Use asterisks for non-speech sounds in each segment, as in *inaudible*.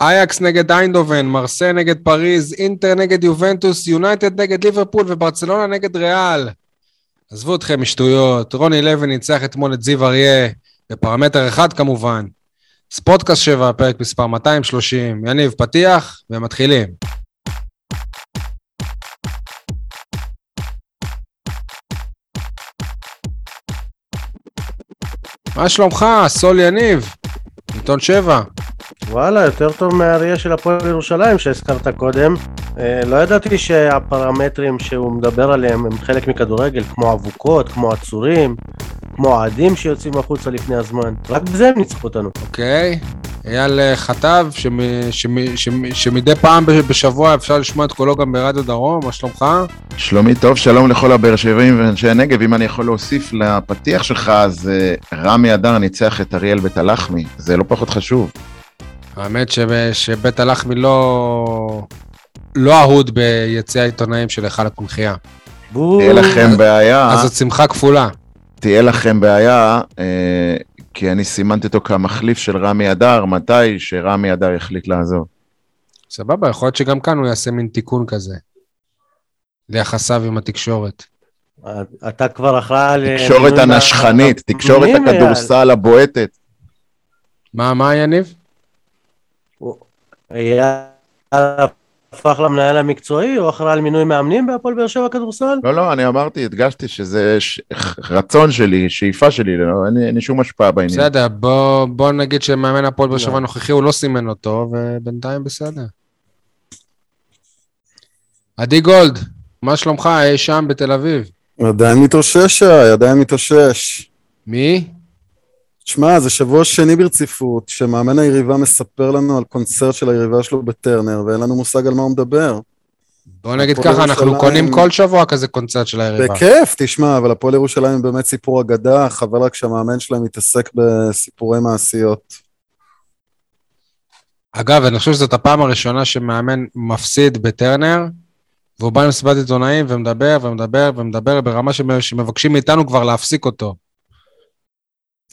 אייקס נגד איינדובן, מרסיי נגד פריז, אינטר נגד יובנטוס, יונייטד נגד ליברפול וברצלונה נגד ריאל. עזבו אתכם משטויות, רוני לוי ניצח אתמול את זיו אריה, בפרמטר אחד כמובן. ספורטקאסט 7, פרק מספר 230. יניב, פתיח, ומתחילים. מה שלומך, סול יניב? עיתון 7. וואלה, יותר טוב מהאריה של הפועל ירושלים שהזכרת קודם. אה, לא ידעתי שהפרמטרים שהוא מדבר עליהם הם חלק מכדורגל, כמו אבוקות, כמו עצורים, כמו אוהדים שיוצאים החוצה לפני הזמן. רק בזה הם ניצחו אותנו. אוקיי. אייל אה, חטב, שמ- שמ- שמ- שמדי פעם בשבוע אפשר לשמוע את קולו גם ברדיו דרום, מה שלומך? שלומי טוב, שלום לכל הבאר שבעים ואנשי הנגב. אם אני יכול להוסיף לפתיח שלך, אז uh, רמי אדר ניצח את אריאל בית הלחמי, זה לא פחות חשוב. האמת שב- שבית הלחמי לא... לא אהוד ביציע העיתונאים של היכל הקונכייה. בואו. תהיה לכם בעיה, אז זאת שמחה כפולה. תהיה לכם בעיה, אה, כי אני סימנתי אותו כמחליף של רמי אדר, מתי שרמי אדר החליט לעזוב. סבבה, יכול להיות שגם כאן הוא יעשה מין תיקון כזה. ליחסיו עם התקשורת. אתה כבר אחראי על... תקשורת הנשכנית, תקשורת הכדורסל הבועטת. מה, מה, יניב? אייל הפך למנהל המקצועי, הוא אחראי על מינוי מאמנים בהפועל באר שבע כדורסל? לא, לא, אני אמרתי, הדגשתי שזה ש... רצון שלי, שאיפה שלי, לא, אין לי- אין לי שום השפעה בעניין. בסדר, בוא, בוא נגיד שמאמן הפועל באר שבע לא. הנוכחי, הוא לא סימן אותו, ובינתיים בסדר. עדי גולד, מה שלומך? אי שם בתל אביב. עדיין מתאושש, עדיין מתאושש. מי? תשמע, זה שבוע שני ברציפות, שמאמן היריבה מספר לנו על קונצרט של היריבה שלו בטרנר, ואין לנו מושג על מה הוא מדבר. בוא נגיד ככה, אנחנו קונים כל שבוע כזה קונצרט של היריבה. בכיף, תשמע, אבל הפועל ירושלים הוא באמת סיפור אגדה, חבל רק שהמאמן שלהם מתעסק בסיפורי מעשיות. אגב, אני חושב שזאת הפעם הראשונה שמאמן מפסיד בטרנר, והוא בא למסיבת עיתונאים ומדבר ומדבר ומדבר ברמה שמ- שמבקשים מאיתנו כבר להפסיק אותו.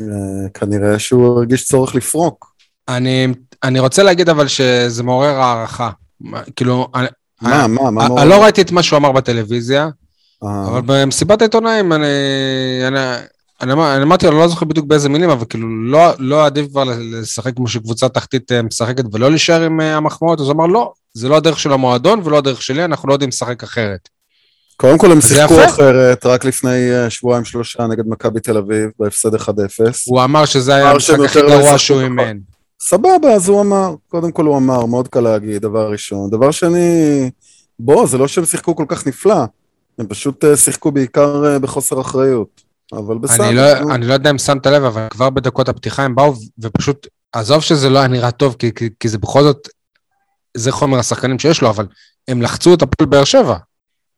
אה, כנראה שהוא הרגיש צורך לפרוק. אני, אני רוצה להגיד אבל שזה מעורר הערכה. מה- כאילו, אני, מה, מה, מה אני, מאוד- אני לא ראיתי את מה שהוא אמר בטלוויזיה, אה, אבל במסיבת העיתונאים אני, אני, אני, אני אמרתי לו, אני לא זוכר בדיוק באיזה מילים, אבל כאילו, לא, לא עדיף כבר לשחק כמו שקבוצה תחתית אה, משחקת ולא להישאר עם אה, המחמאות? אז הוא אמר, לא, זה לא הדרך של המועדון ולא הדרך שלי, אנחנו לא יודעים לשחק אחרת. קודם כל הם שיחקו. אחרת, רק לפני אה, שבועיים שלושה נגד מכבי תל אביב, בהפסד 1-0. הוא אמר שזה היה המשחק הכי גרוע שהוא. אימן. סבבה, אז הוא אמר, קודם כל הוא אמר, מאוד קל להגיד, דבר ראשון. דבר שני, בוא, זה לא שהם שיחקו כל כך נפלא, הם פשוט אה, שיחקו בעיקר אה, בחוסר אחריות. אבל בסדר. אני לא, נו. אני לא יודע אם שמת לב, אבל כבר בדקות הפתיחה הם באו ופשוט, עזוב שזה לא היה נראה טוב, כי, כי, כי זה בכל זאת, זה חומר השחקנים שיש לו, אבל הם לחצו את הפועל באר שבע.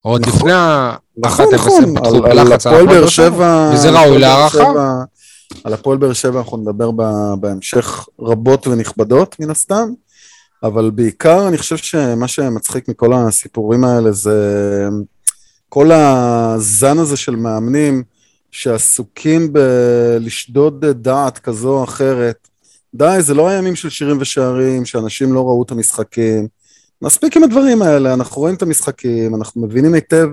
עוד נכון. לפני ה... נכון, 1-0 נכון, הם פתחו על- על בלחץ על הפועל באר שבע. וזה ראוי להערכה. על הפועל באר שבע אנחנו נדבר בהמשך רבות ונכבדות מן הסתם, אבל בעיקר אני חושב שמה שמצחיק מכל הסיפורים האלה זה כל הזן הזה של מאמנים שעסוקים בלשדוד דעת כזו או אחרת. די, זה לא הימים של שירים ושערים, שאנשים לא ראו את המשחקים. מספיק עם הדברים האלה, אנחנו רואים את המשחקים, אנחנו מבינים היטב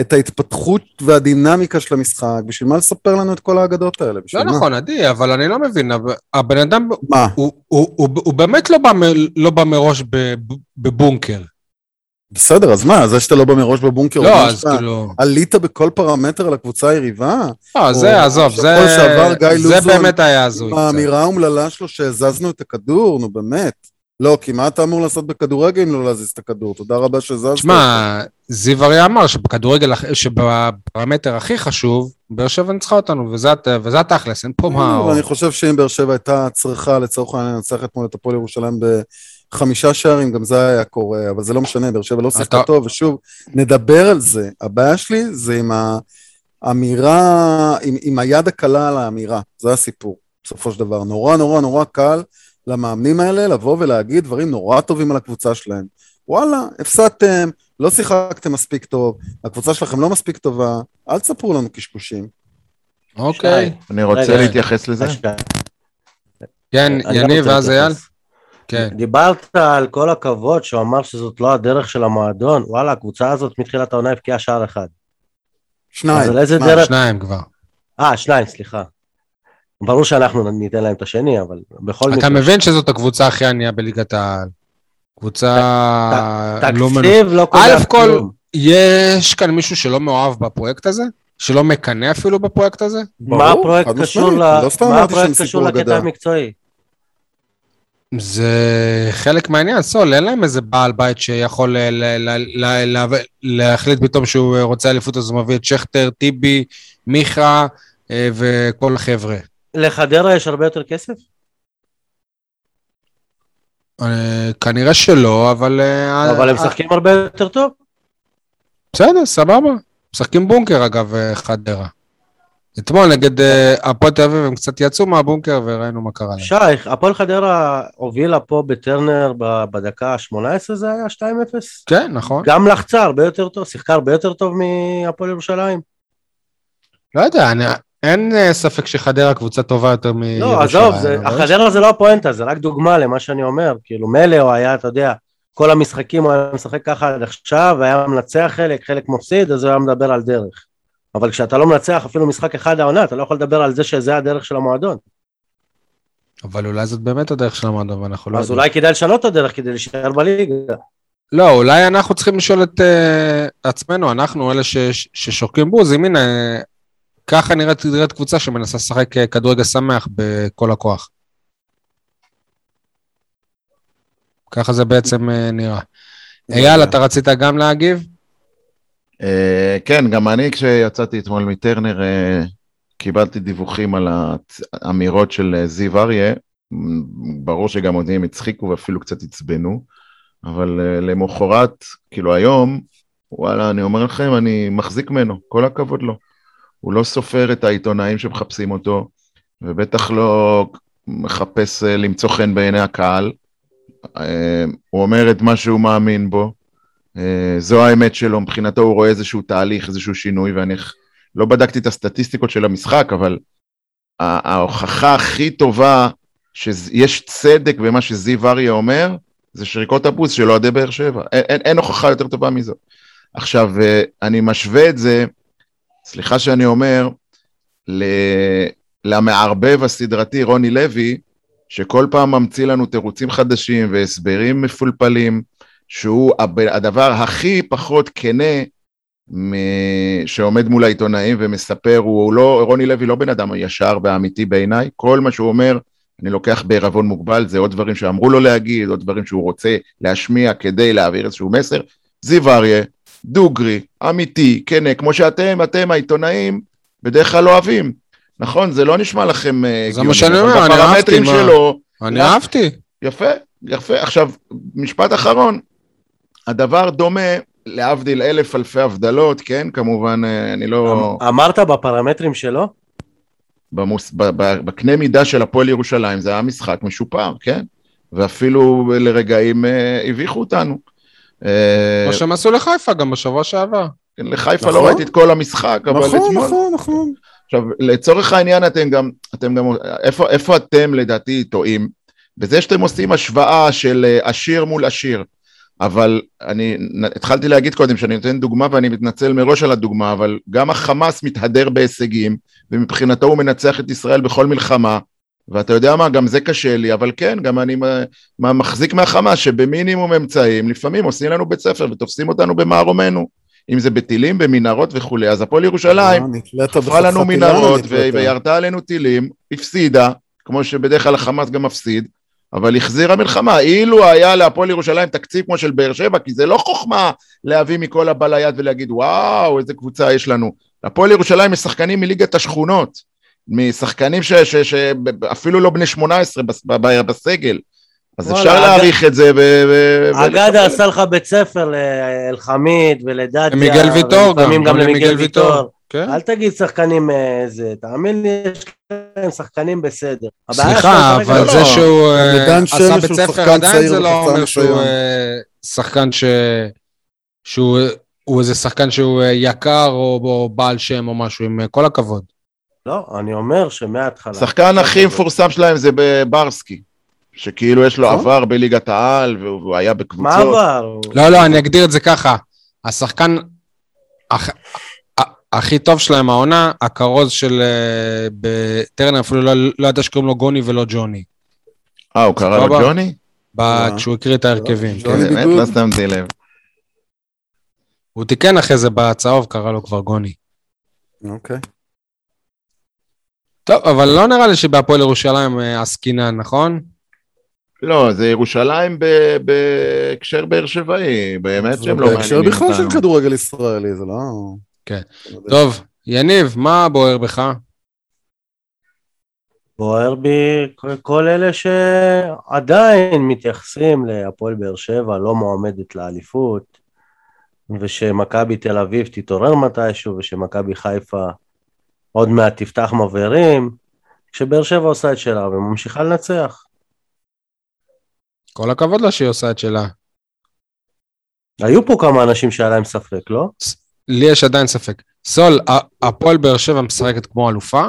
את ההתפתחות והדינמיקה של המשחק, בשביל מה לספר לנו את כל האגדות האלה? לא מה? נכון, עדי, אבל אני לא מבין, הבן אדם, מה? הוא, הוא, הוא, הוא באמת לא בא, לא בא מראש בבונקר. בסדר, אז מה? זה שאתה לא בא מראש בבונקר, לא, אז כאילו... עלית בכל פרמטר על הקבוצה היריבה? לא, זה, עזוב, זה, שעבר גיא זה לוזון באמת היה הזוי. עם. האמירה האומללה שלו שהזזנו את הכדור, נו באמת. לא, כי מה אתה אמור לעשות בכדורגל אם לא להזיז את הכדור? תודה רבה שהזזת. שמע, זיו אריה אמר שבכדורגל, שבפרמטר הכי חשוב, באר שבע ניצחה אותנו, וזה הת- וזה התכלס, אין פה מה... ואני חושב שאם באר שבע הייתה צריכה לצורך העניין לנצח אתמול את הפועל ירושלים בחמישה שערים, גם זה היה קורה, אבל זה לא משנה, באר שבע לא שיחקה טוב, ושוב, נדבר על זה. הבעיה שלי זה עם האמירה, עם היד הקלה על האמירה, זה הסיפור, בסופו של דבר. נורא נורא נורא קל למאמנים האלה לבוא ולהגיד דברים נורא טובים על הקבוצה שלהם. וואלה, הפסדתם, לא שיחקתם מספיק טוב, הקבוצה שלכם לא מספיק טובה, אל תספרו לנו קשקושים. אוקיי. אני רוצה רגע, להתייחס לזה. כן, יניב ואז אייל. כן. דיברת על כל הכבוד שהוא אמר שזאת לא הדרך של המועדון, וואלה, הקבוצה הזאת מתחילת העונה הבקיעה שער אחד. שניים. אז על איזה מה? דרך- שניים כבר. אה, שניים, סליחה. ברור שאנחנו ניתן להם את השני, אבל בכל אתה מבין שזאת הקבוצה הכי ענייה בליגת העל. קבוצה לא מנוסה. תקציב לא קובע א' כל, כלום. יש כאן מישהו שלא מאוהב בפרויקט הזה? שלא מקנא אפילו בפרויקט הזה? מה ברור, הפרויקט חד קשור ל- לא מה הפרויקט קשור לקטע. המקצועי? זה חלק מהעניין, סול, אין להם איזה בעל בית שיכול ל- ל- ל- ל- ל- להחליט פתאום שהוא רוצה אליפות, אז הוא מביא את שכטר, טיבי, מיכה אה, וכל החבר'ה. לחדרה יש הרבה יותר כסף? אה, כנראה שלא, אבל... אה, אבל הם אה, משחקים הרבה יותר טוב. בסדר, סבבה. משחקים בונקר אגב, אה, חדרה. אתמול נגד אה, הפועל תל אביב הם קצת יצאו מהבונקר וראינו מה קרה להם. שייך, הפועל חדרה הובילה פה בטרנר בדקה ה-18 זה היה 2-0? כן, נכון. גם לחצה הרבה יותר טוב, שיחקה הרבה יותר טוב מהפועל ירושלים. לא יודע, אני- אין אה, ספק שחדרה קבוצה טובה יותר מירושלים. לא, עזוב, החדרה זה לא הפואנטה, זה רק דוגמה למה שאני אומר. כאילו מילא הוא היה, אתה יודע, כל המשחקים הוא היה משחק ככה עד עכשיו, והיה מנצח חלק, חלק מפסיד, אז הוא היה מדבר על דרך. אבל כשאתה לא מנצח אפילו משחק אחד העונה, אתה לא יכול לדבר על זה שזה הדרך של המועדון. אבל אולי זאת באמת הדרך של המועדון, ואנחנו לא אז. אולי כדאי לשנות את הדרך כדי להישאר בליגה. לא, אולי אנחנו צריכים לשאול את uh, עצמנו, אנחנו אלה ש, ששורקים בוזים, הנה, ככה נראית, נראית קבוצה שמנסה לשחק אה, כדורגל שמח בכל הכוח. ככה זה בעצם uh, נראה. אייל, אתה רצית גם להגיב? אה, כן, גם אני כשיצאתי אתמול מטרנר אה, קיבלתי דיווחים על האמירות של אה, זיו אריה, ברור שגם אותי הם הצחיקו ואפילו קצת עצבנו, אבל אה, למחרת, כאילו היום, וואלה, אני אומר לכם, אני מחזיק ממנו, כל הכבוד לו. הוא לא סופר את העיתונאים שמחפשים אותו, ובטח לא מחפש אה, למצוא חן בעיני הקהל. אה, הוא אומר את מה שהוא מאמין בו. אה, זו האמת שלו, מבחינתו הוא רואה איזשהו תהליך, איזשהו שינוי, ואני לא בדקתי את הסטטיסטיקות של המשחק, אבל ההוכחה הכי טובה שיש צדק במה שזיו אריה אומר, זה שריקות הבוז של אוהדי באר שבע. אין, אין, אין הוכחה יותר טובה מזו. עכשיו, אני משווה את זה, סליחה שאני אומר, ל... למערבב הסדרתי רוני לוי, שכל פעם ממציא לנו תירוצים חדשים והסברים מפולפלים, שהוא הדבר הכי פחות כנה שעומד מול העיתונאים ומספר, הוא לא, רוני לוי לא בן אדם ישר ואמיתי בעיניי, כל מה שהוא אומר, אני לוקח בערבון מוגבל, זה עוד דברים שאמרו לו להגיד, עוד דברים שהוא רוצה להשמיע כדי להעביר איזשהו מסר. זיו אריה, דוגרי, אמיתי, כנה, כמו שאתם, אתם העיתונאים, בדרך כלל אוהבים. נכון? זה לא נשמע לכם אה, זה מה שאני אומר, אני אהבתי? שלו, אני? אהבתי. יפה, יפה. עכשיו, משפט אחרון, הדבר דומה, להבדיל אלף אלפי הבדלות, כן? כמובן, אה, אני לא... אמרת בפרמטרים שלו? במוס... בקנה מידה של הפועל ירושלים זה היה משחק משופר, כן? ואפילו לרגעים אה, הביכו אותנו. אה, כמו שהם עשו לחיפה גם בשבוע שעבר. לחיפה נכון. לא ראיתי את כל המשחק, אבל נכון, אתמול... נכון, נכון. עכשיו, לצורך העניין אתם גם, אתם גם, איפה, איפה אתם לדעתי טועים? בזה שאתם עושים השוואה של אה, עשיר מול עשיר. אבל אני התחלתי להגיד קודם שאני נותן דוגמה ואני מתנצל מראש על הדוגמה, אבל גם החמאס מתהדר בהישגים, ומבחינתו הוא מנצח את ישראל בכל מלחמה, ואתה יודע מה, גם זה קשה לי, אבל כן, גם אני מחזיק מהחמאס שבמינימום אמצעים, לפעמים עושים לנו בית ספר ותופסים אותנו במערומנו, אם זה בטילים, במנהרות וכולי, אז הפועל ירושלים, אה, חפרה לנו בחתיכה, מנהרות וירתה עלינו טילים, הפסידה, כמו שבדרך כלל החמאס גם מפסיד, אבל החזירה מלחמה. אילו היה להפועל ירושלים תקציב כמו של באר שבע, כי זה לא חוכמה להביא מכל הבא ליד ולהגיד, וואו, איזה קבוצה יש לנו. להפועל ירושלים יש שחקנים מליגת השכונות, משחקנים שאפילו לא בני 18 בס- ב- ב- בסגל. אז אפשר להעריך את זה. אגדה. עשה לך בית ספר לאלחמיד ולדדיה. מיגל ויטור גם, ולפעמים גם גם למיגל למיגל ויטור. כן. אל תגיד שחקנים אה, זה, תאמין לי, יש להם שחקנים בסדר. סליחה, אבל לא, זה. שהוא אה, עשה בית ספר עדיין זה לא אומר שהוא. אה, שחקן ש... שהוא הוא איזה שחקן שהוא יקר או, או בעל שם או משהו, עם כל הכבוד. לא, אני אומר שמההתחלה. השחקן הכי מפורסם שלהם זה בברסקי, שכאילו יש לו נכון. עבר בליגת העל, והוא היה מה בקבוצות. עבר? לא, לא, אני אגדיר את זה ככה. השחקן הכי טוב שלהם העונה, הכרוז של אה, בטרנר, אפילו לא לא ידע שקוראים לו גוני ולא ג'וני. אה, הוא קרא לו. ג'וני? ב- אה. כשהוא הקריא את ההרכבים. כן. באמת? לא שמתי לב. הוא תיקן אחרי זה בצהוב, קרא לו כבר גוני. אוקיי. טוב, אבל לא נראה לי שבהפועל ירושלים אה, עסקינן, נכון? לא, זה ירושלים ב- בהקשר באר שבעי, באמת שהם לא בהקשר מעניינים בכלל של אותנו. כדורגל ישראלי, זה לא... כן. טוב, יניב, מה בוער בך? בוער בי כל- כל אלה שעדיין מתייחסים להפועל באר שבע, לא מועמדת לאליפות, ושמכבי תל אביב תתעורר מתישהו, ושמכבי חיפה עוד מעט תפתח מבערים, כשבאר שבע עושה את שלה וממשיכה לנצח. כל הכבוד לה שהיא עושה את שלה. היו פה כמה אנשים שהיה להם ספק, לא? לי יש עדיין ספק. סול, הפועל באר שבע משחקת כמו אלופה?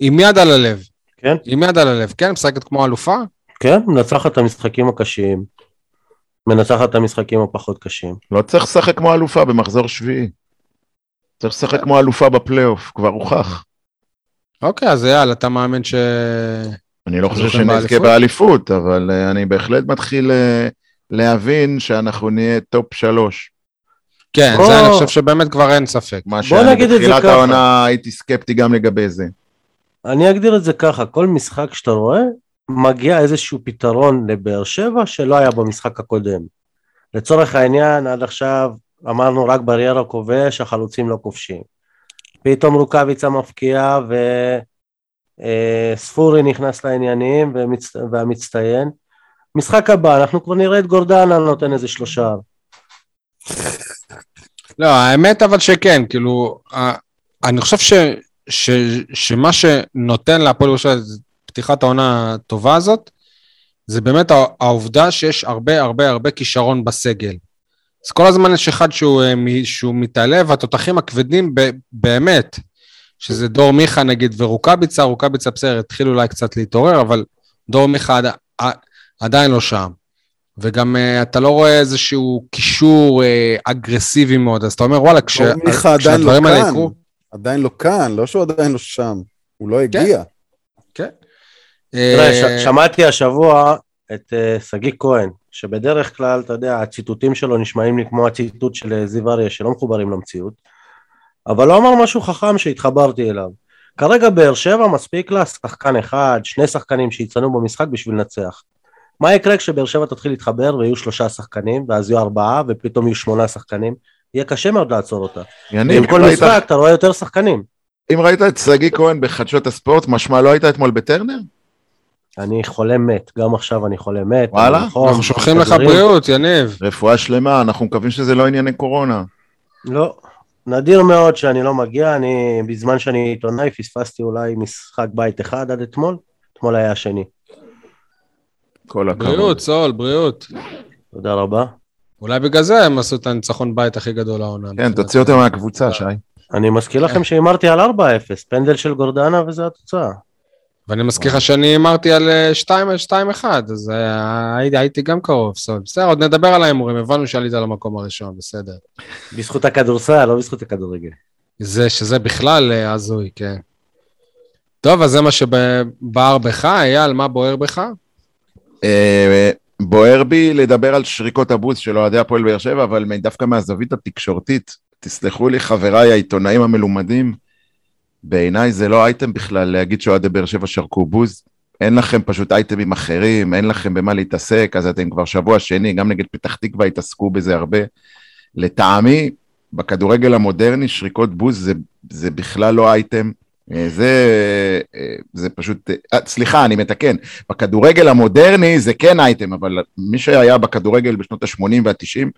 עם יד על הלב. כן. עם יד על הלב, כן? משחקת כמו אלופה? כן, מנצחת את המשחקים הקשים, מנצחת את המשחקים הפחות קשים. לא צריך לשחק כמו אלופה במחזור שביעי. צריך לשחק כמו אלופה בפלייאוף, כבר הוכח. אוקיי, אז אייל, אתה מאמין ש... אני לא חושב שנזכה באליפות? אבל אה, אני בהחלט מתחיל אה, להבין שאנחנו נהיה top שלוש. כן, בוא- זה אני חושב שבאמת כבר אין ספק. מה שאני בתחילת. העונה הייתי סקפטי גם לגבי זה. אני אגדיר את זה ככה, כל משחק שאתה רואה, מגיע איזשהו פתרון לבאר שבע שלא היה במשחק הקודם. לצורך העניין, עד עכשיו אמרנו רק בריירה כובש, החלוצים לא כובשים. פתאום רוקאביצה מפקיע וספורי נכנס לעניינים ומצ... והמצטיין. משחק הבא, אנחנו כבר נראה את גורדנה נותן איזה שלושה. לא, האמת אבל שכן, כאילו, אני חושב ש, ש, שמה שנותן להפועל ירושלים את פתיחת העונה הטובה הזאת, זה באמת הע- העובדה שיש הרבה הרבה הרבה כישרון בסגל. אז כל הזמן יש אחד שהוא, אה, שהוא מתעלה, והתותחים הכבדים ב, באמת, שזה דור מיכה נגיד ורוקאביצה, רוקאביצה בסדר, התחיל אולי קצת להתעורר, אבל דור מיכה עד, ע- עדיין לא שם. וגם uh, אתה לא רואה איזשהו קישור uh, אגרסיבי מאוד, אז אתה אומר, וואלה, כש, דור מיכה עדיין לא כשהדברים האלה כאן. יקרו... עדיין לא כאן, לא שהוא עדיין לא שם. הוא לא הגיע. כן. תראה, אה, ש- שמעתי השבוע את אה, שגיא כהן, שבדרך כלל, אתה יודע, הציטוטים שלו נשמעים לי כמו הציטוט של אה, זיו אריה, שלא מחוברים למציאות, אבל הוא אמר משהו חכם שהתחברתי אליו. כרגע באר שבע מספיק לה שחקן אחד, שני שחקנים שיצטנו במשחק בשביל לנצח. מה יקרה כשבאר שבע תתחיל להתחבר ויהיו שלושה שחקנים, ואז יהיו ארבעה, ופתאום יהיו שמונה שחקנים? יהיה קשה מאוד לעצור אותה. יניב, עם כל משחק אתה רואה יותר שחקנים. אם ראית את שגיא כהן בחדשות הספורט, משמע לא היית אתמול בטרנר? אני חולה מת, גם עכשיו אני חולה מת. וואלה? בחום, אנחנו שולחים לך. בריאות, יניב. רפואה שלמה, אנחנו מקווים שזה לא ענייני קורונה. לא, נדיר מאוד שאני לא מגיע, אני בזמן שאני עיתונאי פספסתי אולי משחק בית אחד עד אתמול, אתמול היה השני. כל הכבוד. בריאות, סול, בריאות. תודה רבה. אולי בגלל זה הם עשו את הניצחון בית הכי גדול העונה. כן, תוציא אותו מהקבוצה, שי. אני מזכיר. לכם שהימרתי על 4-0, פנדל של גורדנה וזה התוצאה. ואני מזכיר לך שאני הימרתי על אה, 2-1, אז אה, הייתי- הייתי גם קרוב. בסדר, עוד נדבר על ההימורים, הבנו שעלית למקום הראשון, בסדר. בזכות הכדורסל, לא בזכות הכדורגל. זה, שזה בכלל אה, הזוי, כן. טוב, אז זה מה שבער בך, אייל, מה בוער בך? אה, בוער בי לדבר על שריקות הבוז של אוהדי הפועל באר שבע, אבל דווקא מהזווית התקשורתית, תסלחו לי חבריי העיתונאים המלומדים, בעיניי זה לא אייטם בכלל להגיד שאוהדי באר שבע שרקו בוז. אין לכם פשוט אייטמים אחרים, אין לכם במה להתעסק, אז אתם כבר שבוע שני, גם נגד פתח תקווה התעסקו בזה הרבה. לטעמי, בכדורגל המודרני, שריקות בוז זה, זה בכלל לא אייטם. אה, זה, אה, זה פשוט, אה, סליחה, אני מתקן, בכדורגל המודרני זה כן אייטם, אבל מי שהיה בכדורגל בשנות ה-80 וה-90,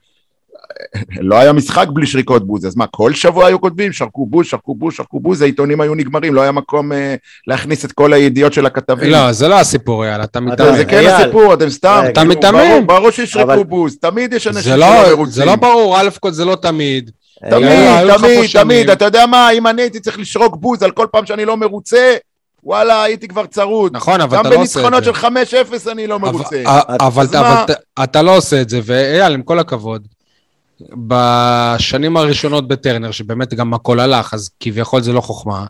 לא היה משחק בלי שריקות בוז, אז מה, כל שבוע היו כותבים, שרקו בוז, שרקו בוז, שרקו בוז, העיתונים היו נגמרים, לא היה מקום אה, להכניס את כל הידיעות של הכתבים. לא, זה לא הסיפור, אייל, אתה מיתמם. זה כן הסיפור, אתם סתם, רגע, אתה כאילו, מיתמם. ברור- שישרקו בוז, תמיד יש אנשים זה שלא לא, מרוצים. זה לא ברור, א' כל זה לא תמיד. אה, תמיד, תמיד. תמיד, אתה יודע מה, אם אני הייתי צריך לשרוק בוז על כל פעם שאני לא מרוצה, וואלה, הייתי כבר צרוד. נכון, אבל גם אתה לא עושה בניצחונות את של זה. 5-0 אני לא מרוצה. אבל- אבל אתה לא עושה את זה, ואייל, עם כל הכבוד, בשנים הראשונות בטרנר, שבאמת גם הכל הלך, אז כביכול זה לא חוכמה,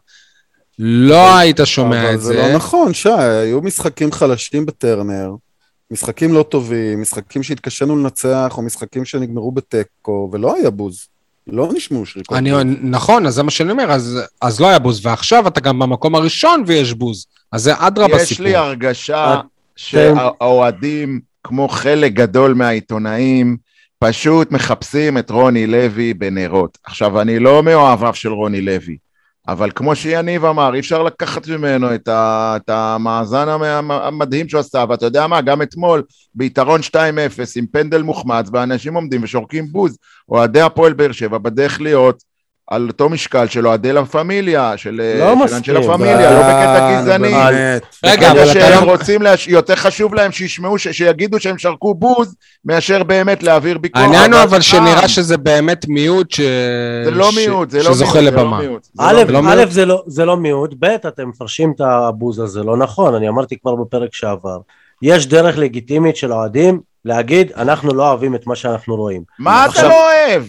לא היית שומע אבל את זה זה. לא נכון, שי, היו משחקים חלשים בטרנר, משחקים לא טובים, משחקים שהתקשינו לנצח, או משחקים שנגמרו בתיקו, ולא היה בוז. לא נשמעו שריקות. אני. נכון, אז זה מה שאני אומר, אז, אז לא היה בוז, ועכשיו אתה גם במקום הראשון ויש בוז. אז זה אדרבה יש סיפור. לי הרגשה שהאוהדים, כמו חלק גדול מהעיתונאים, פשוט מחפשים את רוני לוי בנרות. עכשיו, אני לא מאוהביו של רוני לוי, אבל כמו שיניב אמר, אי אפשר לקחת ממנו את, ה, את המאזן המ- המדהים שהוא עשה, ואתה יודע מה, גם אתמול, ביתרון 2-0, עם פנדל מוחמץ, ואנשים עומדים ושורקים בוז, אוהדי הפועל באר שבע בדרך להיות על אותו משקל של אוהדי לה פמיליה, של לא של מסכים. אנשי לה פמיליה, לא בקטע גזעני. רגע, אבל אתה שהם לא... רוצים. יותר חשוב להם שישמעו. שיגידו שהם שרקו בוז, מאשר באמת להעביר ביקורת. העניין הוא אבל אה, שנראה שזה באמת מיעוט ש... זה לא מיעוט, זה לא מיעוט. שזוכה לבמה. א'. זה לא- מיעוט, ב', אתם מפרשים את הבוז הזה לא נכון, אני אמרתי כבר בפרק שעבר. יש דרך לגיטימית של אוהדים להגיד, אנחנו לא אוהבים את מה שאנחנו רואים. מה אתה לא אוהב?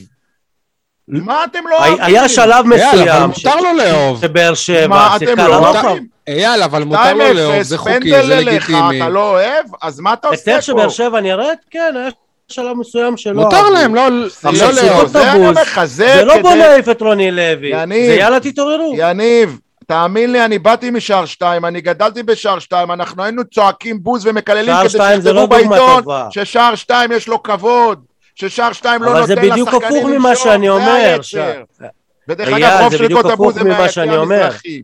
מה אתם לא היה- אוהבים? היה שלב אייל, אבל מסוים ש- מותר לו לאהוב. שבאר שבע מה אתם שיחקה לא לרוחב. אוהבים? אייל, אבל מותר לו לאהוב, זה 2-0, חוקי, זה לגיטימי. אתה לא אוהב? אז מה אתה את עושה איך שבאר פה? שבע נראית? כן, היה שלב מסוים שלא מותר. להם, לא לא לאהוב. לא, זה אני לך, זה זה לא בוא נעיף את רוני לוי, יניב. זה יאללה תתעוררו. יניב, תאמין לי, אני באתי משער שתיים, אני גדלתי בשער שתיים, אנחנו היינו צועקים בוז ומקללים כדי שיכתבו לא בעיתון. ששער שתיים יש לו כבוד, ששער שתיים לא אבל נותן זה לשחקנים בדיוק הפוך ממה שאני זה אומר. ש- ודרך אגב, רוב זה שריקות בדיוק הבוז זה שאני אומר. המזרחי.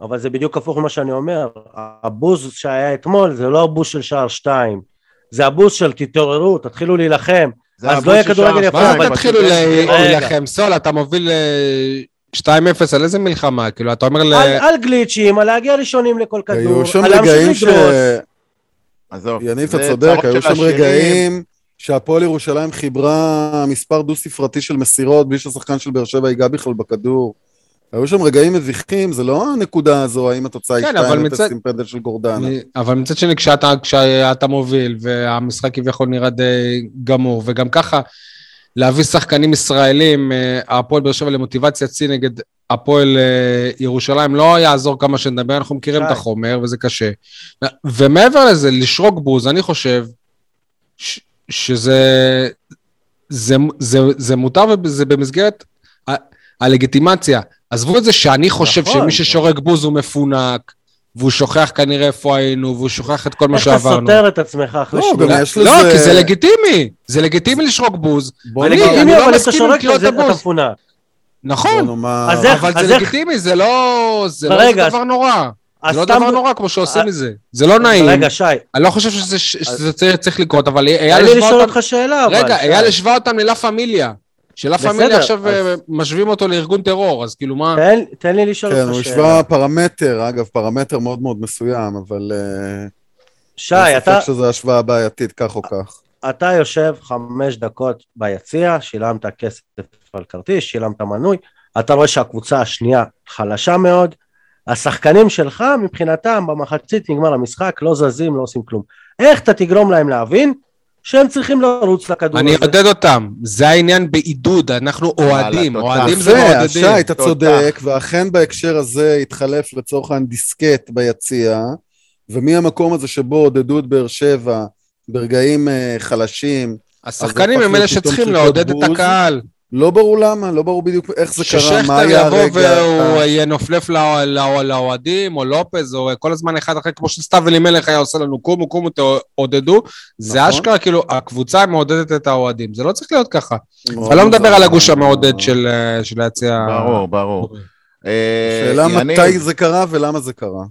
אבל זה בדיוק הפוך ממה שאני אומר. הבוז שהיה אתמול זה לא הבוז של שער שתיים. זה הבוז של תתעוררו, תתחילו להילחם. זה אז לא יהיה כדורגל יפה, מה זה אבל- תתחילו. להילחם? סול, אתה מוביל אה, 2-0 על איזה מלחמה? כאילו, אתה אומר ל... על, גליצ'ים, על להגיע ראשונים לכל כדור, היו שם על להמשיך רגעים ש... לדרוס. עזוב, יניב, זה אתה צודק, היו שם. רגעים שהפועל ירושלים חיברה מספר דו-ספרתי של מסירות בלי שהשחקן של באר שבע ייגע בכלל בכדור. היו שם רגעים מביכים, זה לא הנקודה הזו, האם התוצאה היא כן, אבל 2-0 מצד- עם פנדל של גורדנה. אבל מצד שני, כשאתה, כשאתה מוביל והמשחק כביכול נראה די גמור, וגם ככה להביא שחקנים ישראלים, אה, הפועל באר שבע למוטיבציית שיא נגד הפועל אה, ירושלים, לא יעזור כמה שנדבר, אנחנו מכירים שי. את החומר וזה קשה. ומעבר לזה, לשרוק בוז, אני חושב ש- שזה זה, זה, זה מותר וזה במסגרת ה- הלגיטימציה. עזבו את זה שאני חושב נכון. שמי ששורק בוז הוא מפונק, והוא שוכח כנראה איפה היינו, והוא שוכח את כל מה איך אתה שעברנו. סותר את עצמך אחרי לא? גם יש לא, לזה- כי זה לגיטימי, זה לגיטימי לשרוק בוז. בוא אני- לא אבל אם אתה מסכים עם שורק קריאות הבוז. נכון, אבל זה איך- לגיטימי, זה לא זה לא דבר נורא. זה לא דבר נורא כמו שעושים אה, מזה. זה לא נעים. רגע, שי, אני לא חושב שזה- שזה צריך- צריך לקרות, אבל אייל תן לי השווה לשאול אותם... אותך שאלה, אבל. רגע. אייל השווה אותם ללה פמיליה. שלה פמיליה עכשיו אה, משווים אותו לארגון טרור, אז כאילו מה... תן- לי לשאול כן, אותך הוא שאלה. השווה פרמטר, אגב, פרמטר מאוד מאוד מסוים, אבל... אה, שי, אתה, ספק שזו השוואה בעייתית, כך או כך. אתה יושב חמש דקות ביציע, שילמת כסף על כרטיס, שילמת מנוי, אתה רואה שהקבוצה השנייה חלשה מאוד, השחקנים שלך מבחינתם במחצית נגמר המשחק, לא זזים, לא עושים כלום. איך אתה תגרום להם להבין שהם צריכים לרוץ לכדור אני הזה? אעודד אותם, זה העניין בעידוד, אנחנו אוהדים. אוהדים זה מעודדים. שי, אתה. צודק, ואכן בהקשר הזה התחלף לצורך העניין דיסקט ביציע, ומהמקום הזה שבו עודדו את באר שבע ברגעים אה, חלשים, השחקנים הם אלה שצריכים לעודד את. הקהל. לא ברור למה, לא ברור בדיוק איך זה קרה, מה ששכטר היה יבוא הרגע. והוא ינופלף לא- לא- לאוהדים, או לופז, או כל הזמן אחד אחר, כמו שסתיו אלימלך היה עושה לנו, קומו, קומו, תעודדו. זה נכון. אשכרה, כאילו, הקבוצה מעודדת את האוהדים. זה לא צריך להיות ככה. אני לא מדבר. על הגוש המעודד של אה, של היציע. ברור, ברור. אה, שאלה מתי זה קרה ולמה זה קרה.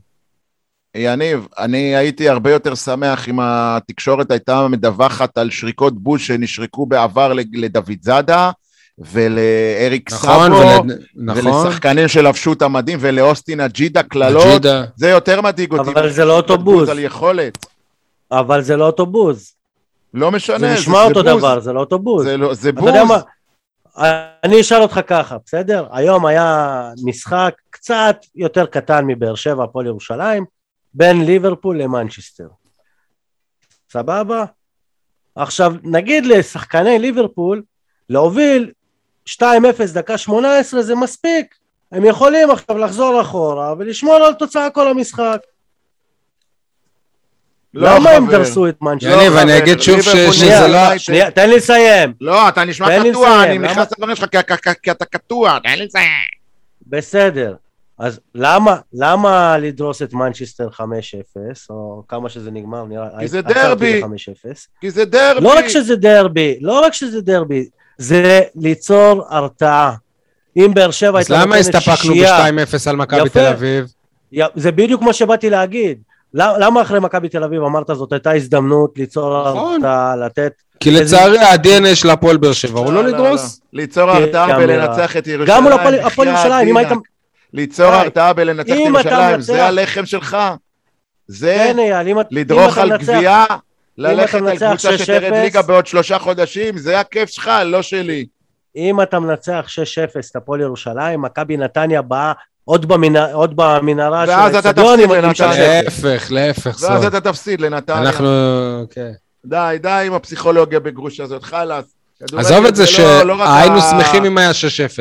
יניב, אני הייתי הרבה יותר שמח אם התקשורת הייתה מדווחת על שריקות בוז שנשרקו בעבר לדוד זאדה ולאריק נכון, סאבו ול- נכון. ולשחקנים שלבשו את המדים ולאוסטין אג'ידה קללות. זה יותר מדאיג אותי. אבל זה לא אותו בוז. על יכולת. אבל זה לא אותו בוז. לא משנה, זה נשמע אותו בוז. דבר, זה לא אותו בוז. זה לא- זה אתה בוז. יודע מה? אני אשאל אותך ככה, בסדר? היום היה משחק קצת יותר קטן מבאר שבע, הפועל ירושלים, בין ליברפול למנצ'סטר. סבבה? עכשיו, נגיד לשחקני ליברפול, להוביל 2-0 דקה 18 זה מספיק. הם יכולים עכשיו לחזור אחורה ולשמור על תוצאה כל המשחק. לא, למה הם חבר. דרסו את מנצ'סטר? יניב, חבר, אני אגיד שוב שזה לא... שנייה, תן לי לסיים. לא, אתה נשמע קטוע, אני נכנס לדברים שלך כי- כי- כי אתה קטוע, תן לי לסיים. בסדר. אז למה, למה לדרוס את מנצ'סטר 5-0, או כמה שזה נגמר, נראה, כי זה דרבי. ל-5-0. כי זה דרבי. לא רק שזה דרבי, לא רק שזה דרבי, זה ליצור הרתעה. אם באר שבע אז הייתה למה נותנת הסתפקנו שישייה, ב-2-0 על מכבי. תל אביב? זה בדיוק מה שבאתי להגיד. למה למה אחרי מכבי תל אביב אמרת זאת הייתה הזדמנות ליצור נכון. הרתעה, לתת... כי לצערי ה-DNA של הפועל באר שבע הוא לא לדרוס. ליצור כן, הרתעה ולנצח את ירושלים. גם מול הפועל ירושלים, אם. היית... ליצור. הרתעה בלנצח את ירושלים, זה הלחם שלך. זה כן, לדרוך על גבייה, ללכת על קבוצה 6-0, שתרד ליגה בעוד שלושה חודשים, זה הכיף שלך, לא שלי. אם אתה מנצח 6-0 את הפועל ירושלים, מכבי נתניה באה עוד במנ- עוד במנהרה של ואז אתה האצטדיון עם לנתניה. 6-0. להפך, להפך, ואז. אתה תפסיד לנתניה. אנחנו... כן. די, די עם הפסיכולוגיה בגרוש הזאת, חלאס. עזוב את זה לא- לא שהיינו ה- שמחים אם היה 6-0,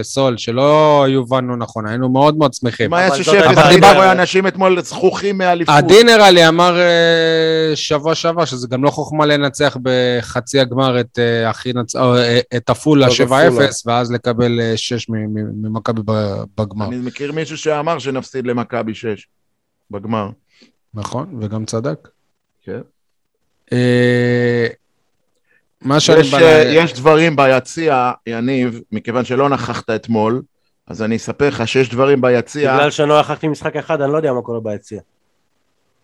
סול, שלא יובנו נכון, היינו מאוד מאוד שמחים. אם היה אבל 6-0, זאת הייתה אני רואה אנשים אתמול זכוכים מאליפות. עדי נראה לי אמר אה, שבוע שעבר שזה גם לא חוכמה לנצח בחצי הגמר את אה, אה, עפולה את 7-0 עפולה. ואז לקבל 6 ממכבי בגמר. אני מכיר מישהו שאמר שנפסיד למכבי 6 בגמר. נכון, וגם צדק. כן. מה שאני יש, בא... אה, יש דברים ביציע, יניב, מכיוון שלא נכחת אתמול, אז אני אספר לך שיש דברים ביציע, בגלל שלא נכחתי משחק אחד, אני לא יודע מה קורה ביציע.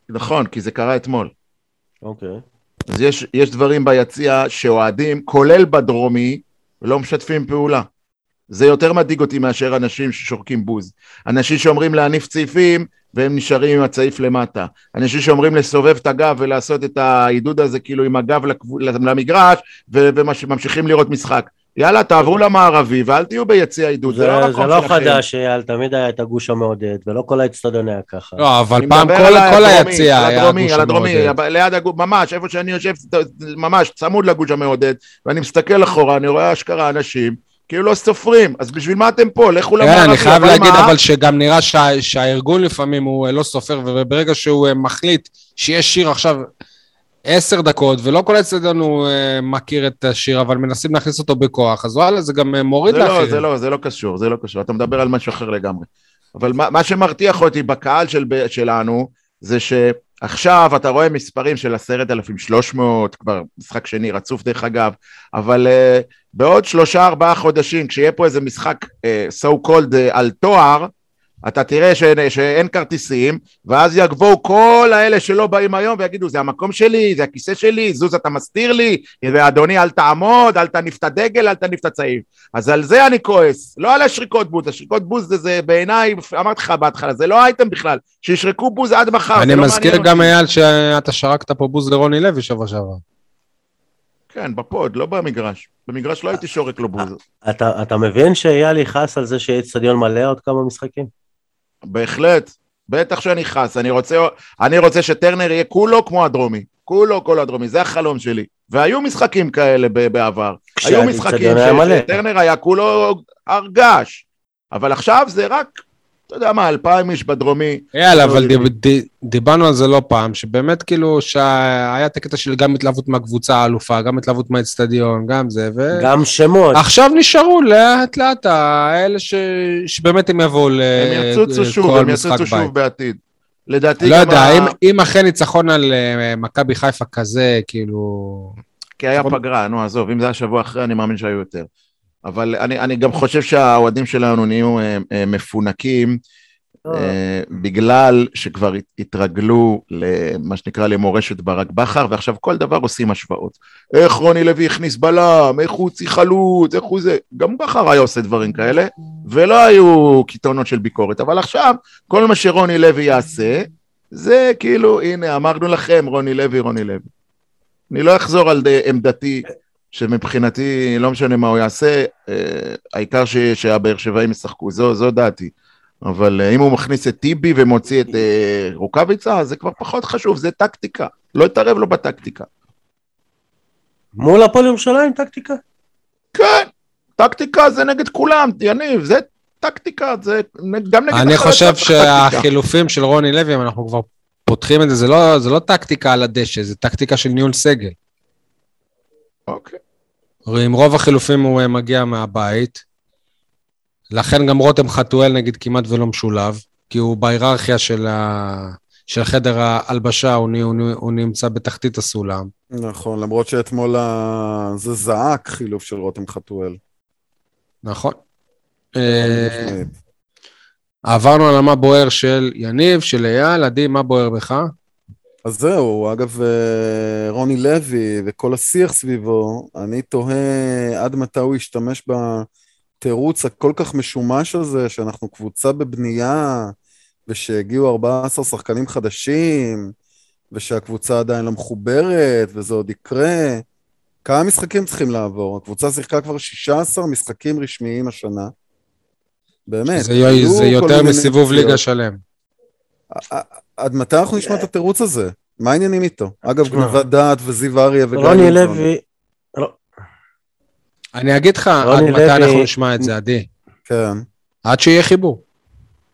נכון, כי זה קרה אתמול. אוקיי. אז יש, יש דברים ביציע שאוהדים, כולל בדרומי, לא משתפים פעולה. זה יותר מדאיג אותי מאשר אנשים ששורקים בוז. אנשים שאומרים להניף צעיפים והם נשארים עם הצעיף למטה. אנשים שאומרים לסובב את הגב ולעשות את העידוד הזה כאילו עם הגב לגבו- למגרש ו- וממשיכים לראות משחק. יאללה, תעברו למערבי ואל תהיו ביציע עידוד, זה, זה לא זה המקום לא שלכם. חדש, אייל, תמיד היה את הגוש המעודד, ולא כל האצטדיון היה ככה. לא, אבל פעם כל כל היציע על היה הדרומי, גוש על הדרומי, המעודד. ליד הגוש, ממש, איפה שאני יושב, ממש צמוד לגוש המעודד, ואני מסתכל אחורה, אני רואה אשכרה אנשים, כאילו לא סופרים, אז בשביל מה אתם פה? לכו כן, למערבי, אני חייב להגיד מה? אבל שגם נראה שה- שהארגון לפעמים הוא אה, לא סופר, וברגע שהוא אה, מחליט שיש שיר עכשיו עשר דקות, ולא כל הוא אה, מכיר את השיר, אבל מנסים להכניס אותו בכוח, אז וואלה, זה גם מוריד זה לא, לאחרים. זה לא, זה לא קשור, זה לא קשור, אתה מדבר על משהו אחר לגמרי. אבל מה, מה שמרתיח אותי בקהל של, שלנו, זה שעכשיו אתה רואה מספרים של עשרת אלפים שלוש מאות, כבר משחק שני רצוף דרך אגב, אבל uh, בעוד שלושה ארבעה חודשים, כשיהיה פה איזה משחק uh, so called uh, על תואר, אתה תראה ש, שאין כרטיסים, ואז יבואו כל האלה שלא באים היום ויגידו, זה המקום שלי, זה הכיסא שלי, זוז אתה מסתיר לי, ואדוני אל תעמוד, אל תניף את הדגל, אל תניף את הצעיף. אז על זה אני כועס, לא על השריקות בוז, השריקות בוז זה, זה בעיניי, אמרתי לך בהתחלה, זה לא אייטם בכלל, שישרקו בוז עד מחר, אני זה לא מזכיר מעניין גם. אייל, שאתה שרקת פה בוז לרוני לוי שבוע שעבר. כן, בפוד, לא במגרש. במגרש לא הייתי שורק לו בוז. אתה אתה מבין שאייל יכעס על זה שיהיה אצטדיון מלא עוד כמה משחקים? בהחלט, בטח שאני חס, אני רוצה, אני רוצה שטרנר יהיה כולו כמו הדרומי, כולו כולו הדרומי, זה החלום שלי. והיו משחקים כאלה בעבר, היו משחקים שטרנר היה כולו הרגש, אבל עכשיו זה רק, אתה יודע מה, אלפיים איש בדרומי, אייל, לא אבל די- דיברנו על זה לא פעם, שבאמת כאילו שהיה את הקטע של גם התלהבות מהקבוצה האלופה, גם התלהבות מהאצטדיון, גם זה, ו... גם שמות. עכשיו נשארו לאט לאט האלה ש... שבאמת הם יבואו ל... הם יצוצו שוב, כל הם משחק יצוצו בית. שוב בעתיד. לדעתי לא גם יודע, ה- אם, אם אכן ניצחון על אה, מכבי חיפה כזה, כאילו... כי היה. פגרה, נו עזוב, אם זה היה שבוע אחרי, אני מאמין שהיו יותר. אבל אני, אני גם חושב שהאוהדים שלנו נהיו אה, אה, מפונקים, אה, בגלל שכבר הת- התרגלו למה שנקרא למורשת ברק בכר, ועכשיו כל דבר עושים השוואות. איך רוני לוי הכניס בלם, איך הוא הוציא חלוץ, איך הוא זה. גם בכר היה עושה דברים כאלה, ולא היו קיתונות של ביקורת. אבל עכשיו, כל מה שרוני לוי יעשה, זה כאילו, הנה, אמרנו לכם, רוני לוי, רוני לוי. אני לא אחזור על עמדתי שמבחינתי, לא משנה מה הוא יעשה, אה, העיקר ש- שהבאר שבעים ישחקו, זו, זו דעתי. אבל אה, אם הוא מכניס את טיבי ומוציא את אה, רוקאביצה, זה כבר פחות חשוב, זה טקטיקה. לא יתערב לו בטקטיקה. מול הפועל ירושלים טקטיקה? כן, טקטיקה זה נגד כולם, יניב, זה טקטיקה, זה גם נגד... אני חושב. שהחילופים של רוני לוי, אם אנחנו כבר פותחים את זה, זה לא, זה לא טקטיקה על הדשא, זה טקטיקה של ניהול סגל. אוקיי. הרי עם רוב החילופים הוא אה, מגיע מהבית. לכן גם רותם חתואל נגיד כמעט ולא משולב, כי הוא בהיררכיה של, ה... של חדר ההלבשה, הוא, נ- הוא, נמצא בתחתית הסולם. נכון, למרות שאתמול ה- זה זעק חילוף של רותם חתואל. נכון. חד אה. עברנו על מה בוער של יניב, של אייל, עדי, מה בוער בך? אז זהו, אגב, אה, רוני לוי וכל השיח סביבו, אני תוהה עד מתי הוא ישתמש בתירוץ הכל כך משומש הזה, שאנחנו קבוצה בבנייה, ושהגיעו 14 שחקנים חדשים, ושהקבוצה עדיין לא מחוברת, וזה עוד יקרה. כמה משחקים צריכים לעבור? הקבוצה שיחקה כבר 16 משחקים רשמיים השנה. באמת. זה, זה יותר מסיבוב. ליגה שלם. עד מתי אנחנו נשמע את התירוץ הזה? מה העניינים איתו? אגב, גנבת דעת וזיו אריה וגיא רוני. לוי, אני אגיד לך עד רוני מתי אנחנו נשמע את זה, עדי. כן. עד שיהיה חיבור.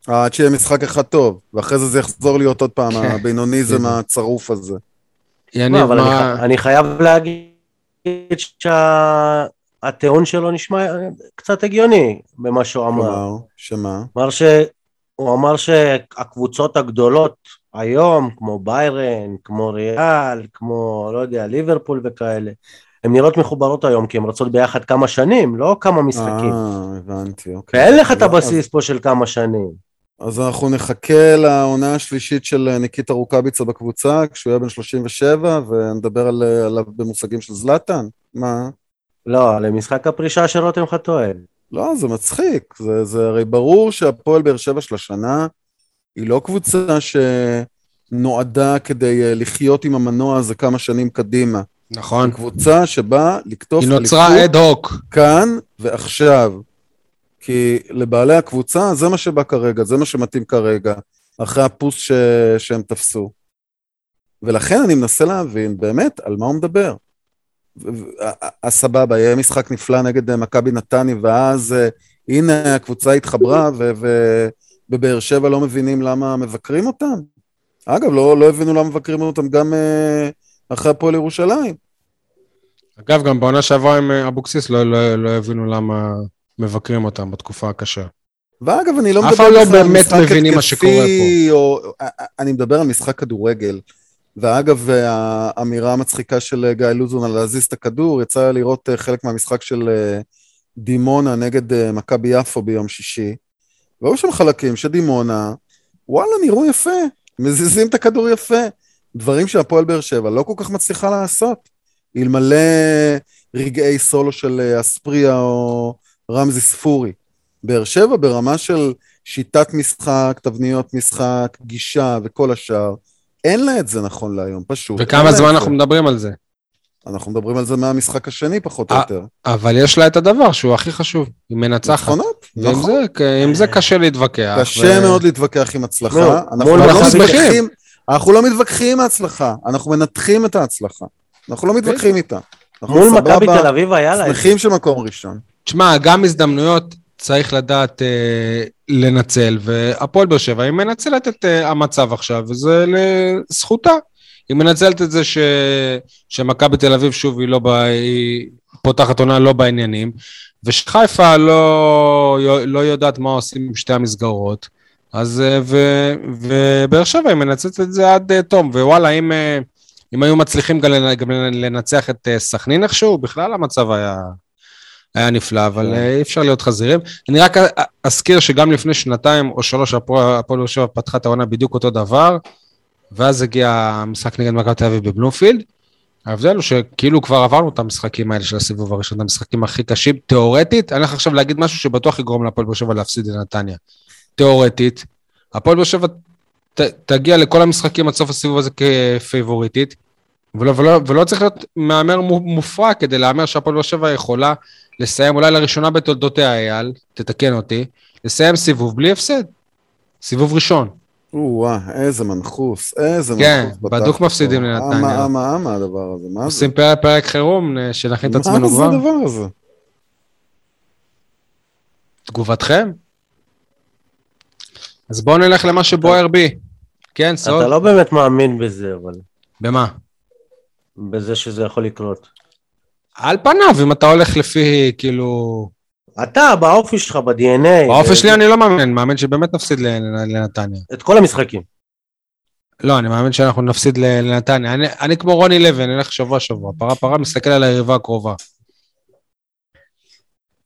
עד שיהיה משחק אחד טוב, ואחרי זה זה יחזור להיות עוד פעם כן. הבינוניזם בדיוק. הצרוף הזה. יניב, לא, אבל מה... אני חייב להגיד שהטיעון שלו נשמע קצת הגיוני במה שהוא אמר. כלומר, שמה? אמר ש... הוא אמר שהקבוצות הגדולות היום, כמו ביירן, כמו ריאל, כמו, לא יודע, ליברפול וכאלה, הן נראות מחוברות היום, כי הן רצות ביחד כמה שנים, לא כמה משחקים. אה, הבנתי, אוקיי. ואין לך את הבסיס פה של כמה שנים. אז אנחנו נחכה לעונה השלישית של ניקיטה רוקאביצה בקבוצה, כשהוא יהיה בן 37, ונדבר על- עליו במושגים של זלאטן? מה? לא, למשחק הפרישה של רותם חתואל. לא, זה מצחיק. זה, זה הרי ברור שהפועל באר שבע של השנה היא לא קבוצה שנועדה כדי אה, לחיות עם המנוע הזה כמה שנים קדימה. נכון. קבוצה שבאה לקטוף היא נוצרה אד הוק. כאן ועכשיו. כי לבעלי הקבוצה זה מה שבא כרגע, זה מה שמתאים כרגע, אחרי הפוס ש... שהם תפסו. ולכן אני מנסה להבין באמת על מה הוא מדבר. ה- סבבה, יהיה משחק נפלא נגד מכבי נתני, ואז אה, הנה הקבוצה התחברה, ובבאר שבע לא מבינים למה מבקרים אותם. אגב, לא, לא הבינו למה מבקרים אותם גם אה, אחרי הפועל ירושלים. אגב, גם בעונה שעברה עם אה, אבוקסיס לא, לא, לא הבינו למה מבקרים אותם בתקופה הקשה. ואגב, אני לא מדבר לא על משחק מבינים מה שקורה התקפי, או... אני מדבר על משחק כדורגל. ואגב, האמירה המצחיקה של גיא לוזון על להזיז את הכדור, יצא לי לראות אה, חלק מהמשחק של אה, דימונה נגד אה, מכבי יפו ביום שישי, והיו שם חלקים שדימונה, וואלה, נראו יפה, מזיזים את הכדור יפה. דברים שהפועל באר שבע לא כל כך מצליחה לעשות. אלמלא רגעי סולו של אה, אספריה או רמזי ספורי. באר שבע ברמה של שיטת משחק, תבניות משחק, גישה וכל השאר, אין לה את זה נכון להיום, פשוט. וכמה זמן אנחנו זה. מדברים על זה? אנחנו מדברים על זה מהמשחק השני, פחות או אה, יותר. אבל יש לה את הדבר שהוא הכי חשוב, היא מנצחת. נכונות, נכון. זה, עם זה קשה להתווכח. קשה מאוד להתווכח עם הצלחה. לא, אנחנו לא מתווכחים, אנחנו לא מתווכחים עם ההצלחה, אנחנו מנתחים את ההצלחה. אנחנו לא מתווכחים איתה. אנחנו מול מכבי תל אביב היה לה את זה. שמחים של מקום ראשון. תשמע, גם הזדמנויות צריך לדעת אה, לנצל, והפועל באר שבע היא מנצלת את אה, המצב עכשיו, וזה לזכותה. היא מנצלת את זה ש... שמכבי תל אביב, שוב, היא לא ב... היא פותחת עונה לא בעניינים, ושחיפה לא, לא יודעת מה עושים עם שתי המסגרות, אז... אה, ו... ובאר שבע היא מנצלת את זה עד אה, תום, ווואלה, אם, אם היו מצליחים גם לנ- גם לנצח את סכנין איכשהו, בכלל המצב היה... היה נפלא, אבל כן. אה, אי אפשר להיות חזירים. אני רק אזכיר שגם לפני שנתיים או שלוש הפועל באר שבע פתחה את העונה בדיוק אותו דבר, ואז הגיע המשחק נגד מכבי תל אביב בבלומפילד. ההבדל הוא שכאילו כבר עברנו את המשחקים האלה של הסיבוב הראשון, המשחקים הכי קשים. תיאורטית, אני הולך עכשיו להגיד משהו שבטוח יגרום להפועל באר שבע להפסיד לנתניה. תיאורטית, הפועל באר שבע תגיע לכל המשחקים עד סוף הסיבוב הזה כפייבוריטית, ולא, ולא, ולא צריך להיות מהמר מו- מופרע כדי להמר שהפועל באר שבע יכולה לסיים אולי לראשונה בתולדותיה, אייל, תתקן אותי, לסיים סיבוב בלי הפסד. סיבוב ראשון. או-אה, איזה מנחוס, איזה כן, מנחוס. פתחת בדוק. מפסידים לנתניה. אמה, אמה, אמה הדבר הזה, מה זה? עושים פרק, פרק חירום, אה, שנכין את עצמנו מה זה כבר. הדבר הזה? תגובתכם? אז בואו נלך למה שבוער בי. כן, סוד? אתה לא באמת מאמין בזה, אבל... במה? בזה שזה יכול לקרות. על פניו, אם אתה הולך לפי, כאילו... אתה, באופי שלך, ב-DNA. באופן שלי אני לא מאמין, מאמין שבאמת נפסיד לנתניה. את כל המשחקים. לא, אני מאמין שאנחנו נפסיד לנתניה. אני, אני כמו רוני לוי, אני אלך שבוע שבוע. פרה פרה, מסתכל על היריבה הקרובה.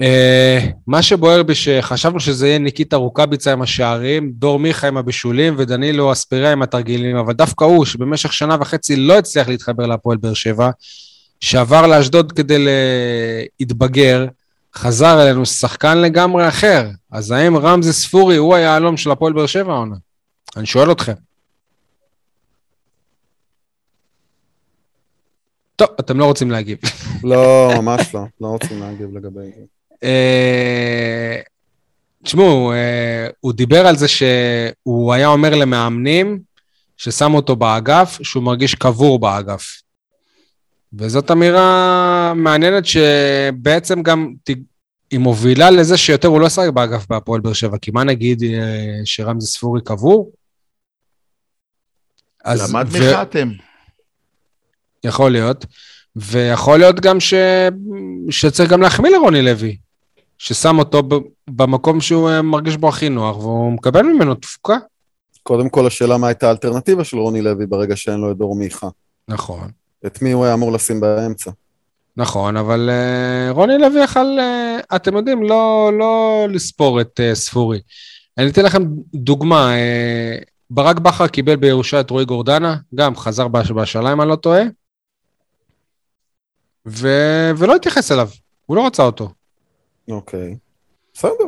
Uh, מה שבוער בי שחשבנו שזה יהיה ניקיטה רוקאביצה עם השערים, דור מיכה עם הבישולים ודנילו אספיריה עם התרגילים, אבל דווקא הוא, שבמשך שנה וחצי לא הצליח להתחבר להפועל באר שבע, שעבר לאשדוד כדי להתבגר, חזר אלינו שחקן לגמרי אחר. אז האם רמזי ספורי הוא היהלום של הפועל באר שבע העונה? אני שואל אתכם. טוב, אתם לא רוצים להגיב. לא, ממש לא, לא רוצים להגיב לגבי. אה, תשמעו, אה, הוא דיבר על זה שהוא היה אומר למאמנים ששמו אותו באגף, שהוא מרגיש קבור באגף. וזאת אמירה מעניינת שבעצם גם היא מובילה לזה שיותר הוא לא ישחק באגף בהפועל באר שבע, כי מה נגיד אה, שרמזי ספורי קבור? למד ו- מחתם. יכול להיות. ויכול להיות גם ש... שצריך גם להחמיא לרוני לוי, ששם אותו ב... במקום שהוא אה, מרגיש בו הכי נוח, והוא מקבל ממנו תפוקה. קודם כל, השאלה מה הייתה האלטרנטיבה של רוני לוי ברגע שאין לו את דור מיכה. נכון. את מי הוא היה אמור לשים באמצע? נכון, אבל uh, רוני לוי יכל, uh, אתם יודעים, לא, לא לספור את uh, ספורי. אני אתן לכם דוגמה, uh, ברק בכר קיבל בירושה את רועי גורדנה, גם חזר בהשאלה אם אני לא טועה, ו... ולא התייחס אליו, הוא לא רצה אותו. אוקיי. בסדר.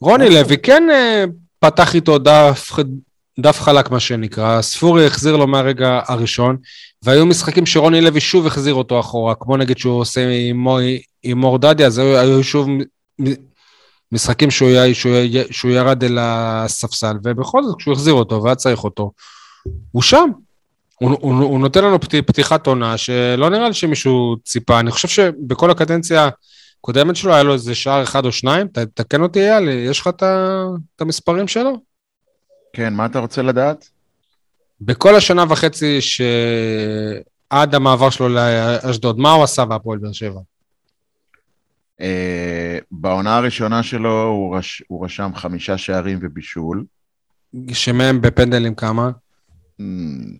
רוני לוי כן אה, פתח איתו דף, דף חלק, מה שנקרא. ספורי החזיר לו מהרגע הראשון, והיו משחקים שרוני לוי שוב החזיר אותו אחורה, כמו נגיד שהוא עושה עם, עם מור דדיה, אז היו, היו שוב משחקים שהוא, היה- שהוא, שהוא ירד אל הספסל, ובכל זאת, כשהוא החזיר אותו והיה צריך אותו, הוא שם. הוא, הוא, הוא נותן לנו פת, פתיחת עונה שלא נראה לי שמישהו ציפה. אני חושב שבכל הקדנציה הקודמת שלו היה לו איזה שער אחד או שניים, ת- תקן אותי אייל, יש לך את המספרים שלו? כן, מה אתה רוצה לדעת? בכל השנה וחצי שעד המעבר שלו לאשדוד, מה הוא עשה בהפועל באר שבע? אה, בעונה הראשונה שלו הוא, רש, הוא רשם חמישה שערים ובישול. שמהם בפנדלים כמה? אמ,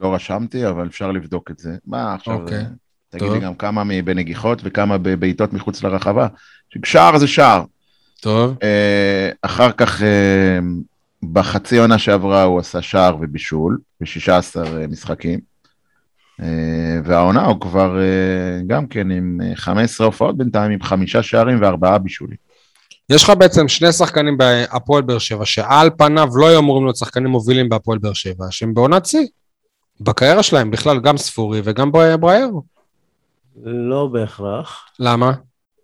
לא רשמתי, אבל אפשר לבדוק את זה. מה עכשיו, אוקיי, אה, תגיד טוב. לי גם כמה בנגיחות וכמה בבעיטות מחוץ לרחבה. שער זה שער. טוב, אה, אחר כך, אה, בחצי עונה שעברה הוא עשה שער ובישול, ב-16 משחקים. אה, והעונה הוא כבר אה, גם כן עם אה, 15 הופעות בינתיים, עם חמישה שערים וארבעה בישולים. יש לך בעצם שני שחקנים בהפועל באר שבע, שעל פניו לא היו אמורים להיות שחקנים מובילים בהפועל באר שבע, שהם בעונת שיא. בקריירה שלהם בכלל, גם ספורי וגם בר- בריירו. לא בהכרח. למה?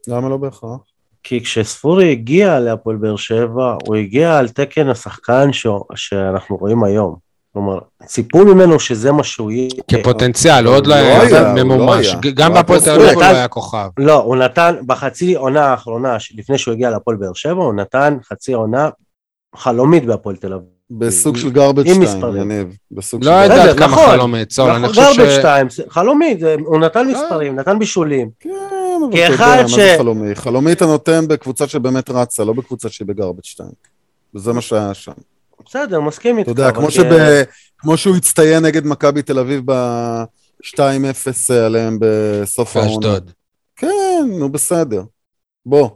למה לא בהכרח? כי כשספורי הגיע להפועל באר שבע, הוא הגיע על תקן השחקן ש... שאנחנו רואים היום. כלומר, ציפו ממנו שזה מה שהוא יהיה. כפוטנציאל, הוא עוד לא לא היה לא ממומש. גם בהפועל תל אביב. הוא לא היה כוכב. לא, הוא נתן, בחצי עונה האחרונה, לפני שהוא הגיע להפועל באר שבע, הוא נתן חצי עונה חלומית בהפועל תל אביב. בסוג של garbage עם 2, מספרים. יניב. בסוג לא. יודעת כמה. חלומית, סול, אני נכון, חושב ש... garbage time, זה- חלומית, זה- הוא נתן אה. מספרים, נתן בישולים. כן, אבל כי אתה אחד יודע, מה זה חלומי? חלומי אתה נותן בקבוצה שבאמת רצה, לא בקבוצה שהיא בגרבג' 2. וזה מה שהיה שם. בסדר, מסכים איתך. אתה יודע, כמו שב- כמו שהוא הצטיין נגד מכבי תל אביב ב-2-0 עליהם בסוף העונה. באשדוד. כן, נו בסדר. בוא.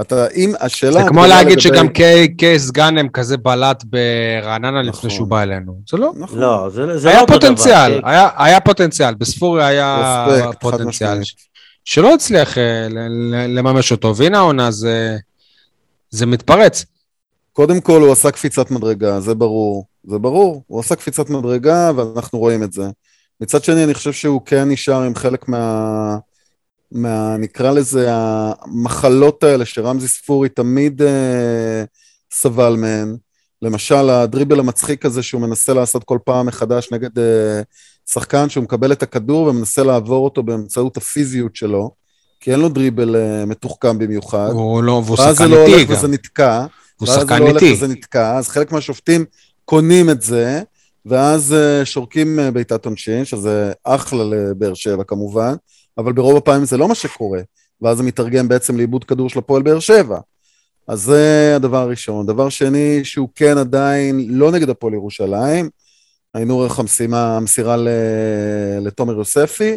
אתה, אם השאלה... זה כמו להגיד לגבי- שגם קיי- קייס גאנם כזה בלט ברעננה לפני נכון. שהוא בא אלינו. זה לא. נכון. לא, זה זה לא היה אותו דבר. פוטנציאל, כי- היה- היה פוטנציאל, בספורי היה פוטנציאל. שלא הצליח אה, לממש אותו, והנה העונה זה- זה מתפרץ. קודם כל הוא עשה קפיצת מדרגה, זה ברור. זה ברור. הוא עשה קפיצת מדרגה ואנחנו רואים את זה. מצד שני, אני חושב שהוא כן נשאר עם חלק מה... מה... נקרא לזה המחלות האלה שרמזי ספורי תמיד אה, סבל מהן. למשל, הדריבל המצחיק הזה שהוא מנסה לעשות כל פעם מחדש נגד אה, שחקן שהוא מקבל את הכדור ומנסה לעבור אותו באמצעות הפיזיות שלו, כי אין לו דריבל אה, מתוחכם במיוחד. הוא לא, והוא ואז זה שחקן לא איטי הולך גם. וזה נתקע. הוא ואז שחקן זה לא הולך איטי. וזה נתקע, אז חלק מהשופטים קונים את זה, ואז אה, שורקים אה, בעיטת עונשין, שזה אחלה לבאר שבע כמובן, אבל ברוב הפעמים זה לא מה שקורה, ואז זה מתרגם בעצם לאיבוד כדור של הפועל באר שבע. אז זה הדבר הראשון. דבר שני, שהוא כן עדיין לא נגד הפועל ירושלים, היינו ערך המשימה, המסירה ל- לתומר יוספי,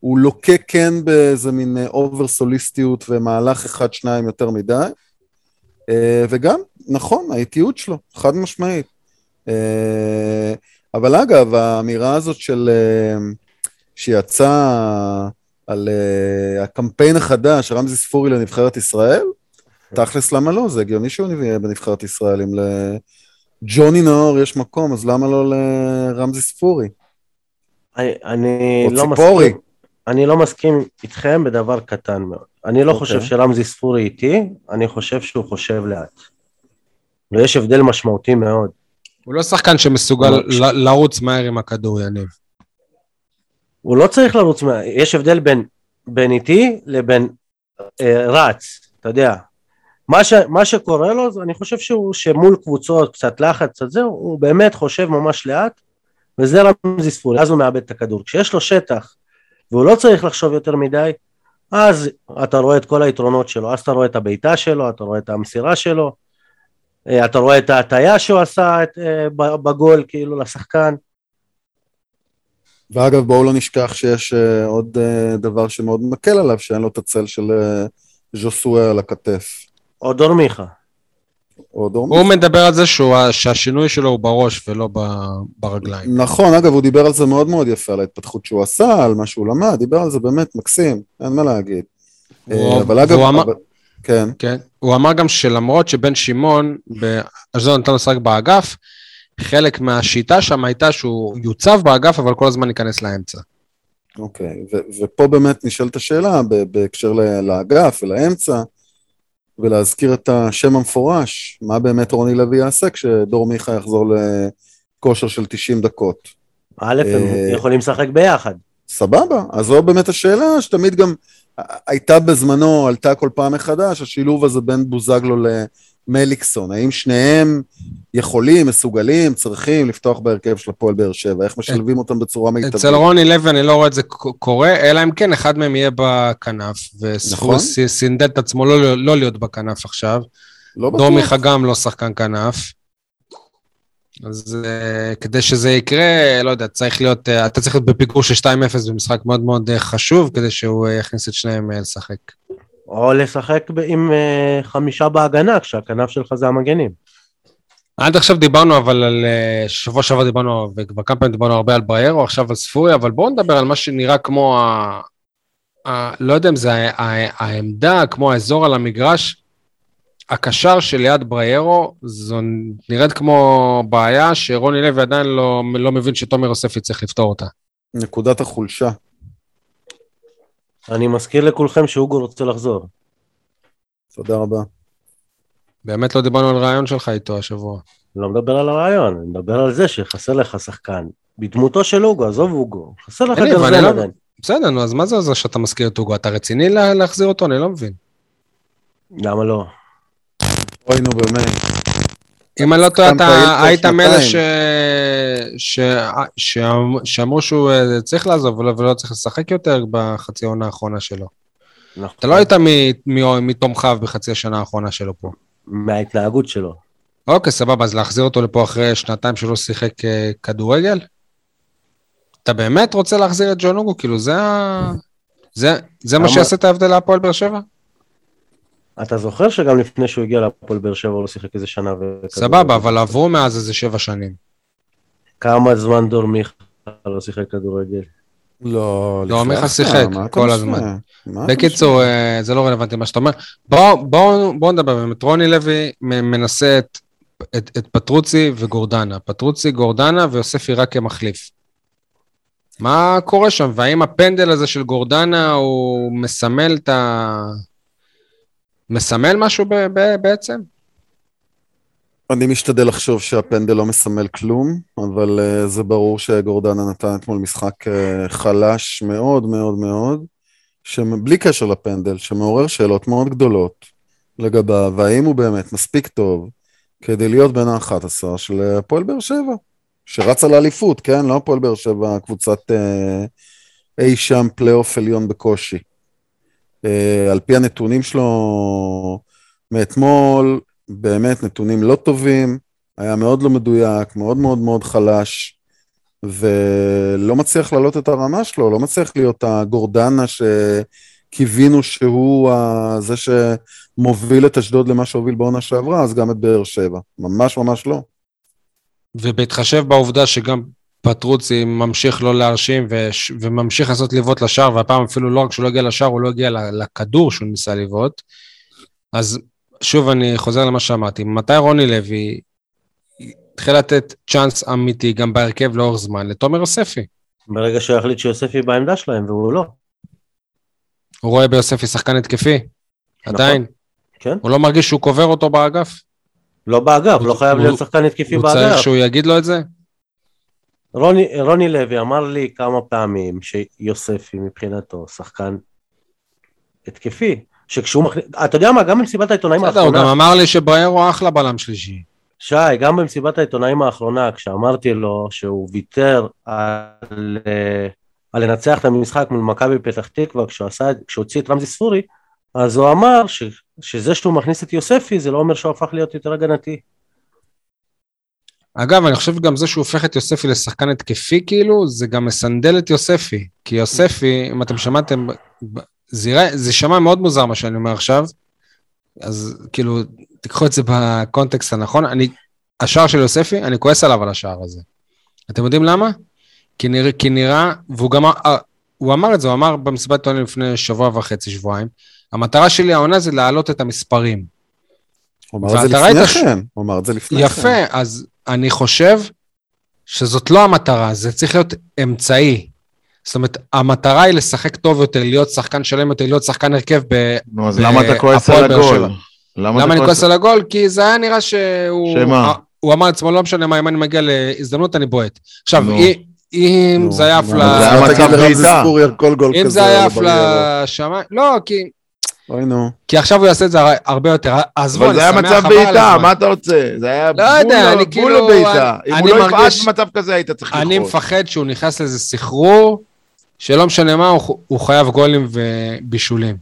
הוא לוקה כן באיזה מין אובר סוליסטיות ומהלך אחד-שניים יותר מדי. אה, וגם, נכון, האיטיות שלו, חד משמעית. אה, אבל אגב, האמירה הזאת של... אה, שיצאה על אה, הקמפיין החדש, רמזי ספורי לנבחרת ישראל, תכלס למה לא? זה הגיוני שהוא יהיה בנבחרת ישראל. אם לג'וני נאור יש מקום, אז למה לא לרמזי ספורי? אני, אני או לא ציפורי. מסכים, אני לא מסכים איתכם בדבר קטן מאוד. אני לא אוקיי. חושב שרמזי ספורי איתי, אני חושב שהוא חושב לאט. ויש הבדל משמעותי מאוד. הוא לא שחקן שמסוגל. ל- לרוץ מהר עם הכדור, יניב. הוא לא צריך לרוץ, מה... יש הבדל בין, בין איטי לבין אה, רץ, אתה יודע. מה, ש, מה שקורה לו, זה- אני חושב שהוא, שמול קבוצות, קצת לחץ, קצת זהו, הוא באמת חושב ממש לאט, וזה רמזי ספורי, אז הוא מאבד את הכדור. כשיש לו שטח, והוא לא צריך לחשוב יותר מדי, אז אתה רואה את כל היתרונות שלו, אז אתה רואה את הבעיטה שלו, אתה רואה את המסירה שלו, אה, אתה רואה את ההטייה שהוא עשה את, אה, בגול, כאילו, לשחקן. ואגב, בואו לא נשכח שיש אה, עוד דבר שמאוד מקל עליו, שאין לו את הצל של ז'וסואה על הכתף. או דור מיכה. או. הוא מדבר על זה שהוא- שהשינוי שלו הוא בראש ולא ב- ברגליים. נכון, אגב, הוא דיבר על זה מאוד מאוד יפה, על ההתפתחות שהוא עשה, על מה שהוא למד, דיבר על זה באמת מקסים, אין מה להגיד. הוא- אה, אבל אגב, אמר- אבל- כן, כן. הוא אמר גם שלמרות שבן שמעון באשדוד נתן לשחק באגף, חלק מהשיטה שם הייתה שהוא יוצב באגף, אבל כל הזמן ייכנס לאמצע. אוקיי, ו- ופה באמת נשאלת השאלה ב- בהקשר לאגף ולאמצע, ולהזכיר את השם המפורש, מה באמת רוני לוי יעשה כשדור מיכה יחזור לכושר של 90 דקות. א', הם אה, יכולים לשחק ביחד. סבבה, אז זו באמת השאלה שתמיד גם הייתה בזמנו, עלתה כל פעם מחדש, השילוב הזה בין בוזגלו למליקסון. האם שניהם יכולים, מסוגלים, צריכים לפתוח בהרכב של הפועל באר שבע? איך משלבים אותם בצורה מיטבית? אצל רוני לוי אני לא רואה את זה קורה, אלא אם כן אחד מהם יהיה בכנף, נכון. וספוס סינדל את עצמו לא, לא להיות בכנף עכשיו. לא בטוח. דור מיכה גם לא שחקן כנף. אז uh, כדי שזה יקרה, לא יודע, צריך להיות, uh, אתה צריך להיות בפיגור של 2-0 במשחק מאוד מאוד uh, חשוב, כדי שהוא uh, יכניס את שניהם uh, לשחק. או לשחק עם אה, חמישה בהגנה, כשהכנף שלך זה המגנים. עד עכשיו דיברנו אבל על, uh, שבוע שעבר דיברנו, וכבר כמה פעמים דיברנו הרבה על בריירו, עכשיו על ספורי, אבל בואו נדבר על מה שנראה כמו ה... ה לא יודע אם זה ה- ה- העמדה, כמו האזור על המגרש. הקשר שליד בריירו, זו נראית כמו בעיה שרוני לוי עדיין לא, לא מבין שתומר יוספי צריך לפתור אותה. נקודת החולשה. אני מזכיר לכולכם שאוגו רוצה לחזור. תודה רבה. באמת לא דיברנו על רעיון שלך איתו השבוע. אני לא מדבר על הרעיון, אני מדבר על זה שחסר לך שחקן. בדמותו של אוגו, עזוב אוגו. חסר לך גרזן לא- עדיין. בסדר, נו, אז מה זה עוזר שאתה מזכיר את אוגו? אתה רציני לה, להחזיר אותו? אני לא מבין. למה לא? אוי, נו באמת. אם אני לא טועה, אתה היית מאלה ש... שנתיים. ש... ש... שאמרו שהוא אה, צריך לעזוב ולא, צריך לשחק יותר בחצי העונה האחרונה שלו. נכון. אתה לא היית מ... מ... מתומכיו בחצי השנה האחרונה שלו פה. מההתנהגות שלו. אוקיי, סבבה, אז להחזיר אותו לפה אחרי שנתיים שלא שיחק אה, כדורגל? אתה באמת רוצה להחזיר את ג'ון אוגו? כאילו, זה ה... זה, זה מה? שיעשה את ההבדל להפועל באר שבע? אתה זוכר שגם לפני שהוא הגיע להפועל באר שבע הוא לא שיחק איזה שנה וכדורגל? סבבה, אבל עברו מאז איזה שבע שנים. כמה זמן דור מיכה לא שיחק כדורגל? לא, לא, לפני מיכה שיחק כל? הזמן. בקיצור, אה, זה לא רלוונטי מה שאתה אומר. בואו בוא, בוא נדבר באמת. רוני לוי מנסה את, את, את פטרוצי וגורדנה. פטרוצי, גורדנה ויוספי רק כמחליף. מה קורה שם? והאם הפנדל הזה של גורדנה הוא מסמל את ה... מסמל משהו ב- ב- בעצם? אני משתדל לחשוב שהפנדל לא מסמל כלום, אבל uh, זה ברור שגורדנה נתן אתמול משחק uh, חלש מאוד מאוד מאוד, שבלי קשר לפנדל, שמעורר שאלות מאוד גדולות לגביו, והאם הוא באמת מספיק טוב כדי להיות בין ה-11 של הפועל באר שבע, שרץ על האליפות, כן? לא הפועל באר שבע, קבוצת uh, אי שם פלייאוף עליון בקושי. Uh, על פי הנתונים שלו מאתמול, באמת נתונים לא טובים, היה מאוד לא מדויק, מאוד מאוד מאוד חלש, ולא מצליח להעלות את הרמה שלו, לא מצליח להיות הגורדנה שקיווינו שהוא זה שמוביל את אשדוד למה שהוביל בעונה שעברה, אז גם את באר שבע. ממש ממש לא. ובהתחשב בעובדה שגם פטרוצי ממשיך לא להרשים וש... וממשיך לעשות לבעוט לשער, והפעם אפילו לא רק שהוא לא הגיע לשער, הוא לא הגיע לכדור שהוא ניסה לבעוט, אז שוב, אני חוזר למה שאמרתי, מתי רוני לוי התחיל לתת צ'אנס אמיתי גם בהרכב לאורך זמן לתומר יוספי? ברגע שהוא יחליט שיוספי בעמדה שלהם, והוא לא. הוא רואה ביוספי שחקן התקפי? נכון. עדיין? כן. הוא לא מרגיש שהוא קובר אותו באגף? לא באגף, הוא- לא חייב הוא- להיות שחקן התקפי הוא צריך באגף. שהוא יגיד לו את זה? רוני, רוני לוי אמר לי כמה פעמים שיוספי מבחינתו שחקן התקפי, שכשהוא מכניס, אתה יודע מה, גם במסיבת העיתונאים בסדר, הוא גם האחרונה, אמר לי שבריירו אחלה בלם שלישי. שי, גם במסיבת העיתונאים האחרונה, כשאמרתי לו שהוא ויתר על, אה, על לנצח את המשחק מול מכבי פתח תקווה, כשהוא, עשה, כשהוא הוציא את רמזי ספורי, אז הוא אמר ש, שזה שהוא מכניס את יוספי, זה לא אומר שהוא הפך להיות יותר הגנתי. אגב, אני חושב גם זה שהוא הופך את יוספי לשחקן התקפי, כאילו, זה גם מסנדל את יוספי. כי יוספי, אם אתם שמעתם, זה יראה- זה יישמע מאוד מוזר מה שאני אומר עכשיו, אז כאילו, תיקחו את זה בקונטקסט הנכון. אני, השער של יוספי, אני כועס עליו על השער הזה. אתם יודעים למה? כי נראה, כי נראה והוא גם, אה, הוא אמר את זה, הוא אמר במסיבת עיתונאים לפני שבוע וחצי, שבועיים, המטרה שלי העונה זה להעלות את המספרים. הוא אמר את זה לפני כן, הוא אמר את זה לפני כן. יפה, אז אני חושב שזאת לא המטרה, זה צריך להיות אמצעי. זאת אומרת, המטרה היא לשחק טוב יותר, להיות שחקן שלם יותר, להיות שחקן הרכב ב... נו, אז ב- למה אתה כועס על הגול? למה למה אני כועס על הגול? כי זה היה נראה שהוא... שמה? הוא אמר לעצמו, לא משנה מה, אם אני מגיע להזדמנות, אני בועט. עכשיו, נו. אם- נו, זה היה ל... זה היה לא מצב בעיטה. אם. זה היה לבריירו. לשמיים... לא, כי... אוי נו. כי עכשיו הוא יעשה את זה הר- הרבה יותר. עזבו, אבל אני זה היה שמח, מצב חבל על בעיטה. מה אתה רוצה? זה היה לא יודע, בול- אני בול כאילו- לבעיטה. אם אני הוא לא יפעט מרגיש- במצב כזה, היית צריך אני לכעוס. מפחד שהוא נכנס לאיזה סחרור, שלא משנה מה, הוא, הוא חייב גולים ובישולים.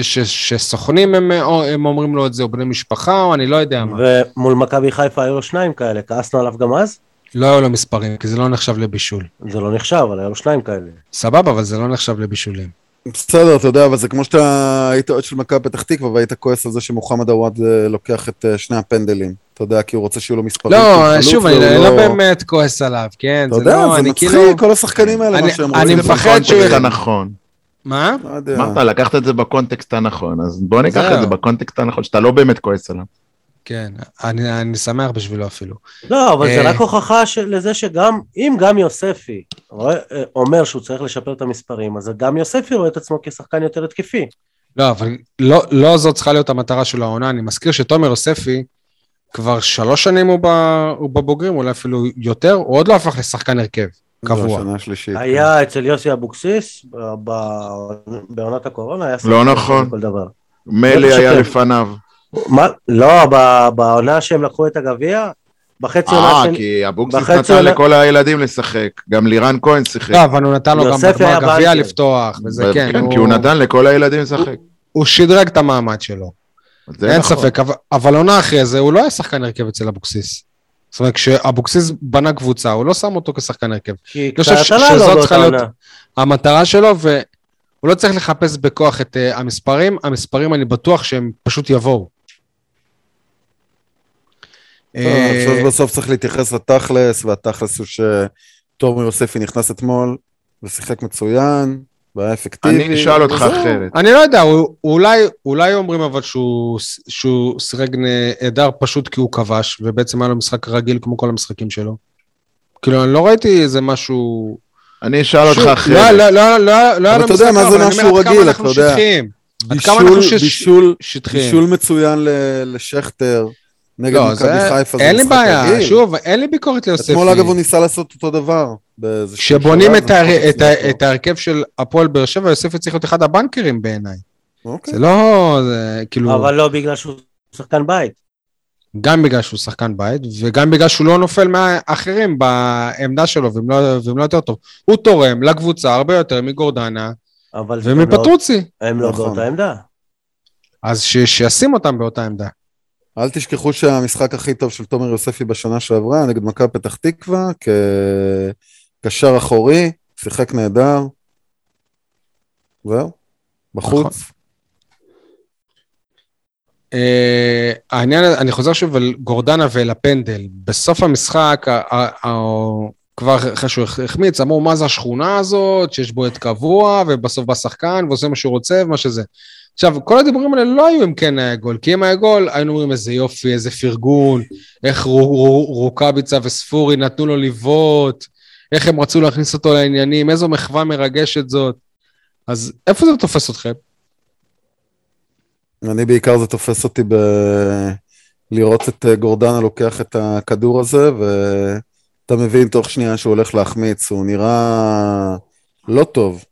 ושסוכנים הם, הם אומרים לו את זה, או בני משפחה, או אני לא יודע מה. ומול מכבי חיפה היו לו שניים כאלה, כעסנו עליו גם אז? לא היו לו מספרים, כי זה לא נחשב לבישול. זה לא נחשב, אבל היו לו שניים כאלה. סבבה, אבל זה לא נחשב לבישולים. בסדר, אתה יודע, אבל זה כמו שאתה היית אוהד של מכבי פתח תקווה והיית כועס על זה שמוחמד עוואד אה, לוקח את אה, שני הפנדלים. אתה יודע, כי הוא רוצה שיהיו לו מספרים. לא, שוב, אני והוא לא באמת כועס עליו, כן? אתה זה יודע, לא, זה אני מצחיק, כאילו... כל השחקנים האלה, אני- מה שהם אני רוצים. מפחד שהוא- בקונטקסט הנכון. מה? לא יודע. אמרת, לקחת את זה בקונטקסט הנכון, אז בוא ניקח. את זה בקונטקסט הנכון, שאתה לא באמת כועס עליו. כן, אני, אני שמח בשבילו אפילו. לא, אבל זה אה. רק הוכחה של- לזה שגם, אם גם יוספי רואה- אה, אומר שהוא צריך לשפר את המספרים, אז גם יוספי רואה את עצמו כשחקן יותר התקפי. לא, אבל לא, לא זאת צריכה להיות המטרה של העונה. אני מזכיר שתומר יוספי, כבר שלוש שנים הוא, ב, הוא בבוגרים, אולי אפילו יותר, הוא עוד לא הפך לשחקן הרכב, זו קבוע. השנה השלישית. היה אצל יוסי אבוקסיס בעונת הקורונה, היה לא שחקן נכון. כל דבר. מלי בטח היה. לפניו. מה? לא, ב- בעונה שהם לקחו את הגביע, בחצי עונה אה, שני, כי אבוקסיס נתן לכל הילדים לשחק. גם לירן כהן שיחק. לא, אבל הוא נתן לו גם בגמר גביע. לפתוח, וזה כן, כן, כי הוא נתן לכל הילדים לשחק. הוא שדרג את המעמד שלו, זה אין נכון. ספק, אבל- אבל עונה אחרי זה הוא לא היה שחקן הרכב אצל אבוקסיס. זאת אומרת, כשאבוקסיס בנה קבוצה, הוא לא שם אותו כשחקן הרכב. כי קצת עלה לו באותה עונה. המטרה שלו, והוא לא צריך לחפש בכוח את uh, המספרים, המספרים אני בטוח שהם פשוט יבואו. טוב, אני אה, חושב שבסוף צריך להתייחס לתכלס, והתכלס הוא שתומר יוספי נכנס אתמול ושיחק מצוין, והיה אפקטיבי. אני אשאל אותך. אחרת. אני לא יודע, אולי, אולי אומרים אבל שהוא, שהוא שיחק נהדר פשוט כי הוא כבש, ובעצם היה לו משחק רגיל כמו כל המשחקים שלו. כאילו, אני לא ראיתי איזה משהו אני אשאל אותך אחרת. לא, לא, לא, לא, לא, אבל אתה יודע מה זה משהו רגיל, אתה יודע. שטחיים. עד כמה בישול, מצוין לשכטר נגד לא, מכבי זה, חיפה. זה אין לי בעיה, רגיל. שוב, אין לי ביקורת ליוספי. אתמול אגב הוא ניסה לעשות אותו דבר. כשבונים את ה- לפחות את ה-. את ההרכב של הפועל באר שבע, יוספי צריך להיות אחד הבנקרים בעיניי. אוקיי. זה לא, זה כאילו, אבל לא בגלל שהוא שחקן בית. גם בגלל שהוא שחקן בית, וגם בגלל שהוא לא נופל מהאחרים בעמדה שלו, ואם לא, ואם לא יותר טוב. הוא תורם לקבוצה הרבה יותר מגורדנה אבל הם לא- ומפטרוצי, הם לא נכון. באותה עמדה. אז ש- שישים אותם באותה עמדה. אל תשכחו שהמשחק הכי טוב של תומר יוספי בשנה שעברה נגד מכבי פתח תקווה, כקשר אחורי, שיחק נהדר. זהו, בחוץ. אה, העניין, אני חוזר שוב על גורדנה ולפנדל. בסוף המשחק, ה- ה- ה- כבר אחרי שהוא החמיץ, אמרו, מה זה השכונה הזאת, שיש בו את קבוע, ובסוף בא שחקן ועושה מה שהוא רוצה ומה שזה. עכשיו, כל הדיבורים האלה לא היו אם כן היה גול, כי אם היה גול, היינו אומרים איזה יופי, איזה פרגון, איך רו- רו- רוקאביצה וספורי נתנו לו לבעוט, איך הם רצו להכניס אותו לעניינים, איזו מחווה מרגשת זאת. אז איפה זה תופס אתכם? אני בעיקר זה תופס אותי ב... לראות את אה, גורדנה לוקח את הכדור הזה, ואתה מבין תוך שנייה שהוא הולך להחמיץ, הוא נראה לא טוב.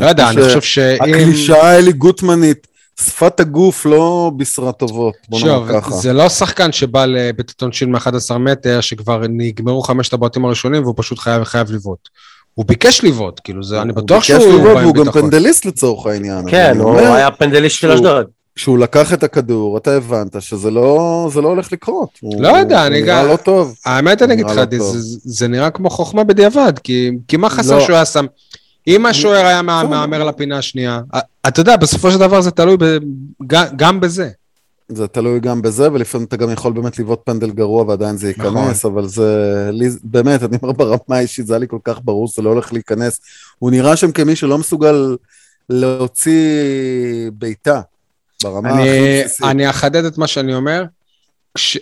לא יודע, אני חושב שאם... הקלישאה האלי גוטמנית, שפת הגוף לא בישרה טובות, בוא שוב, נאמר ככה. זה לא שחקן שבא לבית עונשין מ-11 מטר, שכבר נגמרו חמשת הבועטים הראשונים, והוא פשוט חייב, חייב לבעוט. הוא ביקש לבעוט, כאילו, זה, אני בטוח שהוא הוא ביקש לבעוט והוא גם. פנדליסט לצורך העניין. כן, הוא אומר, היה פנדליסט של אשדוד. כשהוא לקח את הכדור, אתה הבנת שזה לא, זה לא הולך לקרות. הוא- לא יודע, הוא אני נראה גם- לא טוב. האמת, אני אגיד נראה לך, לא זה. זה, זה נראה כמו חוכמה בדיעבד, כי, כי מה חסר לא. שהוא היה שם... אם השוער היה. מהמר לפינה השנייה, אתה יודע, בסופו של דבר זה תלוי גם, בזה. זה תלוי גם בזה, ולפעמים אתה גם יכול באמת לבעוט פנדל גרוע ועדיין זה ייכנס, נכון. אבל זה, לי, באמת, אני אומר ברמה האישית, זה היה לי כל כך ברור שזה לא הולך להיכנס. הוא נראה שם כמי שלא מסוגל להוציא בעיטה, ברמה הכי בסיסית. אני אחדד את מה שאני אומר. כש...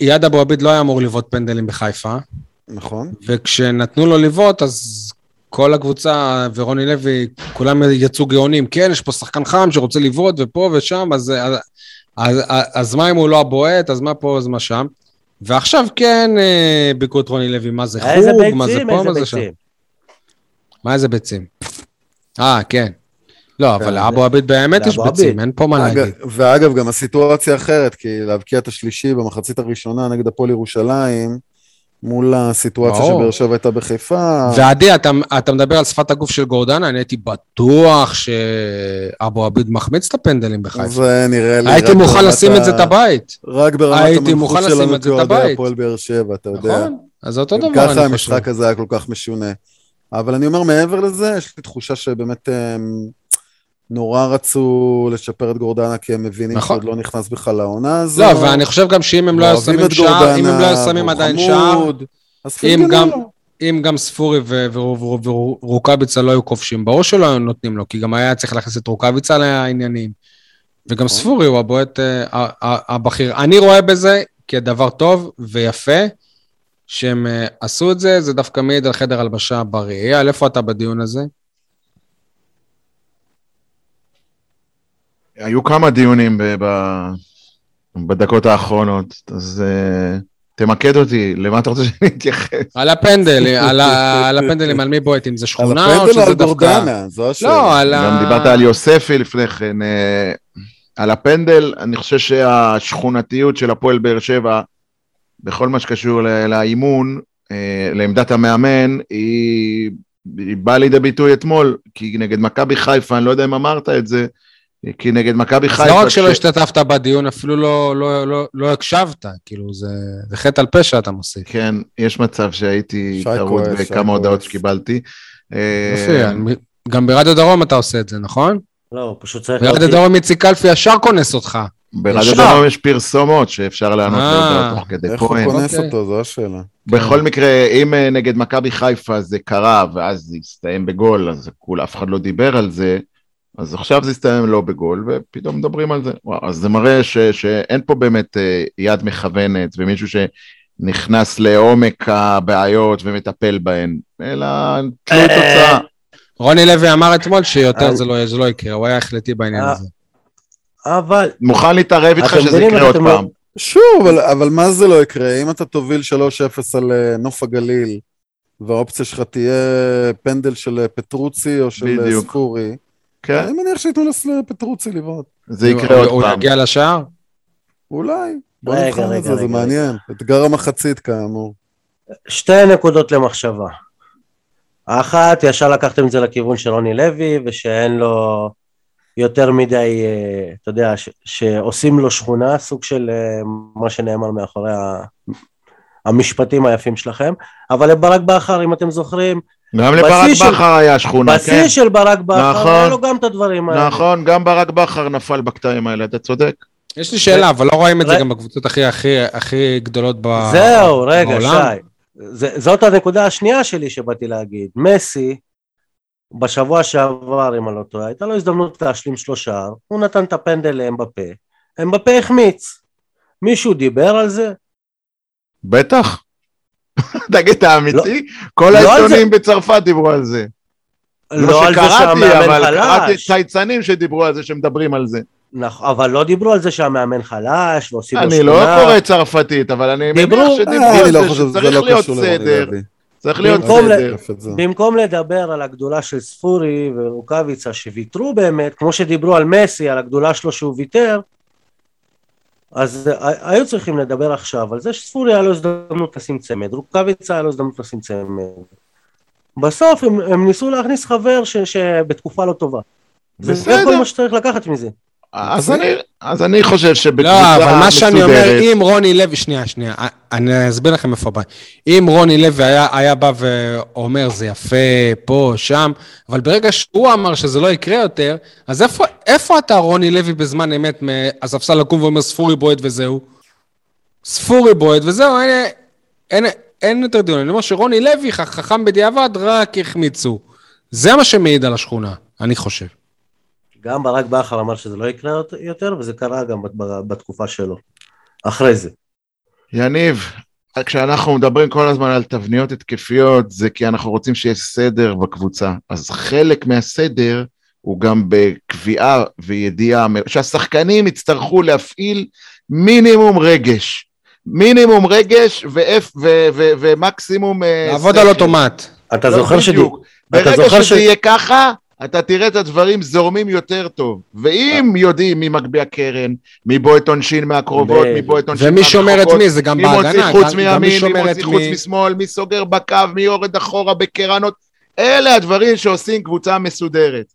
איאד אבו עביד לא היה אמור לבעוט פנדלים בחיפה, נכון? וכשנתנו לו לבעוט, אז כל הקבוצה ורוני לוי, כולם יצאו גאונים. כן, יש פה שחקן חם שרוצה לבעוט ופה ושם, אז, אז, אז, אז מה אם הוא לא הבועט, אז מה פה, אז מה שם. ועכשיו כן אה, ביקרו את רוני לוי, מה זה חוג, מה זה ביצים, פה, מה זה שם. ביצים. מה איזה ביצים? אה, כן. לא, אבל כן, לאבו עביד באמת יש ביצים. אין פה מה להגיד. ואגב, גם הסיטואציה אחרת, כי להבקיע את השלישי במחצית הראשונה נגד הפועל ירושלים, מול הסיטואציה. שבאר שבע הייתה בחיפה, ועדי, אתה, אתה מדבר על שפת הגוף של גורדנה, אני הייתי בטוח שאבו עביד מחמיץ את הפנדלים בחיפה. זה נראה לי... הייתי מוכן לשים את זה את הבית. רק ברמת לשים שלנו כאוהדי. הפועל באר שבע, אתה יודע. נכון? אז זה אותו דבר, ככה אני חושב. המשחק הזה היה כל כך משונה. אבל אני אומר, מעבר לזה, יש לי תחושה שבאמת הם נורא רצו לשפר את גורדנה, כי הם מבינים נכון. שעוד לא נכנס בכלל לעונה הזו. לא, ואני חושב גם שאם הם לא היו אוהבים שמים שער, אם הם לא היו שמים עדיין שער, אם גם-. אם גם ספורי ורוקאביצה לא היו כובשים, ברור שלא היו נותנים לו, כי גם היה צריך להכניס את רוקאביצה לעניינים. וגם נכון. ספורי הוא הבועט אה, הבכיר. אני רואה בזה כדבר טוב ויפה, שהם אה, עשו את זה, זה דווקא מעיד על חדר הלבשה בריא. אייל, איפה אתה בדיון הזה? היו כמה דיונים ב- ב- בדקות האחרונות, אז אה, תמקד אותי, למה אתה רוצה שאני אתייחס? על הפנדל, *laughs* על ה- על הפנדלים, על מי בועט, אם זה על שכונה או הפנדל או שזה על דווקא... גורדנה? זו השאלה. לא, על ה... גם דיברת על יוספי לפני כן, אה, על הפנדל, אני חושב שהשכונתיות של הפועל באר שבע, בכל מה שקשור לאימון, אה, לעמדת המאמן, היא, היא באה לידי ביטוי אתמול, כי נגד מכבי חיפה, אני לא יודע אם אמרת את זה, כי נגד מכבי חיפה... לא רק שלא כש- השתתפת בדיון, אפילו לא, לא, לא, לא הקשבת, כאילו זה, זה חטא על פשע אתה מוסיף. כן, יש מצב שהייתי טרוד בכמה הודעות. שקיבלתי. אה, יופי, גם ברדיו דרום אתה עושה את זה, נכון? לא, הוא פשוט צריך ברדיו להוציא. דרום איציק קלפי ישר כונס אותך. ברדיו. דרום יש פרסומות שאפשר לענות אה, להודעות תוך כדי איך הוא. כונס אוקיי. אותו? זו השאלה. בכל מקרה, אם אה, נגד מכבי חיפה זה קרה, ואז זה הסתיים בגול, אז כול, אף אחד לא דיבר על זה, אז עכשיו זה הסתיים לא בגול, ופתאום מדברים על זה. וואו, אז זה מראה ש, שאין פה באמת אה, יד מכוונת, ומישהו נכנס לעומק הבעיות ומטפל בהן, אלא תלוי אה, תוצאה. רוני לוי אמר אתמול שיותר אני- זה לא, זה לא יקרה, הוא היה החלטי בעניין אה, הזה. אבל מוכן להתערב איתך שזה יקרה עוד אתם לא- פעם. שוב, אבל, אבל מה זה לא יקרה? אם אתה תוביל 3-0 על אה, נוף הגליל, והאופציה שלך תהיה פנדל של אה, פטרוצי או של אה, בדיוק. ספורי, כן, אני מניח שייתנו לפטרוצי לבעוט. זה יקרה הוא- עוד הוא פעם. יגיע לשער? אולי. בוא רגע, את זה, זה מעניין. אתגר המחצית כאמור. שתי נקודות למחשבה. האחת, ישר לקחתם את זה לכיוון של רוני לוי, ושאין לו יותר מדי, אה, אתה יודע, ש- שעושים לו שכונה, סוג של אה, מה שנאמר מאחורי המשפטים היפים שלכם. אבל לברק בכר, אם אתם זוכרים, גם בשיא לברק של- בכר היה שכונה, כן. בשיא של ברק בכר, נכון. היה לו גם את הדברים האלה. נכון, גם ברק בכר נפל בקטעים האלה, אתה צודק. יש לי שאלה, אבל לא רואים את זה גם בקבוצות הכי הכי הכי גדולות ב- זהו, רגע, בעולם? שי. זאת הנקודה השנייה שלי שבאתי להגיד. מסי, בשבוע שעבר, אם אני לא טועה, הייתה לו הזדמנות להשלים שלושה, הוא נתן את הפנדל לאמבפה, אמבפה החמיץ. מישהו דיבר על זה? בטח. *laughs* תגיד, אתה אמיתי? כל לא העיתונים בצרפת דיברו על זה. לא על זה שהמאמן אבל קראתי חלש, צייצנים שדיברו על זה, שמדברים על זה. נכון, אבל לא דיברו על זה שהמאמן חלש ועושים לו אני שכונה. לא קורא צרפתית, אבל אני מניח שדיברו אה, על אני לא זה, שזה שצריך לא להיות סדר. צריך להיות סדר. במקום לדבר על הגדולה של ספורי ורוקאביצה שוויתרו באמת, כמו שדיברו על מסי, על הגדולה שלו שהוא ויתר, אז ה- היו צריכים לדבר עכשיו על זה שספורי היה לו הזדמנות לשים צמד, רוקאביצה היה לו הזדמנות לשים צמד. בסוף הם, הם ניסו להכניס חבר ש, שבתקופה לא טובה. זה- זה בסדר. כל מה שצריך לקחת מזה. אז אני, אז אני חושב לא, שבקבוצה אבל מה שאני אומר, מסודרת, אם רוני לוי, שנייה, שנייה, אני אסביר לכם איפה הבעיה. אם רוני לוי היה, היה בא ואומר, זה יפה, פה, שם, אבל ברגע שהוא אמר שזה לא יקרה יותר, אז איפה, איפה אתה, רוני לוי, בזמן אמת, מהספסל לקום ואומר, ספורי בועט וזהו? ספורי בועט וזהו, אין, אין, אין יותר דיון. אני אומר שרוני לוי, חכם בדיעבד, רק החמיצו. זה מה שמעיד על השכונה, אני חושב. גם ברק בכר אמר שזה לא יקרה יותר, וזה קרה גם בת- בתקופה שלו. אחרי זה. יניב, כשאנחנו מדברים כל הזמן על תבניות התקפיות, זה כי אנחנו רוצים שיהיה סדר בקבוצה. אז חלק מהסדר הוא גם בקביעה וידיעה, שהשחקנים יצטרכו להפעיל מינימום רגש. מינימום רגש ואף, ו, ו, ומקסימום... אה, לעבוד שכל. על אוטומט. אתה לא, זוכר. בדיוק. אתה ברגע זוכר שזה ש- יהיה ככה, אתה תראה את הדברים זורמים יותר טוב. ואם יודעים מי מגביה קרן, מי בועט עונשין מהקרובות. מי בועט עונשין ומי שומר את מי, זה גם מי בהגנה. מוציא חוץ מי מימין, מי מוציא חוץ מי. משמאל, מי סוגר בקו, מי יורד אחורה בקרנות. אלה הדברים שעושים קבוצה מסודרת.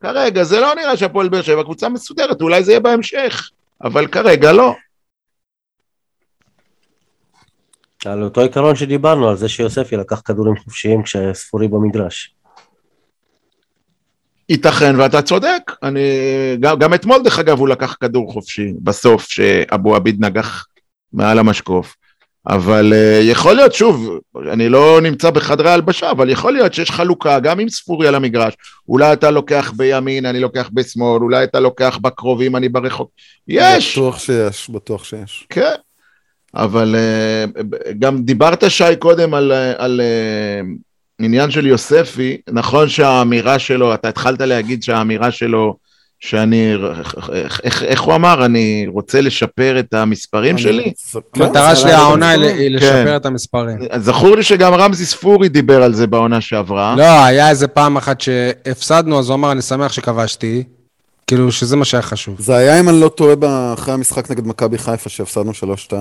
כרגע זה לא נראה שהפועל באר שבע קבוצה מסודרת, אולי זה יהיה בהמשך, אבל כרגע לא. על אותו עיקרון שדיברנו, על זה שיוספי לקח כדורים חופשיים כשספורי במגרש. ייתכן ואתה צודק, אני, גם, גם אתמול דרך אגב הוא לקח כדור חופשי בסוף שאבו עביד נגח מעל המשקוף, אבל uh, יכול להיות שוב, אני לא נמצא בחדרי הלבשה, אבל יכול להיות שיש חלוקה גם עם ספורי על המגרש, אולי אתה לוקח בימין, אני לוקח בשמאל, אולי אתה לוקח בקרובים, אני ברחוק, יש, בטוח שיש, בטוח שיש. כן, אבל uh, גם דיברת שי קודם על, אה, על uh, עניין של יוספי, נכון שהאמירה שלו, אתה התחלת להגיד שהאמירה שלו, שאני, איך, איך, איך הוא אמר, אני רוצה לשפר את המספרים שלי? כן, המטרה זה שלי העונה היא לשפר את המספרים. זכור לי שגם רמזי ספורי דיבר על זה בעונה שעברה. לא, היה איזה פעם אחת שהפסדנו, אז הוא אמר, אני שמח שכבשתי. כאילו, שזה מה שהיה חשוב. זה היה, אם אני לא טועה, אחרי המשחק נגד מכבי חיפה, שהפסדנו 3-2.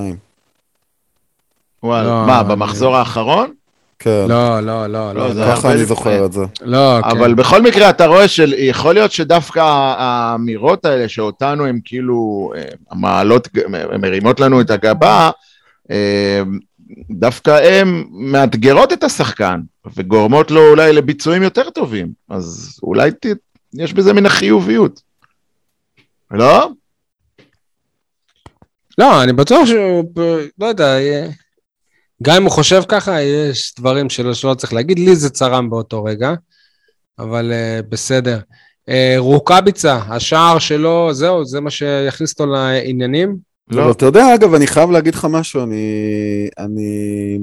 וואלה, לא, מה, אני- במחזור האחרון? כן, לא, לא, לא, לא, לא. לא. ככה אני זוכר. את זה. לא, כן. אבל בכל מקרה אתה רואה שיכול להיות שדווקא האמירות האלה שאותנו הם כאילו אה, המעלות, הן מרימות לנו את הגבה, אה, דווקא הן מאתגרות את השחקן וגורמות לו אולי לביצועים יותר טובים, אז אולי ת, יש בזה מן החיוביות. לא? לא, אני בטוח שהוא, לא יודע, יהיה- גם אם הוא חושב ככה, יש דברים שלא, שלא צריך להגיד. לי זה צרם באותו רגע, אבל uh, בסדר. Uh, רוקאביצה, השער שלו, זהו, זה מה שיכניס אותו לעניינים? לא. אבל אתה יודע, אגב, אני חייב להגיד לך משהו, אני... אני...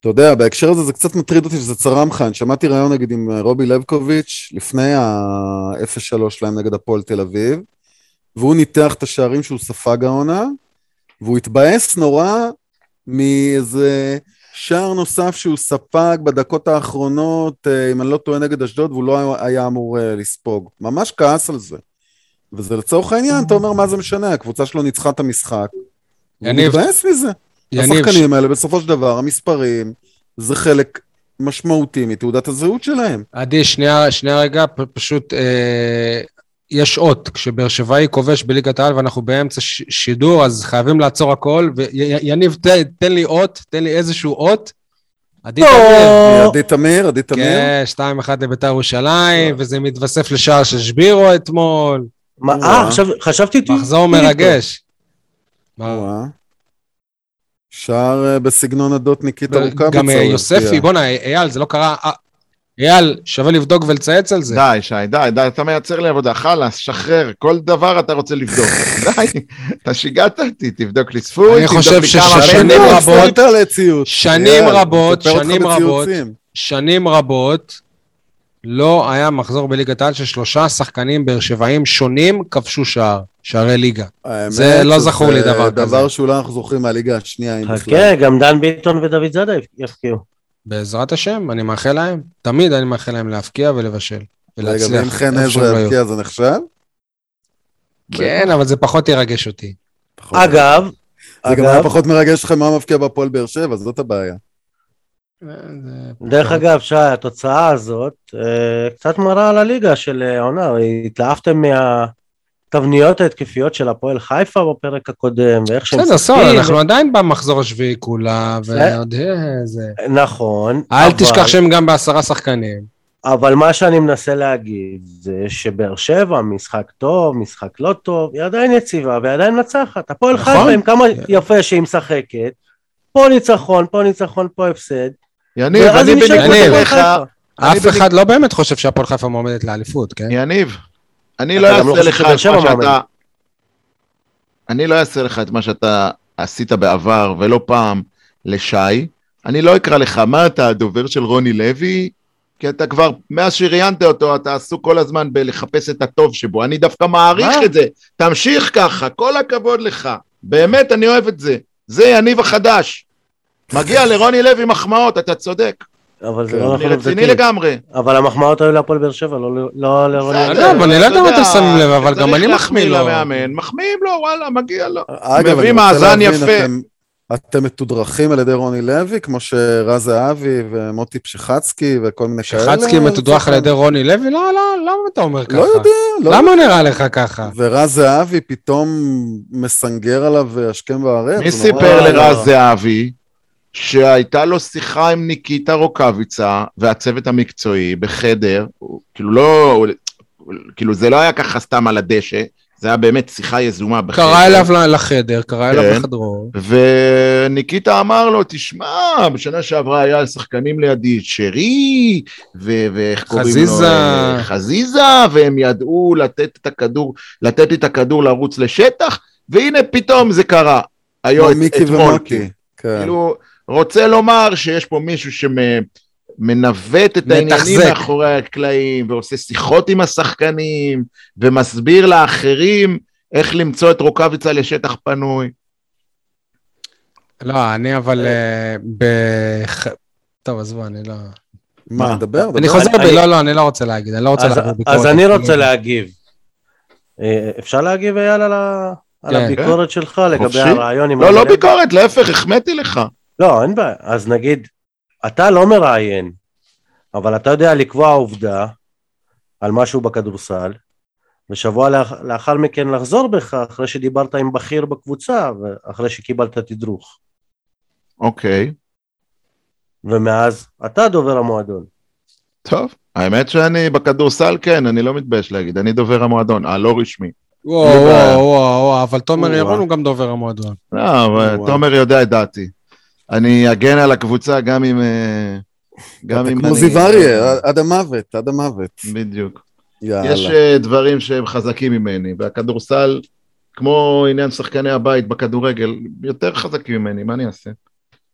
אתה יודע, בהקשר הזה זה קצת מטריד אותי שזה צרם לך. אני שמעתי ראיון נגיד עם רובי לבקוביץ' לפני ה-0-3 שלהם נגד הפועל תל אביב, והוא ניתח את השערים שהוא ספג העונה, והוא התבאס נורא מאיזה שער נוסף שהוא ספג בדקות האחרונות, אה, אם אני לא טועה, נגד אשדוד, והוא לא היה אמור אה, לספוג. ממש כעס על זה. וזה לצורך העניין, אתה אומר, מה זה משנה? הקבוצה שלו ניצחה את המשחק. הוא יניב, מתבאס מזה. יניב, השחקנים האלה, בסופו של דבר, המספרים, זה חלק משמעותי מתעודת הזהות שלהם. עדי, שנייה, שנייה רגע, פ- פשוט אה, יש אות, כשבאר שבעי כובש בליגת העל ואנחנו באמצע ש- שידור, אז חייבים לעצור הכל, ויניב, תן, תן לי אות, תן לי איזשהו אות. עדי לא. תמיר. עדי תמיר, עדי תמיר. כן, 2-1 לביתר ירושלים, וזה מתווסף לשער של שבירו אתמול. מה. אה, עכשיו, חשבתי... מחזור. מרגש. מה? שער אה, בסגנון הדות ניקיטה רוקאביצה. גם אה, יוספי. בואנה, אייל, זה לא קרה... אייל, שווה לבדוק ולצייץ על זה. די, שי, די, די, אתה מייצר לי עבודה, חלאס, שחרר, כל דבר אתה רוצה לבדוק. *laughs* די, אתה שיגעת אותי, תבדוק לי צפוי, אני תבדוק חושב לי כמה ששנים שנים לא, רבות-. שנים רבות, אותך שנים רבות. שנים רבות לא היה מחזור בליגת העל ששלושה שחקנים באר שבעים שונים כבשו שער, שערי ליגה. האמת, זה לא זכור לי דבר זה כזה. דבר שאולי אנחנו זוכרים מהליגה השנייה, אם בכלל. חכה, גם דן ביטון ודוד זאדה יפקיעו. בעזרת השם, אני מאחל להם, תמיד אני מאחל להם להפקיע ולבשל. רגע, ולהצליח. ואם חן עזרא לא. יבקיע זה נחשב? כן, אבל זה פחות ירגש אותי. אגב, זה גם היה פחות מרגש לכם מה מבקיע בהפועל באר שבע, זאת הבעיה. דרך אגב, שי, התוצאה הזאת אה, קצת מראה על הליגה של אה, העונה, התלהבתם מהתבניות ההתקפיות של הפועל חיפה בפרק הקודם, ואיך שהם בסדר, סול, משחקים. אנחנו עדיין במחזור השביעי כולה. ועוד אה, זה... נכון, אל תשכח שהם גם בעשרה שחקנים. אבל מה שאני מנסה להגיד זה שבאר שבע, משחק טוב, משחק לא טוב, היא עדיין יציבה והיא עדיין מנצחת. הפועל נכון. חיפה עם כמה יפה שהיא משחקת, פה ניצחון, פה ניצחון, פה הפסד. יניב, אני בניגוד אליך, אף אחד לא באמת חושב שהפועל חיפה מועמדת לאליפות, כן? יניב, אני לא לא אעשה חושב לך את מה שאתה... אני לא אעשה לך את מה שאתה עשית בעבר ולא פעם לשי. אני לא אקרא לך, מה אתה הדובר של רוני לוי? כי אתה כבר, מאז שראיינת אותו, אתה עסוק כל הזמן בלחפש את הטוב שבו. אני דווקא מעריך מה? את זה. תמשיך ככה, כל הכבוד לך. באמת, אני אוהב את זה. זה יניב החדש. מגיע לרוני לוי מחמאות, אתה צודק. אבל זה כן, לא נכון רציני עובדתית. לגמרי. אבל המחמאות היו להפועל באר שבע, לא- לא לרוני. אגב, אני לא יודע אם אתה אתם שמים לב, אבל גם אני מחמיא לו. מחמיאים לו, וואלה, מגיע לו. אגב, מביא אני רוצה מאזן להבין, יפה. אתם- מתודרכים על ידי רוני לוי, כמו שרז זהבי ומוטי פשחצקי וכל מיני כאלה? שחצקי מתודרך על ידי רוני לוי? לא, לא, למה אתה אומר ככה? לא יודע, לא למה נראה לך ככה? ורז זהבי פתאום מסנגר עליו השכם והערב. מי סיפר לא, לרז לא. זהבי שהייתה לו שיחה עם ניקיטה רוקאביצה והצוות המקצועי בחדר, הוא- כאילו לא, הוא- כאילו זה לא היה ככה סתם על הדשא, זה היה באמת שיחה יזומה בחדר. קרא אליו לחדר, קרא אליו כן. לחדרו. וניקיטה אמר לו, תשמע, בשנה שעברה היה שחקנים לידי שרי, ו- ואיך קוראים לו? חזיזה. חזיזה, והם ידעו לתת את הכדור, לתת לי את הכדור לרוץ לשטח, והנה פתאום זה קרה. היום, כמו מיקי אתמול, ומוטי. כן. כאילו, רוצה לומר שיש פה מישהו שמנווט את העניינים מתחזק. מאחורי הקלעים, ועושה שיחות עם השחקנים, ומסביר לאחרים איך למצוא את רוקאביצה לשטח פנוי. לא, אני אבל... אה, בח- טוב, עזבו, אני לא... מה, דבר, דבר. אני חוזר בי, אני- לא, לא, אני לא רוצה להגיד, אני לא רוצה להגיד ביקורת. אז אני רוצה להגיב. אה, אפשר להגיב, אייל, על כן. הביקורת שלך לגבי. הרעיון עם לא, לא? ביקורת, להפך, החמאתי לך. לא, אין בעיה. אז נגיד, אתה לא מראיין, אבל אתה יודע לקבוע עובדה על משהו בכדורסל, ושבוע לאח, לאחר מכן לחזור בך אחרי שדיברת עם בכיר בקבוצה, ואחרי שקיבלת תדרוך. אוקיי, ומאז אתה דובר המועדון. טוב. האמת שאני בכדורסל, כן, אני לא מתבייש להגיד, אני דובר המועדון, הלא רשמי. וואו. וואו, וואו, אבל תומר. ירון הוא גם דובר המועדון. לא. תומר יודע את דעתי. אני אגן על הקבוצה גם אם... אה, גם אם כמו. זיו אריה, עד המוות, עד המוות. בדיוק. יאללה. יש אה, דברים שהם חזקים ממני, והכדורסל כמו עניין שחקני הבית בכדורגל, יותר חזקים ממני, מה אני אעשה?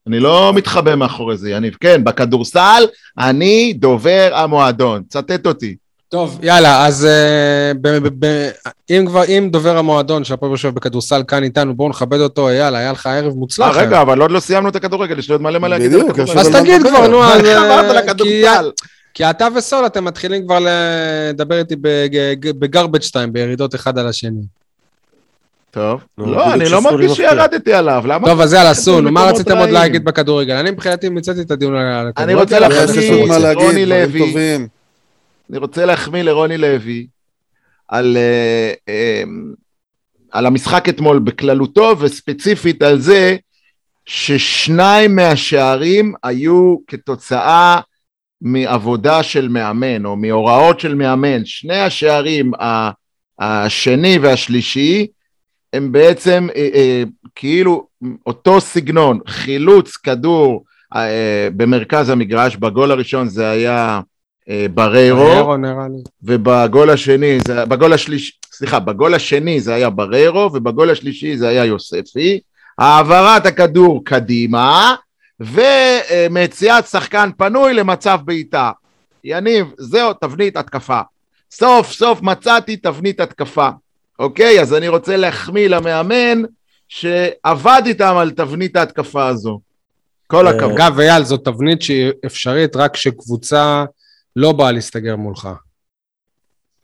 אני לא מתחבא מאחורי זה, יניב. כן, בכדורסל אני דובר המועדון, צטט אותי. טוב, יאללה, אז uh, ב- ב- ב- אם כבר, אם דובר המועדון של הפועל באר שבע בכדורסל כאן איתנו, בואו נכבד אותו, יאללה, היה לך ערב אה, מוצלח. רגע, אבל עוד לא סיימנו את הכדורגל, יש לי עוד מלא מה להגיד. על הכדורגל. אז תגיד כבר? נו, אז... אה? כי- אתה וסול, אתם מתחילים כבר לדבר איתי בגרבג' 2, בירידות אחד על השני. טוב. לא, אני לא מרגיש. שירדתי עליו, למה? טוב, אז יאללה, סול, מה רציתם עוד. להגיד בכדורגל? אני מבחינתי מיציתי את הדיון על הכדורגל. אני רוצה. להגיד, רוני לוי. אני רוצה להחמיא לרוני לוי על, אה, אה, על המשחק אתמול בכללותו, וספציפית על זה ששניים מהשערים היו כתוצאה מעבודה של מאמן, או מהוראות של מאמן. שני השערים, השני והשלישי, הם בעצם אה, אה, כאילו אותו סגנון, חילוץ כדור במרכז המגרש, בגול הראשון זה היה בריירו, בריירו. ובגול השני, זה, בגול השלישי, סליחה, בגול השני זה היה בריירו, ובגול השלישי זה היה יוספי. העברת הכדור קדימה, ומציאת שחקן פנוי למצב בעיטה. יניב, זהו, תבנית התקפה. סוף סוף מצאתי תבנית התקפה. אוקיי? אז אני רוצה להחמיא למאמן שעבד איתם על תבנית ההתקפה הזו. כל אה, הכבוד. אגב, אייל, זו תבנית שהיא אפשרית רק כשקבוצה לא באה להסתגר מולך.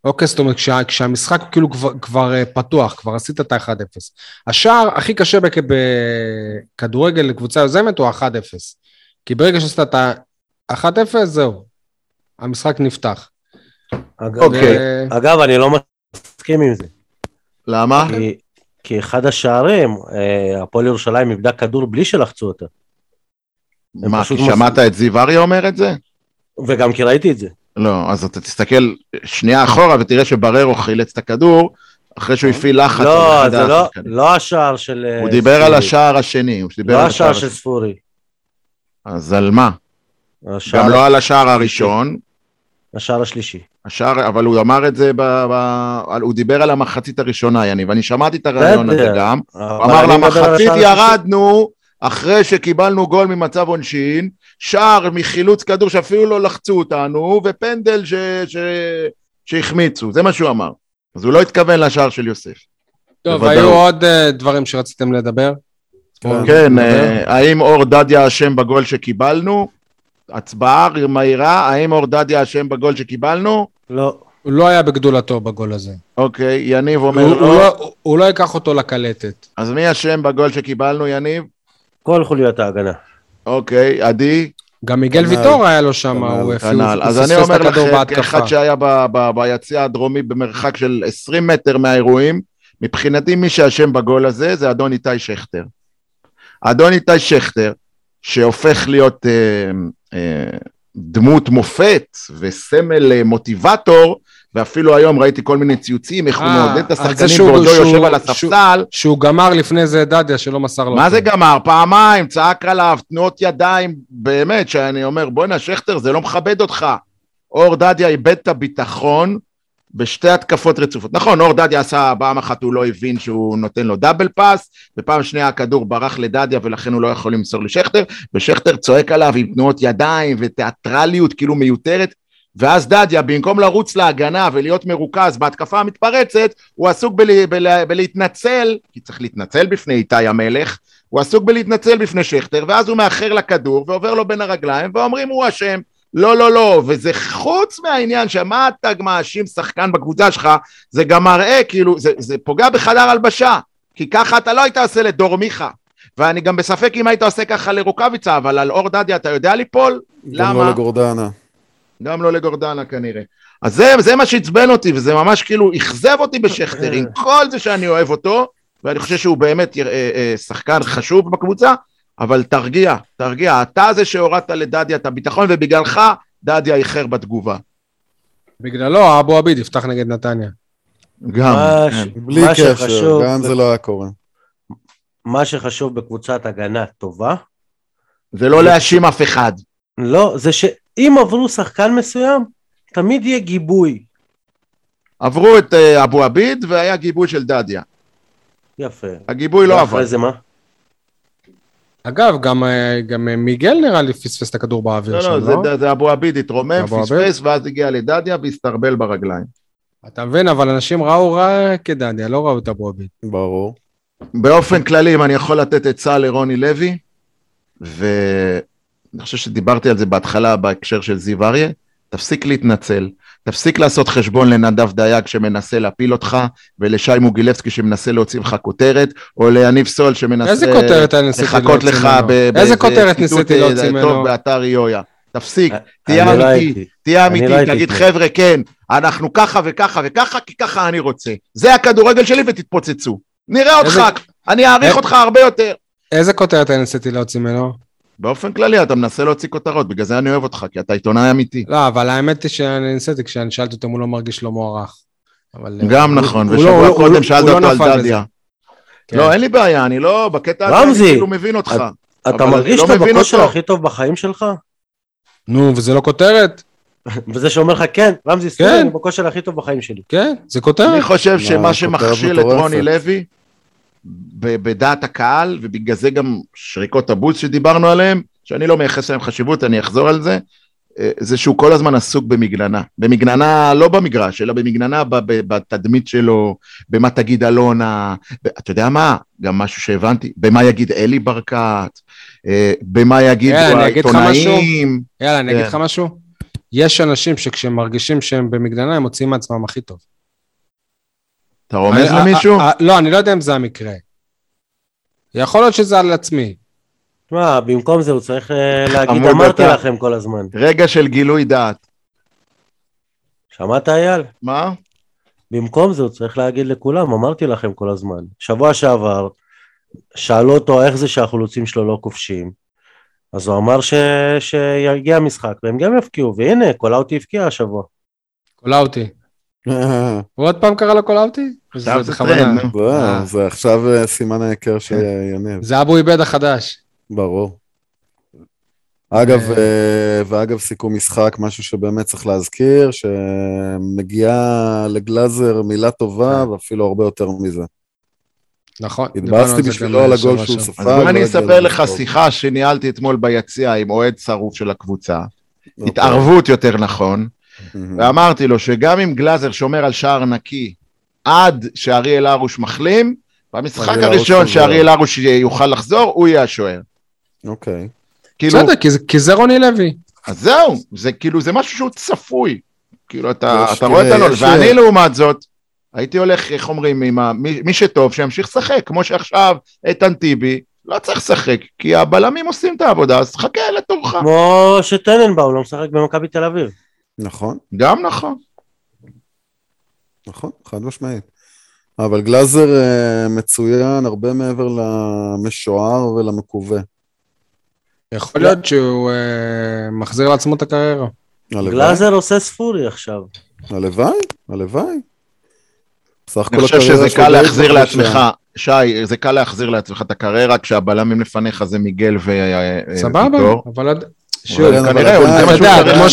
אוקיי, זאת אומרת, כשה, כשהמשחק כאילו כבר, כבר אה, פתוח, כבר עשית את ה-1-0. השער הכי קשה בכ- בכדורגל לקבוצה יוזמת הוא ה-1-0. כי ברגע שעשית את ה-1-0, זהו. המשחק נפתח. אגב, אוקיי. ו- אגב, אני לא מסכים עם זה. למה? כי, כי אחד השערים, אה, הפועל ירושלים איבדה כדור בלי שלחצו אותה. מה, כי מס- שמעת את זיו אריה אומר את זה? וגם כי ראיתי את זה. לא, אז אתה תסתכל שנייה אחורה ותראה שבררו חילץ את הכדור אחרי שהוא הפעיל לחץ. לא, זה לא. לא השער של... אה, הוא דיבר על. השער השני. הוא דיבר לא על השער של. ספורי. אז על מה? השער- גם לא על השער הראשון. השער השלישי. השער, אבל הוא אמר את זה, ב, ב, הוא דיבר על המחצית הראשונה, יניב, אני שמעתי את הרעיון הזה. גם. הוא אמר למחצית. ירדנו אחרי שקיבלנו גול ממצב עונשין, שער מחילוץ כדור שאפילו לא לחצו אותנו, ופנדל ש, ש, שהחמיצו, זה מה שהוא אמר. אז הוא לא התכוון לשער של יוסף. טוב, בוודאות. היו עוד אה, דברים שרציתם לדבר? כן. אה, האם אור דדיה אשם בגול שקיבלנו? הצבעה מהירה, האם אור דדיה אשם בגול שקיבלנו? לא. הוא לא היה בגדולתו בגול הזה. אוקיי, יניב אומר הוא, הוא, לא. לא, הוא לא ייקח אותו לקלטת. אז מי אשם בגול שקיבלנו, יניב? כל חוליית ההגנה. אוקיי, עדי? גם מיגל כנ"ל. ויטור היה לו שם, כנ"ל, הוא אפילו כנ"ל. אז פספס אני את אומר הכדור לכם, בהתקפה. כאחד שהיה ביציע הדרומי במרחק של 20 מטר מהאירועים, מבחינתי מי שאשם בגול הזה זה אדון איתי שכטר. אדון איתי שכטר, שהופך להיות אה, אה, דמות מופת וסמל אה, מוטיבטור, ואפילו היום ראיתי כל מיני ציוצים, איך הוא אה, מעודד את השחקנים בעודו שהוא- יושב על הספסל. שהוא גמר לפני זה דדיה שלא מסר לו. מה. זה גמר? פעמיים, צעק עליו, תנועות ידיים, באמת, שאני אומר, בואנה, שכטר, זה לא מכבד אותך. אור דדיה איבד את הביטחון בשתי התקפות רצופות. נכון, אור דדיה עשה, פעם אחת הוא לא הבין שהוא נותן לו דאבל פאס, ופעם שנייה הכדור ברח לדדיה ולכן הוא לא יכול למסור לשכטר, ושכטר צועק עליו עם תנועות ידיים ותיאטרליות כאילו מיותרת, ואז דדיה, במקום לרוץ להגנה ולהיות מרוכז בהתקפה המתפרצת, הוא עסוק בלה, בלה, בלהתנצל, כי צריך להתנצל בפני איתי המלך, הוא עסוק בלהתנצל בפני שכטר, ואז הוא מאחר לכדור ועובר לו בין הרגליים, ואומרים הוא אשם. לא, לא, לא, וזה חוץ מהעניין שמה אתה מאשים שחקן בקבוצה שלך, זה גם מראה, כאילו, זה, זה פוגע בחדר הלבשה, כי ככה אתה לא היית עושה לדור מיכה. ואני גם בספק אם היית עושה ככה לרוקאביצה, אבל על אור דדיה אתה יודע ליפול? גם לא לגורדנה. גם לא לגורדנה כנראה. אז זה, זה מה שעצבן אותי, וזה ממש כאילו אכזב אותי בשכטר, עם כל זה שאני אוהב אותו, ואני חושב שהוא באמת אה, אה, שחקן חשוב בקבוצה, אבל תרגיע, תרגיע. אתה זה שהורדת לדדיה את הביטחון, ובגללך דדיה איחר בתגובה. בגללו, אבו עביד יפתח נגד נתניה. גם. מה כן. ש- בלי קשר, שחשוב- גם זה לא היה קורה. מה שחשוב בקבוצת הגנה טובה, זה לא להאשים אף אחד. לא, זה שאם עברו שחקן מסוים, תמיד יהיה גיבוי. עברו את אה, אבו עביד, והיה גיבוי של דדיה. יפה. הגיבוי לא עבד. ואחרי זה מה? אגב, גם, אה, גם אה, מיגל נראה לי פספס את הכדור באוויר לא, שם, לא, לא? זה- זה אבו עביד התרומם? פספס, ואז הגיע לדדיה והסתרבל ברגליים. אתה מבין, אבל אנשים ראו רק את דדיה, לא ראו את אבו עביד. ברור. באופן כללי, אם אני יכול לתת עצה לרוני לוי, ואני חושב שדיברתי על זה בהתחלה בהקשר של זיו אריה, תפסיק להתנצל, תפסיק לעשות חשבון לנדב דייג שמנסה להפיל אותך, ולשי מוגילבסקי שמנסה להוציא לך כותרת, או ליניב סול שמנסה איזה כותרת אני ניסיתי לחכות לך באיזה כותרת ניסיתי אה, להוציא טוב ממנו? באתר יויה. תפסיק, אני תהיה לא אמיתי. תהיה אני לא אמיתי, הייתי תגיד. חבר'ה כן, אנחנו ככה וככה וככה, כי ככה אני רוצה. זה הכדורגל שלי ותתפוצצו. נראה אותך, אני אעריך אה- אותך הרבה יותר. איזה כותרת אני ניסיתי להוציא ממנו? באופן כללי אתה מנסה להוציא כותרות, בגלל זה אני אוהב אותך, כי אתה עיתונאי אמיתי. לא, אבל האמת היא שאני ניסיתי, כשאני שאלתי אותו אם הוא לא מרגיש לא מוערך. אבל, אה, גם הוא- נכון, הוא לא- ושבוע הוא- קודם הוא- שאלת הוא לא אותו על. דדיה. כן. לא, אין לי בעיה, אני לא, בקטע הזה אני כאילו מבין אותך. אתה מרגיש לא שאתה מבין בכושר אותו. הכי טוב בחיים שלך? נו, וזה לא כותרת? *laughs* וזה שאומר לך כן, רמזי סטורי, כן. אני בכושר הכי טוב בחיים שלי. כן, זה כותרת. אני חושב שמה שמכשיל את. רוני לוי, בדעת הקהל, ובגלל זה גם שריקות הבוז שדיברנו עליהן, שאני לא מייחס להם חשיבות, אני אחזור על זה, אה, זה שהוא כל הזמן עסוק במגננה. במגננה לא במגרש, אלא במגננה בתדמית שלו, במה תגיד אלונה, אתה יודע מה? גם משהו שהבנתי, במה יגיד אלי ברקת, אה, במה יגידו. העיתונאים. יאללה, אני אגיד כן. לך משהו. יש אנשים שכשהם מרגישים שהם במגננה, הם מוציאים מעצמם הכי טוב. אתה רומז למישהו? אה, אה, לא, אני לא יודע אם זה המקרה. יכול להיות שזה על עצמי. תשמע, במקום זה הוא צריך אה, *laughs* להגיד אמרתי. לכם כל הזמן. רגע של גילוי דעת. שמעת אייל? מה? במקום זה הוא צריך להגיד לכולם, אמרתי לכם כל הזמן. שבוע שעבר, שאלו אותו איך זה שהחלוצים שלו לא כובשים, אז הוא אמר ש... שיגיע המשחק והם גם יפקיעו, והנה, קולאוטי הבקיע השבוע. קולאוטי. *laughs* הוא עוד פעם קרא לו זה בכוונה. נו. זהו, אה. זה עכשיו אה, סימן ההיכר של יניב, זה אבו איבד החדש. ברור. אגב, אה. אה, ואגב סיכום משחק, משהו שבאמת צריך להזכיר, שמגיעה לגלאזר מילה טובה, כן. ואפילו הרבה יותר מזה. נכון. התבאסתי בשבילו על הגול שהוא. ספג. אז בוא לא אני אספר לך. שיחה שניהלתי אתמול ביציע עם אוהד שרוף של הקבוצה, אוקיי. התערבות יותר נכון. ואמרתי לו שגם אם גלאזר שומר על שער נקי עד שאריאל הרוש מחלים, במשחק הראשון. שאריאל הרוש יוכל לחזור, הוא יהיה השוער. אוקיי. כאילו, בסדר, כי זה- כי זה רוני לוי. אז זהו, זה כאילו, זה משהו שהוא צפוי. כאילו, אתה, יש- אתה רואה את הנול, ואני לעומת זאת, הייתי הולך, איך אומרים, עם ה... מי, מי שטוב, שימשיך לשחק, כמו שעכשיו איתן טיבי, לא צריך לשחק, כי הבלמים עושים את העבודה, אז חכה לתורך. כמו שטננבאום לא משחק במכבי תל אביב. נכון, גם נכון. נכון, חד משמעית. אבל גלאזר אה, מצוין הרבה מעבר למשוער ולמקווה. יכול להיות שהוא אה, מחזיר לעצמו את הקריירה. גלאזר עושה ספורי עכשיו. הלוואי, הלוואי. בסך אני הכל חושב הקריירה שזה קל להחזיר לעצמך. שי, זה קל להחזיר לעצמך את הקריירה כשהבלמים לפניך זה מיגל סבבה, וויטור. אבל עד- שוב, כן, כנראה, אבל זה מה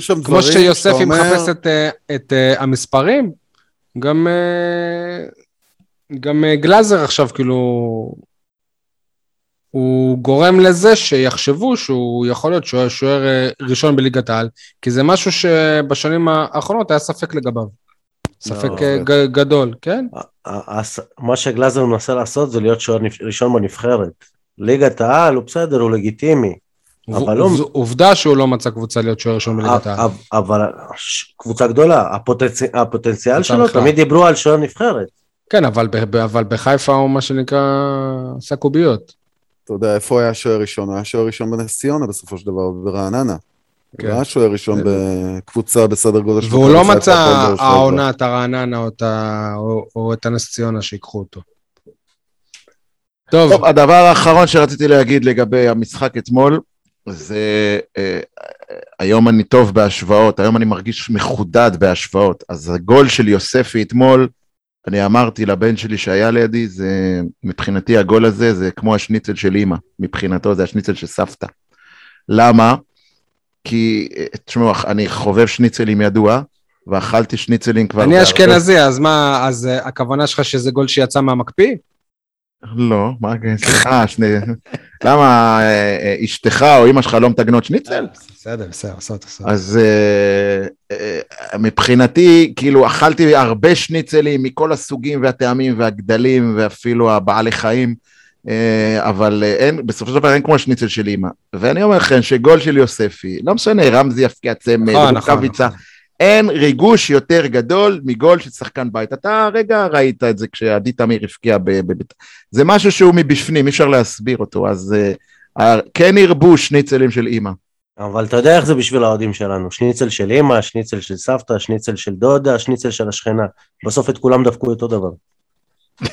שהוא כמו ש- שיוספי מחפש את, אה, את אה, המספרים, גם, אה, גם גלאזר עכשיו כאילו, הוא גורם לזה שיחשבו שהוא יכול להיות שוער, שוער ראשון בליגת העל, כי זה משהו שבשנים האחרונות היה ספק לגביו. ספק לא, ג- גדול, כן? מה שגלאזר מנסה לעשות זה להיות שוער ראשון בנבחרת. ליגת העל הוא בסדר, הוא לגיטימי. אבל לא- עובד- עובדה שהוא לא מצא קבוצה להיות שוער ראשון בליגת העל. אבל- קבוצה גדולה, הפוטנצ- הפוטנציאל שלו, בכלל. תמיד דיברו על שוער נבחרת. כן, אבל ב- אבל בחיפה הוא מה שנקרא עשה קוביות. אתה יודע, איפה הוא היה שוער ראשון? הוא היה שוער ראשון בנס ציונה בסופו של דבר, ברעננה. כן. הוא היה שוער ראשון בקבוצה בסדר גודל של... והוא לא מצא. העונה את הרעננה או או- או את הנס ציונה שיקחו אותו. טוב, טוב, הדבר האחרון שרציתי להגיד לגבי המשחק אתמול, זה אה, היום אני טוב בהשוואות, היום אני מרגיש מחודד בהשוואות. אז הגול של יוספי אתמול, אני אמרתי לבן שלי שהיה לידי, זה מבחינתי הגול הזה זה כמו השניצל של אימא, מבחינתו זה השניצל של סבתא. למה? כי, אה, תשמעו, אני חובב שניצלים ידוע, ואכלתי שניצלים כבר... אני אשכנזי, אז מה, אז אה, הכוונה שלך שזה גול שיצא מהמקפיא? לא, מה, סליחה. למה אה, אשתך או אמא שלך לא מתגנות שניצל? בסדר, בסדר, עשות, עשות. אז אה, אה, מבחינתי, כאילו, אכלתי הרבה שניצלים מכל הסוגים והטעמים והגדלים ואפילו הבעלי חיים, אבל אין, בסופו של דבר אין כמו השניצל של אימא. ואני אומר לכם שגול של יוספי, לא משנה, רמזי יפקיע צמד, נכון, נכון, רוקאביצה, נכון. אין ריגוש יותר גדול מגול של שחקן בית. אתה רגע ראית את זה כשעדי תמיר הבקיע בבית... זה משהו שהוא מבפנים, אי אפשר להסביר אותו, אז אה, כן ירבו שניצלים של אימא. אבל אתה יודע איך זה בשביל האוהדים שלנו, שניצל של אמא, שניצל של סבתא, שניצל של דודה, שניצל של השכנה. בסוף את כולם דפקו אותו דבר. *laughs*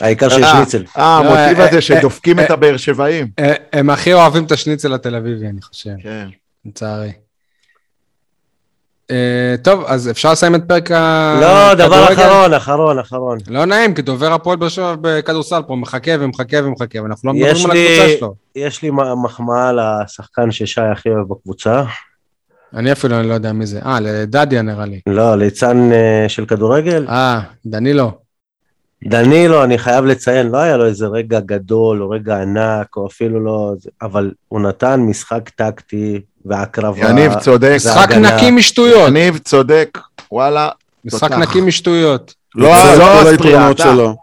העיקר שיש אה, שניצל. אה, המוטיב אה, הזה שדופקים את הבאר שבעים. הם הכי אוהבים את השניצל התל אביבי, אני חושב, כן. לצערי. אה, טוב, אז אפשר לסיים את פרק לא, דבר הכדורגל? אחרון, אחרון, אחרון. לא נעים, כי דובר הפועל באר שבע בכדורסל פה מחכה ומחכה ומחכה, ואנחנו לא מדברים על הקבוצה שלו. יש לי מחמאה לשחקן ששי הכי אוהב בקבוצה. אני אפילו לא יודע מי זה. אה, לדדיה נראה לי. לא, ליצן אה, של כדורגל. אה, דנילו. דנילו, אני חייב לציין, לא היה לו איזה רגע גדול או רגע ענק, או אפילו לא... אבל הוא נתן משחק טקטי והקרבה. יניב צודק, משחק. נקי משטויות. יניב צודק, וואלה, משחק. נקי משטויות. לא ניצל את לא כל הספרייה. שלו.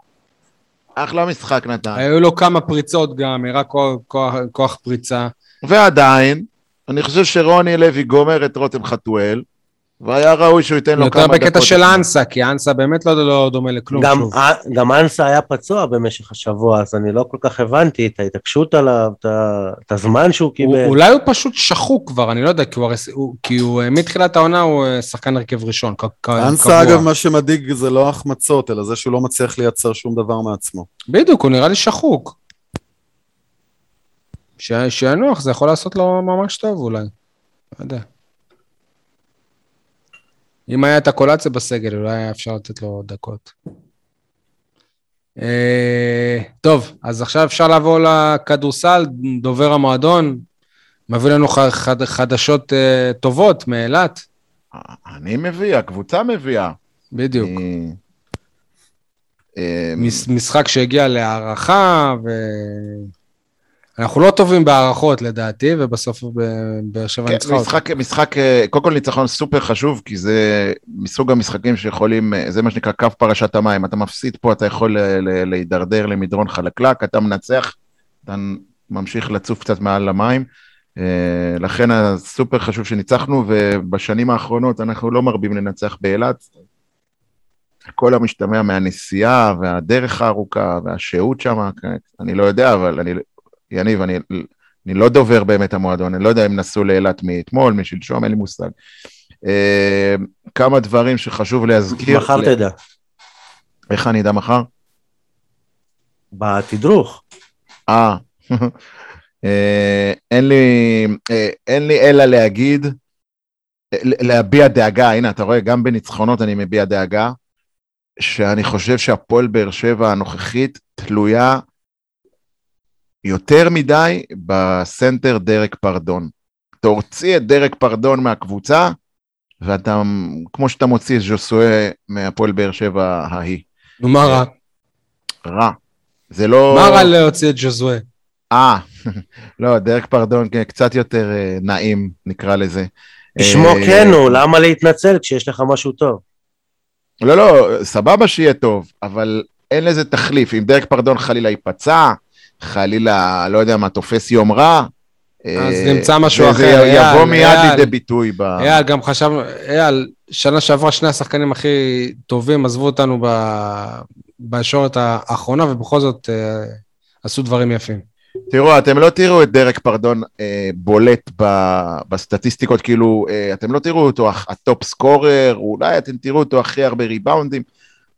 אחלה משחק נתן. היו לו כמה פריצות גם, הראה כוח- כוח- כוח פריצה. ועדיין, אני חושב שרוני לוי גומר את רותם חתואל, והיה ראוי שהוא ייתן לו כמה יותר דקות. בקטע של אנסה, כי אנסה באמת לא- לא דומה לכלום. גם, שוב. אה, גם אנסה היה פצוע במשך השבוע, אז אני לא כל כך הבנתי את ההתעקשות עליו, את את הזמן שהוא הוא- קיבל. אולי הוא פשוט שחוק כבר, אני לא יודע, כי הוא, הוא- כי הוא אה, מתחילת העונה הוא אה, שחקן הרכב ראשון, אנסה, קבוע. אגב, מה שמדאיג זה לא החמצות, אלא זה שהוא לא מצליח לייצר שום דבר מעצמו. בדיוק, הוא נראה לי שחוק. ש- שינוח, זה יכול לעשות לו ממש טוב אולי. לא יודע. אם היה את הקולציה בסגל, אולי היה אפשר לתת לו דקות. אה, טוב, אז עכשיו אפשר לעבור לכדורסל, דובר המועדון, מביא לנו חד, חדשות אה, טובות מאילת, אני מביא, הקבוצה מביאה. בדיוק. אה, משחק שהגיע להערכה, ואנחנו לא טובים בהערכות לדעתי, ובסוף באר שבע כן, ניצחה אותה. משחק, משחק, אה, קודם כל ניצחון סופר חשוב, כי זה מסוג המשחקים שיכולים, אה, זה מה שנקרא קו פרשת המים. אתה מפסיד פה, אתה יכול ל- להידרדר למדרון חלקלק, אתה מנצח, אתה ממשיך לצוף קצת מעל למים. אה, לכן הסופר חשוב שניצחנו, ובשנים האחרונות אנחנו לא מרבים לנצח באילת. כל המשתמע מהנסיעה והדרך הארוכה והשהות שם, אני לא יודע, אבל אני, יניב, אני, אני לא דובר באמת המועדון, אני לא יודע אם נסעו לאילת מאתמול, משלשום, אין לי מושג. אה, כמה דברים שחשוב להזכיר. מחר ל- תדע, איך אני אדע מחר? בתדרוך. אה, אה, אין לי, אה, אין לי אלא להגיד, להביע דאגה, הנה אתה רואה, גם בניצחונות אני מביע דאגה, שאני חושב שהפועל באר שבע הנוכחית תלויה יותר מדי בסנטר דרק פרדון. תוציא את דרק פרדון מהקבוצה, ואתה, כמו שאתה מוציא את ז'וסואה מהפועל באר שבע ההיא. נו, מה רע? רע. זה לא... מה רע להוציא את ז'וזואה? אה, *laughs* לא, דרק פרדון קצת יותר אה, נעים, נקרא לזה. כשמו אה, כן הוא, למה להתנצל כשיש לך משהו טוב? לא, לא, סבבה שיהיה טוב, אבל אין לזה תחליף. אם דרק פרדון חלילה ייפצע, חלילה, לא יודע מה, תופס יום רע, אז אה, נמצא משהו אחר, זה יבוא אייל, מיד אייל. לידי ביטוי ב... אייל, גם חשבנו, אייל, שנה שעברה שני השחקנים הכי טובים עזבו אותנו ב- בישורת האחרונה, ובכל זאת אה, עשו דברים יפים. תראו, אתם לא תראו את דרק פרדון אה, בולט ב, בסטטיסטיקות, כאילו, אה, אתם לא תראו אותו ה top scorer, אולי אתם תראו אותו הכי הרבה ריבאונדים,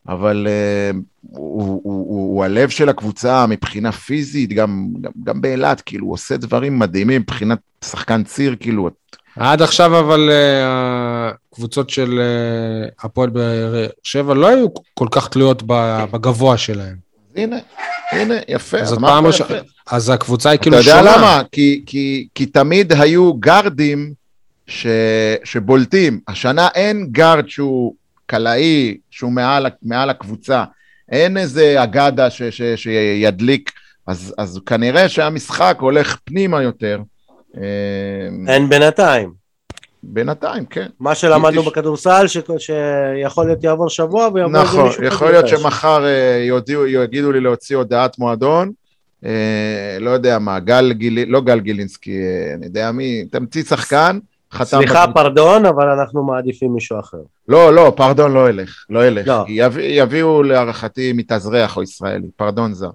אבל אה, הוא, הוא, הוא, הוא הלב של הקבוצה מבחינה פיזית, גם, גם, גם באילת, כאילו, הוא עושה דברים מדהימים מבחינת שחקן ציר, כאילו, עד עכשיו אבל אה, הקבוצות של אה, הפועל באר שבע לא היו כל כך תלויות בגבוה שלהם. הנה, הנה, יפה, אז פעם יפה. ראשונה, אז הקבוצה היא אתה כאילו יודע שונה. למה? כי, כי, כי תמיד היו גארדים ש, שבולטים. השנה אין גארד שהוא קלעי, שהוא מעל, מעל הקבוצה. אין איזה אגדה ש, ש, שידליק, אז, אז כנראה שהמשחק הולך פנימה יותר. אה, אין בינתיים. בינתיים, כן. מה שלמדנו יש- בכדורסל, ש- שיכול להיות יעבור שבוע ויבוא איזה נכון, מישהו יכול להיות. שמחר אה, יודיעו, יגידו לי להוציא הודעת מועדון, אה, לא יודע מה, גל גיל... לא גל גילינסקי, אה, אני יודע מי, תמציא שחקן, חתם... סליחה, בקבוצה. פרדון, אבל אנחנו מעדיפים מישהו אחר. לא, לא, פרדון לא ילך, לא ילך. לא. יביא, יביאו להערכתי מתאזרח או ישראלי, פרדון זר.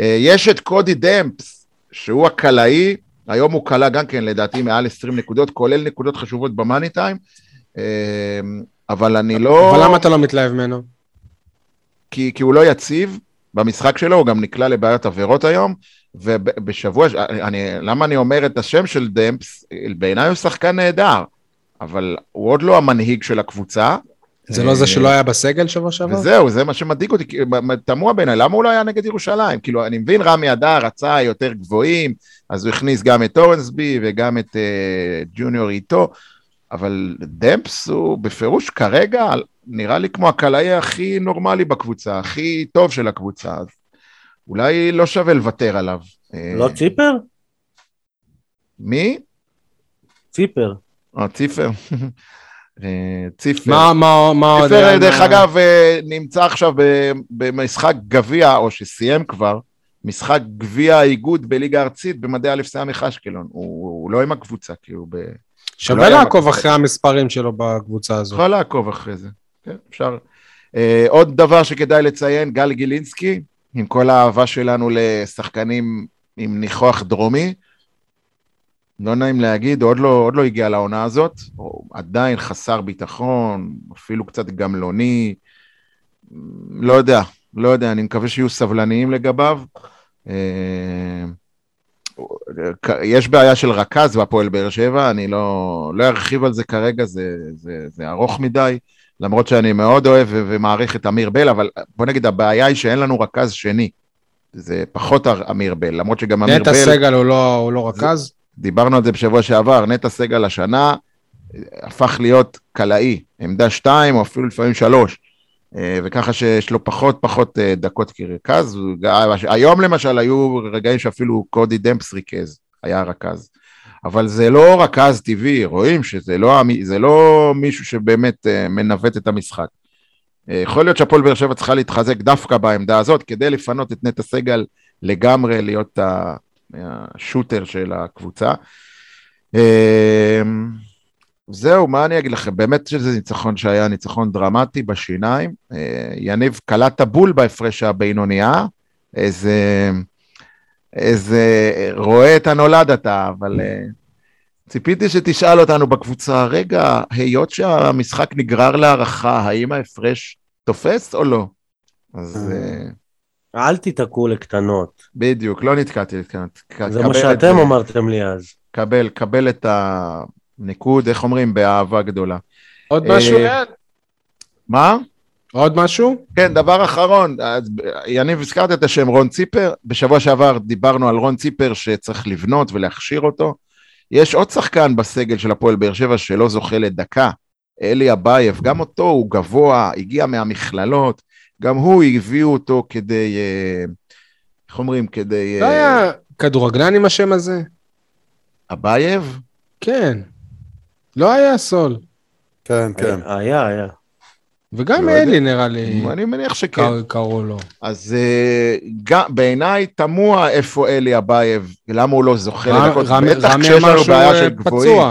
אה, יש את קודי דמפס, שהוא הקלעי, היום הוא קלע גם כן לדעתי מעל 20 נקודות, כולל נקודות חשובות במאני טיים, אה, אבל אני לא... אבל למה אתה לא מתלהב ממנו? כי, כי הוא לא יציב במשחק שלו, הוא גם נקלע לבעיות עבירות היום, ובשבוע, אני, למה אני אומר את השם של דמפס? בעיניי הוא שחקן נהדר, אבל הוא עוד לא המנהיג של הקבוצה. זה לא זה שלא היה בסגל שבוע שעבר? וזהו, זה מה שמדאיג אותי, תמוה בעיניי, למה הוא לא היה נגד ירושלים? כאילו, אני מבין, רמי אדר רצה יותר גבוהים, אז הוא הכניס גם את אורנסבי וגם את אה, ג'וניור איתו, אבל דמפס הוא בפירוש כרגע נראה לי כמו הקלעי הכי נורמלי בקבוצה, הכי טוב של הקבוצה, אז אולי לא שווה לוותר עליו. אה, לא ציפר? מי? ציפר. אה, ציפר. *laughs* אה, ציפר. מה, מה, מה עוד ציפר, היה? דרך מה- אגב, אה, נמצא עכשיו ב- במשחק גביע, או שסיים כבר, משחק גביע האיגוד בליגה הארצית במדי א' סמך אשקלון. הוא הוא לא עם הקבוצה, כי הוא ב... לא שווה היה לעקוב. אחרי המספרים שלו בקבוצה הזאת. יכול לעקוב אחרי זה. כן, אפשר. אה, עוד דבר שכדאי לציין, גל גילינסקי, עם כל האהבה שלנו לשחקנים עם ניחוח דרומי, לא נעים להגיד, עוד לא, עוד לא הגיע לעונה הזאת, הוא עדיין חסר ביטחון, אפילו קצת גמלוני, לא יודע, לא יודע, אני מקווה שיהיו סבלניים לגביו. אה, יש בעיה של רכז בהפועל באר שבע, אני לא, לא ארחיב על זה כרגע, זה, זה, זה ארוך מדי, למרות שאני מאוד אוהב ומעריך את אמיר בל, אבל בוא נגיד, הבעיה היא שאין לנו רכז שני. זה פחות אמיר בל, למרות שגם אמיר נטע בל, סגל הוא לא, הוא לא רכז? דיברנו על זה בשבוע שעבר, נטע סגל השנה אה, הפך להיות קלעי, עמדה שתיים או אפילו לפעמים שלוש, אה, וככה שיש לו פחות פחות אה, דקות כרכז. היום למשל היו רגעים שאפילו קודי דמפס ריכז, היה רכז. אבל זה לא רכז טבעי, רואים שזה לא, לא מישהו שבאמת אה, מנווט את המשחק. אה, יכול להיות שהפועל באר שבע צריכה להתחזק דווקא בעמדה הזאת, כדי לפנות את נטע סגל לגמרי להיות השוטר של הקבוצה. אה, זהו, מה אני אגיד לכם? באמת שזה ניצחון שהיה ניצחון דרמטי בשיניים. יניב קלט בול בהפרש הבינונייה. איזה... איזה... רואה את הנולד אתה, אבל אה, ציפיתי שתשאל אותנו בקבוצה, רגע, היות שהמשחק נגרר להערכה, האם ההפרש תופס או לא? אז אה, אל תיתקעו לקטנות. בדיוק, לא נתקעתי, נתקעתי. זה מה את שאתם. אמרתם לי אז. קבל, קבל את הניקוד, איך אומרים? באהבה גדולה. עוד אה, משהו, יעד? מה? עוד משהו? כן, דבר אחרון, אז, יניב, הזכרת את השם רון ציפר, בשבוע שעבר דיברנו על רון ציפר שצריך לבנות ולהכשיר אותו. יש עוד שחקן בסגל של הפועל באר שבע שלא זוכה לדקה, אלי אבייב, גם אותו הוא גבוה, הגיע מהמכללות, גם הוא הביאו אותו כדי, אה, איך אומרים, כדי... לא אה, היה כדורגלן עם השם הזה? אבייב? כן. לא היה סול. כן, כן. היה, היה. וגם לא יודע. אלי נראה לי, אני מניח שכן. קר- קראו לו. אז אה, גם- בעיניי תמוה איפה אלי אבייב, למה הוא לא זוכה לדקות, בטח כשיש לנו בעיה אה, של גבוהים.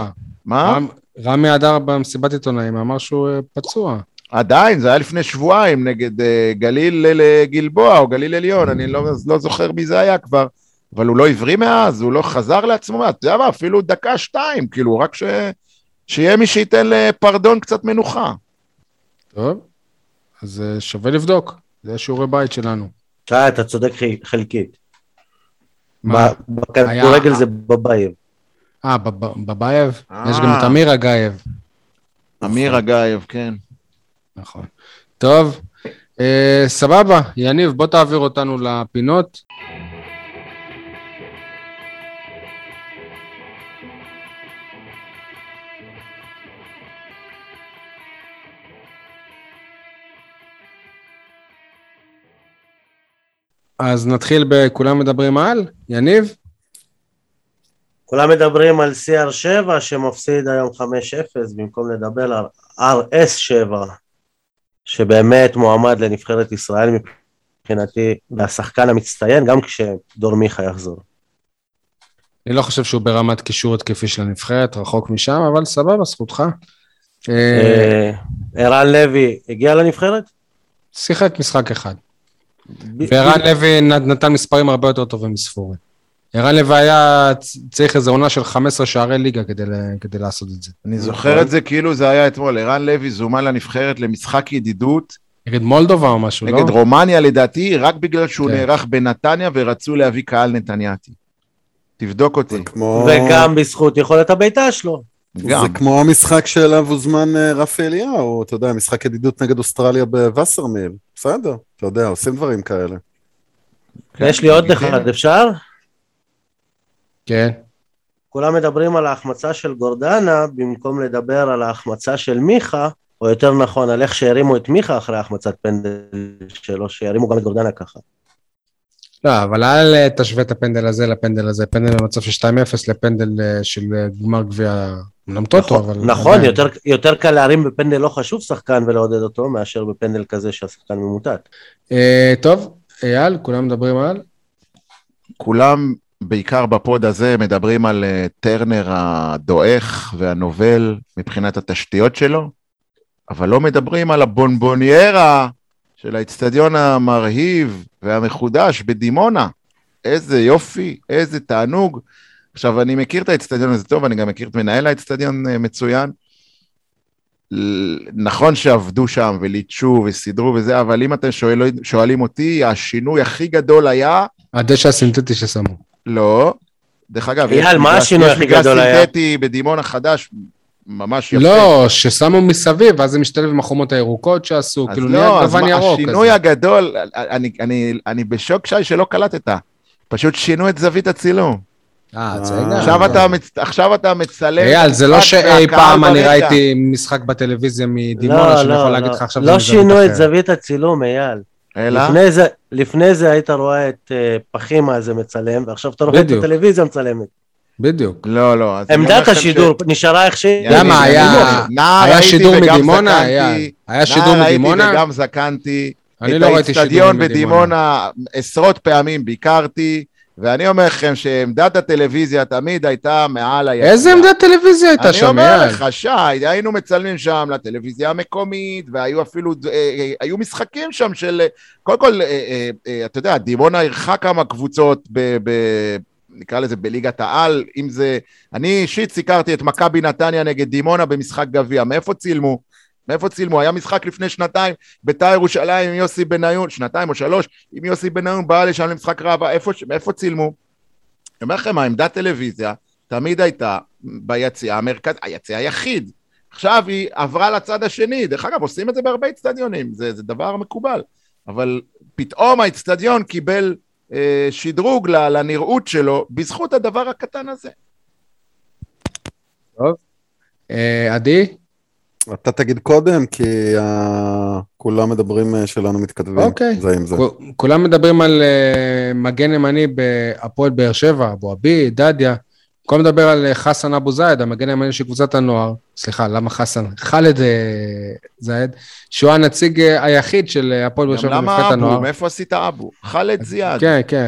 מה? רמ- רמי אדר במסיבת עיתונאים אמר שהוא אה, פצוע. עדיין, זה היה לפני שבועיים נגד אה, גליל גלבוע או גליל עליון, אני לא, לא זוכר מי זה היה כבר, אבל הוא לא הבריא מאז, הוא לא חזר לעצמו, אתה יודע מה, אפילו דקה שתיים, כאילו, רק ש... שיהיה מי שייתן לפרדון קצת מנוחה. טוב, אז אה, שווה לבדוק. זה שיעורי בית שלנו. שי, אתה צודק חלקית. מה? בכדורגל היה- זה בבייב. אה, בב- בבייב? אה. יש גם את אמיר אגייב. אמיר אגייב, כן. נכון. טוב, אה, סבבה, יניב, בוא תעביר אותנו לפינות. אז נתחיל בכולם מדברים על, יניב? כולם מדברים על CR7 שמפסיד היום 5-0 במקום לדבר על RS7 שבאמת מועמד לנבחרת ישראל מבחינתי והשחקן המצטיין גם כשדור מיכה יחזור. אני לא חושב שהוא ברמת קישור התקפי של הנבחרת, רחוק משם, אבל סבבה, זכותך. אה, אה, ערן לוי הגיע לנבחרת? שיחק משחק אחד. וערן לוי נת- נתן מספרים הרבה יותר טובים מספורי. ערן לוי היה צריך איזו עונה של 15 שערי ליגה כדי, כדי לעשות את זה. אני. זוכר את זה כאילו זה היה אתמול, ערן לוי זומן לנבחרת למשחק ידידות נגד מולדובה או משהו, לא? נגד רומניה לדעתי, רק בגלל שהוא כן. נערך בנתניה ורצו להביא קהל נתניאתי. תבדוק אותי. כמו... וגם בזכות יכולת הבעיטה שלו. גם. זה כמו המשחק שאליו הוזמן אה, רפי אליהו, אתה יודע, משחק ידידות נגד אוסטרליה בווסרמיל. בסדר, אתה יודע, עושים דברים כאלה. כן, יש לי עוד. אחד, אפשר? כן. כולם מדברים על ההחמצה של גורדנה במקום לדבר על ההחמצה של מיכה, או יותר נכון על איך שהרימו את מיכה אחרי החמצת פנדל שלו, שירימו גם את גורדנה ככה. לא, אבל אל תשווה את הפנדל הזה לפנדל הזה. פנדל במצב של 2-0 לפנדל אה, של אה, גמר גביע, אמנם טוטו, אבל... נכון, עדיין. יותר, יותר קל להרים בפנדל לא חשוב שחקן ולעודד אותו, מאשר בפנדל כזה שהשחקן ממוטט. אה, טוב, אייל, כולם מדברים על? כולם, בעיקר בפוד הזה, מדברים על אה, טרנר הדועך והנובל מבחינת התשתיות שלו, אבל לא מדברים על הבונבוניירה של האיצטדיון המרהיב והמחודש בדימונה. איזה יופי, איזה תענוג. עכשיו, אני מכיר את האיצטדיון הזה טוב, אני גם מכיר את מנהל האיצטדיון אה, מצוין. נכון שעבדו שם וליטשו וסידרו וזה, אבל אם אתם שואל, שואלים אותי, השינוי הכי גדול היה הדשא הסינתטי ששמו. לא. דרך אגב, אייל, יש מה מגרש- השינוי יש הכי מגרש גדול היה? סינתטי בדימונה חדש, ממש יפה. לא, ששמו מסביב, ואז זה משתלב עם החומות הירוקות שעשו, אז כאילו לא, נהיה אז גוון מה, ירוק. השינוי כזה. הגדול, אני, אני, אני בשוק שי שלא קלטת. פשוט שינו את זווית הצילום. אה, אה, ציינה. עכשיו אתה, מצ- עכשיו אתה מצלם... אייל, זה לא שאי פעם אני. ראיתי משחק בטלוויזיה מדימונה, שאני יכול להגיד לך עכשיו לא שינו את. זווית הצילום, אייל. אלא? לפני זה, לפני זה היית רואה את אה, פחימה הזה מצלם, ועכשיו אתה רואה את. הטלוויזיה מצלמת. בדיוק. לא, לא. עמדת השידור נשארה איך שהיא. למה, היה- היה שידור מדימונה? היה שידור נער הייתי מדימונה? וגם זקנתי. אני לא ראיתי את שידור האיצטדיון מדימונה. בדימונה עשרות פעמים ביקרתי, ואני אומר לכם שעמדת הטלוויזיה תמיד הייתה מעל היציאה. איזה עמדת טלוויזיה הייתה אני שם, אומר אייל? לך, שי, היינו מצלמים שם לטלוויזיה המקומית, והיו אפילו, אה, אה, היו משחקים שם של, קודם כל, אה, אה, אה, אתה יודע, דימונה אירחה כמה קבוצות ב... ב נקרא לזה בליגת העל, אם זה... אני אישית סיקרתי את מכבי נתניה נגד דימונה במשחק גביע. מאיפה צילמו? מאיפה צילמו? היה משחק לפני שנתיים, בית"ר ירושלים עם יוסי בניון, שנתיים או שלוש, עם יוסי בניון בא לשם למשחק ראווה, איפה, איפה צילמו? אני אומר לכם, העמדת טלוויזיה תמיד הייתה ביציאה המרכז, היציאה היחיד. עכשיו היא עברה לצד השני, דרך אגב, עושים את זה בהרבה אצטדיונים, זה, זה דבר מקובל. אבל פתאום האצטדיון קיבל אה, שדרוג לנראות שלו בזכות הדבר הקטן הזה. אה, עדי? אתה תגיד קודם, כי אה, כולם מדברים אה, שלנו מתכתבים. אוקיי. זה עם זה. כולם מדברים על אה, מגן ימני בהפועל באר שבע, אבו עביד, דדיה. במקום לדבר על חסן אבו זייד, המגן הימני של קבוצת הנוער, סליחה, למה חסן? חאלד זייד, שהוא הנציג היחיד של הפועל באר שבע בנבחרת למה הנוער. אבו? מאיפה עשית אבו? חאלד זיאד. כן, כן,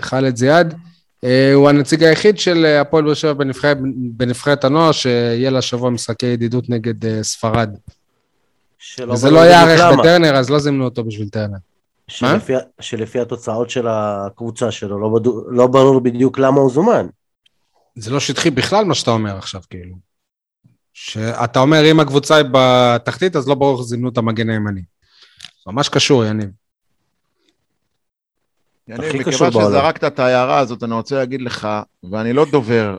חאלד זיאד. אה, הוא הנציג היחיד של אה, הפועל באר שבע בנבחרת, הנוער, שיהיה לה שבוע משחקי ידידות נגד אה, ספרד. וזה לא היה ערך. בטרנר, אז לא זימנו אותו בשביל טרנר. שלפי, שלפי התוצאות של הקבוצה שלו, לא, בדו, לא ברור בדיוק למה הוא זומן. זה לא שטחי בכלל מה שאתה אומר עכשיו, כאילו. שאתה אומר, אם הקבוצה היא בתחתית, אז לא ברור איך זימנו את המגן הימני. ממש קשור, יניב. יניב, מכיוון. שזרקת את ההערה הזאת, אני רוצה להגיד לך, ואני לא דובר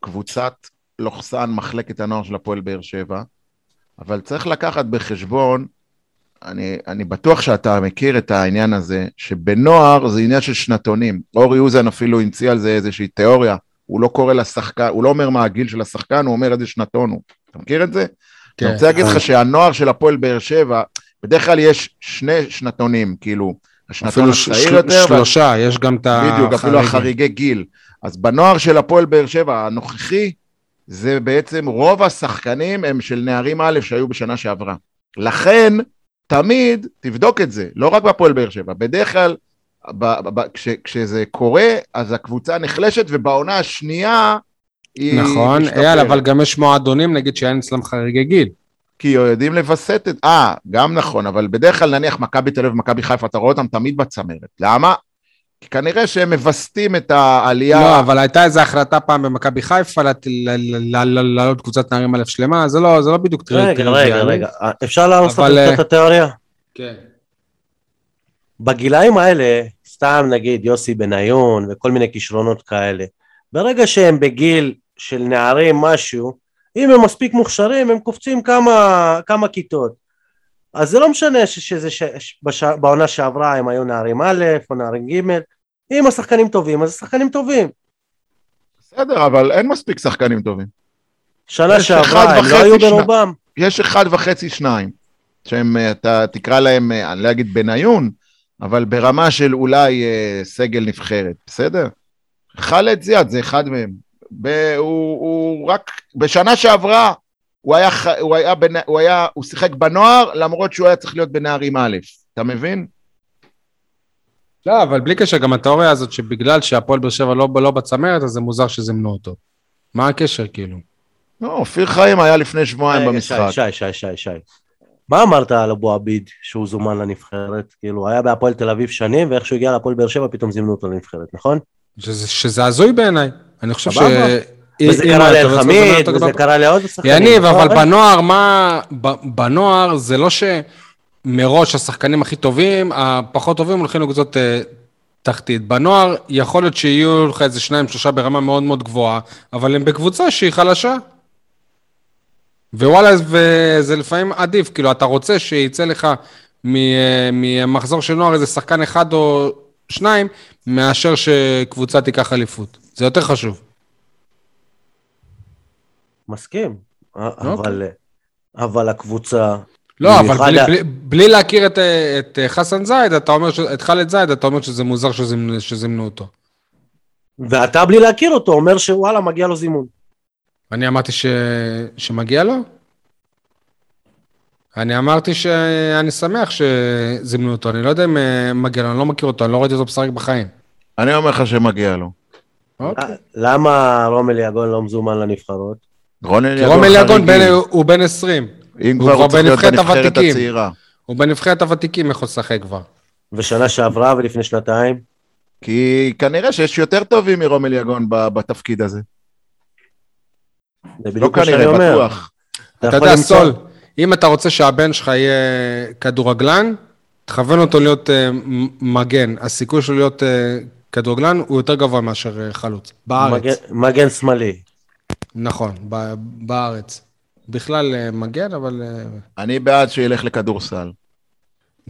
קבוצת לוחסן מחלקת הנוער של הפועל באר שבע, אבל צריך לקחת בחשבון, אני, אני בטוח שאתה מכיר את העניין הזה, שבנוער זה עניין של שנתונים. אורי אוזן אפילו המציא על זה איזושהי תיאוריה, הוא לא קורא לשחקן, הוא לא אומר מה הגיל של השחקן, הוא אומר איזה שנתון הוא. אתה מכיר את זה? כן. אני רוצה להגיד לך שהנוער של הפועל באר שבע, בדרך כלל יש שני שנתונים, כאילו, אפילו ש- הצעיר של- יותר, וה- שלושה, יש גם את החריגים. בדיוק, אפילו החריגי גיל. אז בנוער של הפועל באר שבע הנוכחי, זה בעצם רוב השחקנים הם של נערים א' שהיו בשנה שעברה. לכן, תמיד, תבדוק את זה, לא רק בהפועל באר שבע, בדרך כלל, ב, ב, ב, כש, כשזה קורה, אז הקבוצה נחלשת, ובעונה השנייה היא נכון. אייל, אבל גם יש מועדונים, נגיד שאין אצלם חריגי גיל. כי יודעים לווסת את... אה, גם נכון, אבל בדרך כלל נניח מכבי תל אביב ומכבי חיפה, אתה רואה אותם תמיד בצמרת. למה? כי כנראה שהם מווסתים את העלייה... לא, אבל הייתה איזו החלטה פעם במכבי חיפה לת- ל- ל- ל- ל- לעלות קבוצת נערים א' שלמה, זה לא זה לא בדיוק טרי- רגע, רגע, טריוויאלי. רגע. אפשר להרוס אבל, לכם אה, את התיאוריה? כן. בגילאים האלה, סתם נגיד יוסי בניון וכל מיני כישרונות כאלה, ברגע שהם בגיל של נערים משהו, אם הם מספיק מוכשרים, הם קופצים כמה, כמה כיתות. אז זה לא משנה ש- שזה ש... ש- בש... בעונה שעברה הם היו נערים א' או נערים ג', אם השחקנים טובים, אז השחקנים טובים. בסדר, אבל אין מספיק שחקנים טובים. שנה שעברה הם לא היו. ברובם. יש אחד וחצי, שניים, שהם, אה, אתה תקרא להם, אה, אני לא אגיד בניון, אבל ברמה של אולי אה, סגל נבחרת, בסדר? חאלד זיאד זה אחד מהם. ב- הוא, הוא רק, בשנה שעברה, הוא היה, הוא היה, בנ- הוא היה, הוא שיחק בנוער, למרות שהוא היה צריך להיות בנערים א', אתה מבין? לא, אבל בלי קשר, גם התיאוריה הזאת שבגלל שהפועל באר שבע לא לא בצמרת, אז זה מוזר שזימנו אותו. מה הקשר, כאילו? לא, אופיר חיים היה לפני שבועיים במשחק. שי, שי, שי, שי, שי. מה אמרת על אבו עביד שהוא זומן לנבחרת? כאילו, היה בהפועל תל אביב שנים, ואיך שהוא הגיע להפועל באר שבע פתאום זימנו אותו לנבחרת, נכון? שזה, שזה הזוי בעיניי. אני חושב ש... וזה קרה לאלחמיד, וזה קרה לעוד שחקנים. יניב, נכון? אבל בנוער, מה... בנוער זה לא שמראש השחקנים הכי טובים, הפחות טובים הולכים לקבוצות אה, תחתית. בנוער יכול להיות שיהיו לך איזה שניים, שלושה ברמה מאוד מאוד גבוהה, אבל הם בקבוצה שהיא חלשה. ווואלה, וזה לפעמים עדיף, כאילו, אתה רוצה שיצא לך מ- אה, ממחזור של נוער איזה שחקן אחד או שניים, מאשר שקבוצה תיקח אליפות. זה יותר חשוב. מסכים. אוקיי. אבל, אבל הקבוצה... לא, אבל בלי, ה- בלי, בלי להכיר את, את חסן זייד, אתה אומר, ש- את חאלד זייד, אתה אומר שזה מוזר שזימנו, שזימנו אותו. ואתה בלי להכיר אותו אומר שוואלה, מגיע לו זימון. אני אמרתי ש... שמגיע לו? אני אמרתי שאני שמח שזימנו אותו, אני לא יודע אם אה, מגיע לו, אני לא מכיר אותו, אני לא ראיתי אותו משחק בחיים. אני אומר לך שמגיע לו. אוקיי. למה רומל יגון לא מזומן לנבחרות? רון כי אליגון רום אליגון חריגי. בן- הוא בן 20, אם כבר הוא צריך להיות בנבחרת. הצעירה. הוא בנבחרת הוותיקים יכול לשחק כבר. ושנה שעברה ולפני שנתיים? כי כנראה שיש יותר טובים מרום אליגון ב- בתפקיד הזה. זה לא בדיוק מה שאני כנראה, אומר. בטוח. אתה יודע, סול, אם אתה רוצה שהבן שלך יהיה כדורגלן, תכוון אותו להיות אה, מגן. הסיכוי שלו להיות אה, כדורגלן הוא יותר גבוה מאשר אה, חלוץ. בארץ. מגן- מגן שמאלי. נכון, ב- בארץ. בכלל אה, מגן, אבל אה, אני בעד שילך לכדורסל.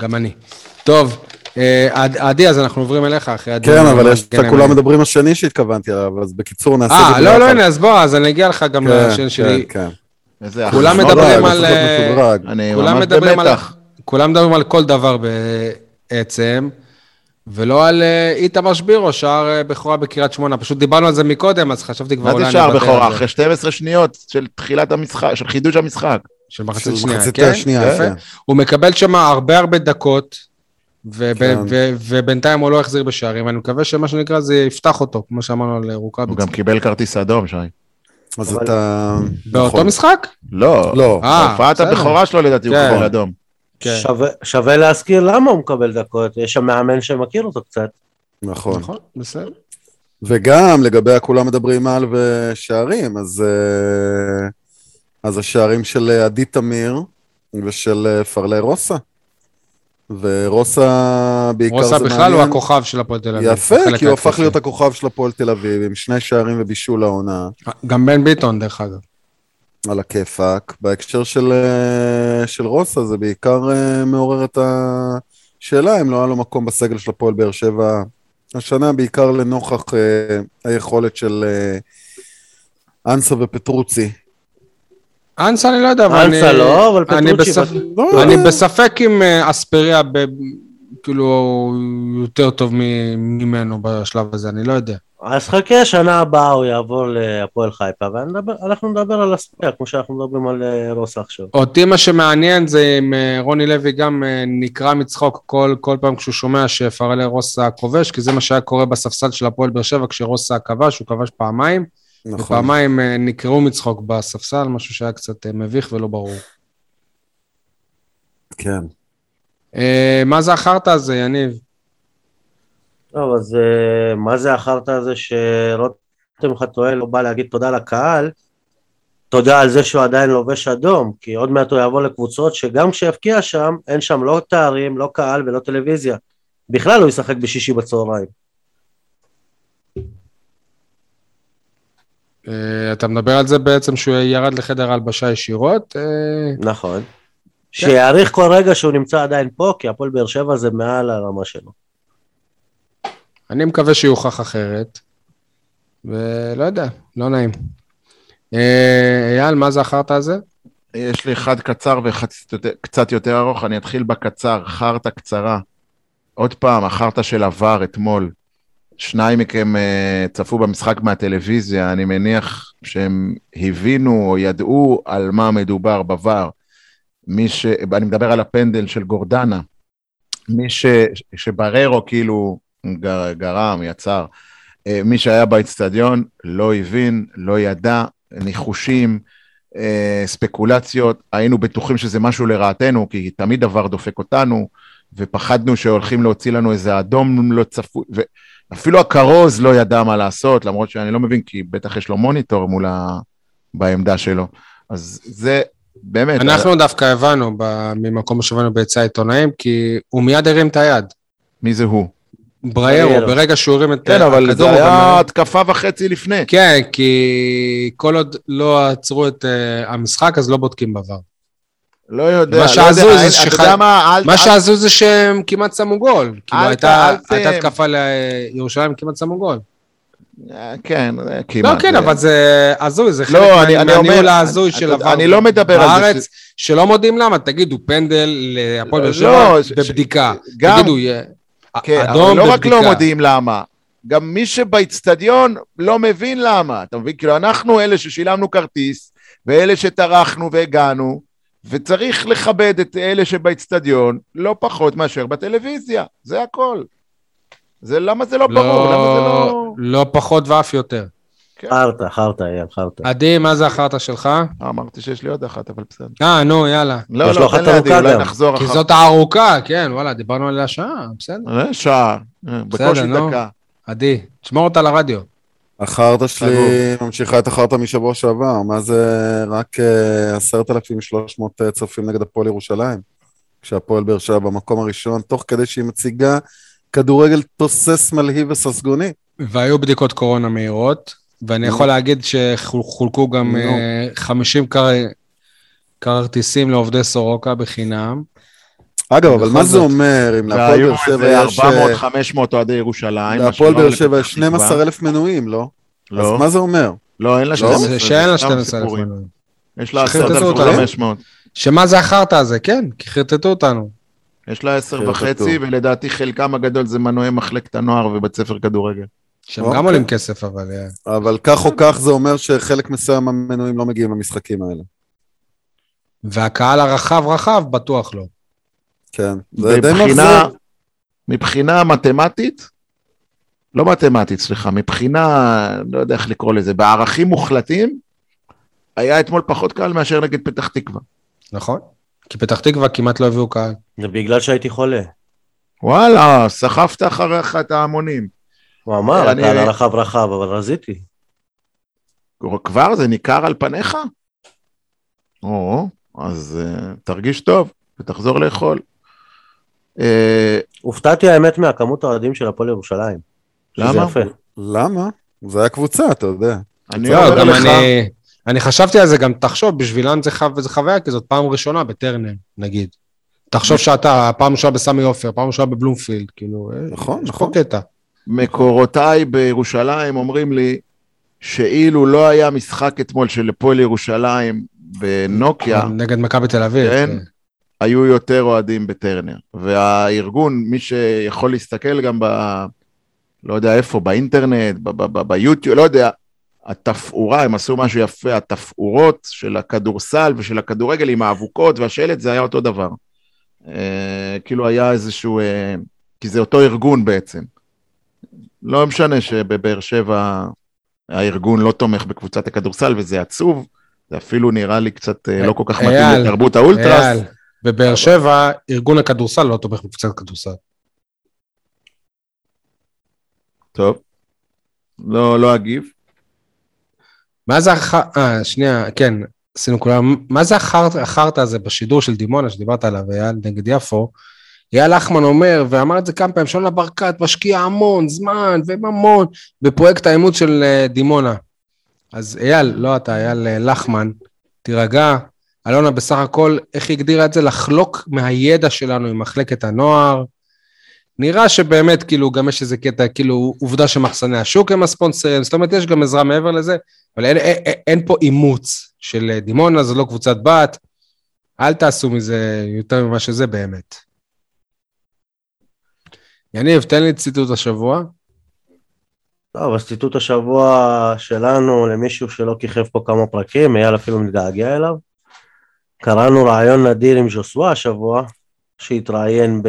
גם אני. טוב, עד- עדי, אז אנחנו עוברים אליך אחרי הדיון. כן, אבל יש את הכולם אני- מדברים השני שהתכוונתי עליו, אז בקיצור נעשה אה, לא, לא. הנה, אז בוא, אז אני אגיע לך גם כן, לשן כן, שלי. כן. כולם החלטות. מדברים משודרג, על, כולם ממש מדברים על, במתח. כולם מדברים על כל דבר בעצם, ולא על אה, איתמר שבירו, שער אה, בכורה בקריית שמונה. פשוט דיברנו על זה מקודם, אז חשבתי כבר מה אולי זה שער בכורה? אחרי 12 שניות של תחילת המשחק, של חידוש המשחק. של מחצית של שנייה, מחצית כן? השנייה, יפה. כן. הוא מקבל שם הרבה הרבה דקות, וב- כן. ו- ובינתיים הוא לא החזיר בשערים, אני מקווה שמה שנקרא זה יפתח אותו, כמו שאמרנו על הוא רוקאביץ. גם קיבל כרטיס אדום, שי. אז אתה... באותו נכון. משחק? לא, לא. אה, בהופעת בסדר. הבכורה שלו לדעתי הוא כן. קיבל אדום. כן. שווה- שווה להזכיר למה הוא מקבל דקות, יש שם מאמן שמכיר אותו קצת. נכון. נכון, בסדר. וגם לגבי הכולם מדברים על ושערים, אז, אה, אז השערים של אה, עדי תמיר ושל אה, פרלי רוסה. ורוסה בעיקר רוסה זה בכלל הוא מעניין. הכוכב של הפועל תל אביב. יפה, כי הוא הפך. להיות הכוכב של הפועל תל אביב, עם שני שערים ובישול העונה, גם בן ביטון, דרך אגב. על הכיפאק. בהקשר של, אה, של רוסה, זה בעיקר אה, מעורר את השאלה אם לא היה לו מקום בסגל של הפועל באר שבע השנה, בעיקר לנוכח אה, היכולת של אה, אנסה ופטרוצי. אנסה אני לא יודע, אבל אני... אנסה לא, אבל אני. בספ- בת- לא, אני בספק אם אספריה ב- כאילו יותר טוב ממנו בשלב הזה, אני לא יודע. אז חכה, שנה הבאה הוא יעבור להפועל חיפה, ואנחנו נדבר על הספייה, כמו שאנחנו מדברים על אה, רוסה עכשיו. אותי מה שמעניין זה אם אה, רוני לוי גם אה, נקרע מצחוק כל, כל פעם כשהוא שומע שפרלה רוסה כובש, כי זה מה שהיה קורה בספסל של הפועל באר שבע כשרוסה כבש, הוא כבש פעמיים, נכון. ופעמיים נקרעו מצחוק בספסל, משהו שהיה קצת מביך ולא ברור. כן. אה, מה זה החרטא הזה, יניב? טוב, אז אה, מה זה החרטא הזה שרותם חתואל לא בא להגיד תודה לקהל? תודה על זה שהוא עדיין לובש אדום, כי עוד מעט הוא יבוא לקבוצות שגם כשיבקיע שם, אין שם לא תארים, לא קהל ולא טלוויזיה. בכלל הוא ישחק בשישי בצהריים. אה, אתה מדבר על זה בעצם שהוא ירד לחדר ההלבשה ישירות? נכון. שיעריך כל רגע שהוא נמצא עדיין פה, כי הפועל באר שבע זה מעל הרמה שלו. אני מקווה שיוכח אחרת, ולא יודע, לא נעים. אה, אייל, מה זה החרטא הזה? יש לי אחד קצר ואחד קצת יותר- ארוך, אני אתחיל בקצר, חרטא קצרה. עוד פעם, החרטא של עבר אתמול. שניים מכם אה, צפו במשחק מהטלוויזיה, אני מניח שהם הבינו או ידעו על מה מדובר בVAR. מי ש... אני מדבר על הפנדל של גורדנה. מי ש... שבררו כאילו גר... גרם, יצר. אה, מי שהיה באצטדיון לא הבין, לא ידע, ניחושים, אה, ספקולציות, היינו בטוחים שזה משהו לרעתנו, כי תמיד דבר דופק אותנו, ופחדנו שהולכים להוציא לנו איזה אדום לא צפוי, ואפילו הכרוז לא ידע מה לעשות, למרות שאני לא מבין, כי בטח יש לו מוניטור מול ה... בעמדה שלו. אז זה באמת... אנחנו דווקא הבנו ב- ממקום שהבנו ביציע העיתונאים, כי הוא מיד הרים את היד. מי זה הוא? בריירו, בריירו. ברגע שהוא הרים את כן, אבל הכדור, זה הוא היה גם- התקפה וחצי לפני. כן, כי כל עוד לא עצרו את אה, המשחק, אז לא בודקים בעבר. לא יודע, מה לא שהזוי יודע, זה שח- אתה יודע מה, אל... מה אל- שהזוי זה שהם כמעט שמו גול. כאילו הייתה התקפה לירושלים, כמעט שמו גול. אה, כן, אה, לא, כמעט. כן, זה- אבל זה הזוי, זה לא, חלק אני- אני מהניהול ההזוי של עבר אני לא מדבר על זה בארץ, שלא מודיעים למה, תגידו, פנדל להפועל באר לא, שבע ש- בבדיקה. גם- תגידו, יהיה- כן, אדום אבל לא רק בבדיקה. לא מודיעים למה, גם מי שבאיצטדיון לא מבין למה, אתה מבין? כאילו אנחנו אלה ששילמנו כרטיס, ואלה שטרחנו והגענו, וצריך לכבד את אלה שבאיצטדיון לא פחות מאשר בטלוויזיה, זה הכל. זה למה זה לא ברור, למה זה לא, לא... לא פחות ואף יותר. חרטא, חרטא, אייל, חרטא. עדי, מה זה החרטא שלך? אמרתי שיש לי עוד אחת, אבל בסדר. אה, נו, יאללה. לא, לא, אחת תן ארוכה אולי. נחזור כי אחר זאת הארוכה, כן, וואלה, דיברנו עליה שעה, בסדר. אה, שעה, אה, בקושי נו. דקה. עדי, תשמור אותה לרדיו. החרטא שלי ממשיכה את החרטא משבוע שעבר, מה זה רק אה, עשרת אלפים שלוש מאות צופים נגד הפועל ירושלים, כשהפועל באר שבע במקום הראשון, תוך כדי שהיא מציגה כדורגל תוסס מלהיב וססגוני. והיו בדיקות קורונה מהירות, ואני. יכול להגיד שחולקו גם נו. אה, 50 כר- כרטיסים לעובדי סורוקה בחינם. אגב, אבל מה זה. אומר אם להפועל באר שבע יש... אה, 400-500 אוהדי ירושלים. להפועל באר שבע יש 12 אלף מנויים, לא? אז לא, מה זה אומר? לא, אין לה לא? 12. זה שאין לה סתם 12 אלף סיפורים. מנויים. יש לה שחררטטו 10,500. שמה זה החרטא הזה, כן, כי חרטטו אותנו. יש לה 10 חרטטו. וחצי, ולדעתי חלקם הגדול זה מנועי מחלקת הנוער ובית ספר כדורגל. שהם אוקיי. גם עולים כסף, אבל... אה, אבל כך או כך זה אומר שחלק מסוים מהמנויים לא מגיעים למשחקים האלה. והקהל הרחב רחב, בטוח לא. כן. זה די מבחינה, מאכזב. מבחינה מתמטית, לא מתמטית, סליחה, מבחינה, לא יודע איך לקרוא לזה, בערכים מוחלטים, היה אתמול פחות קל מאשר נגד פתח תקווה. נכון? כי פתח תקווה כמעט לא הביאו קהל. זה בגלל שהייתי חולה. וואלה, סחפת אחריך את ההמונים. הוא אמר, אני- הקהל הרחב רחב, אבל רזיתי. כבר זה ניכר על פניך? או, אז uh, תרגיש טוב ותחזור לאכול. Uh, הופתעתי האמת מהכמות האוהדים של הפועל ירושלים. למה? למה? זה היה קבוצה, אתה יודע. אני אומר לך, אני... אני חשבתי על זה, גם תחשוב, בשבילם זה, חו... זה חוויה, כי זאת פעם ראשונה בטרנר, נגיד. תחשוב שאתה פעם ראשונה בסמי עופר, פעם ראשונה בבלומפילד, כאילו, אה, נכון, יש פה נכון. קטע. מקורותיי בירושלים אומרים לי שאילו לא היה משחק אתמול של הפועל ירושלים בנוקיה, נגד מכבי תל אביב. כן. כן. היו יותר אוהדים בטרנר. והארגון, מי שיכול להסתכל גם ב... לא יודע איפה, באינטרנט, ביוטיוב, לא יודע, התפאורה, הם עשו משהו יפה, התפאורות של הכדורסל ושל הכדורגל עם האבוקות והשלט, זה היה אותו דבר. אה, כאילו היה איזשהו, אה, כי זה אותו ארגון בעצם. לא משנה שבבאר שבע הארגון לא תומך בקבוצת הכדורסל וזה עצוב, זה אפילו נראה לי קצת אה, לא כל כך מתאים לתרבות האולטרס. אייל, בבאר שבע, ארגון הכדורסל לא תומך בקבוצת כדורסל. טוב, לא, לא אגיב. מה זה הח... אה, שנייה, כן, עשינו כולם. מה זה החרטא הזה בשידור של דימונה שדיברת עליו, אייל, נגד יפו? אייל לחמן אומר, ואמר את זה כמה פעמים, שונה ברקת משקיע המון זמן וממון בפרויקט האימוץ של אה, דימונה. אז אייל, לא אתה, אייל אה, לחמן, תירגע. אלונה בסך הכל, איך היא הגדירה את זה? לחלוק מהידע שלנו עם מחלקת הנוער. נראה שבאמת, כאילו, גם יש איזה קטע, כאילו, עובדה שמחסני השוק הם הספונסרים, זאת אומרת, יש גם עזרה מעבר לזה, אבל אין, אין, אין- פה אימוץ של אה, דימונה, זו לא קבוצת בת, אל תעשו מזה יותר ממה שזה באמת. יניב, תן לי ציטוט השבוע. טוב, אז ציטוט השבוע שלנו למישהו שלא כיכב פה כמה פרקים, אייל אפילו מתגעגע אליו. קראנו רעיון נדיר עם ז'וסווה השבוע, שהתראיין ב...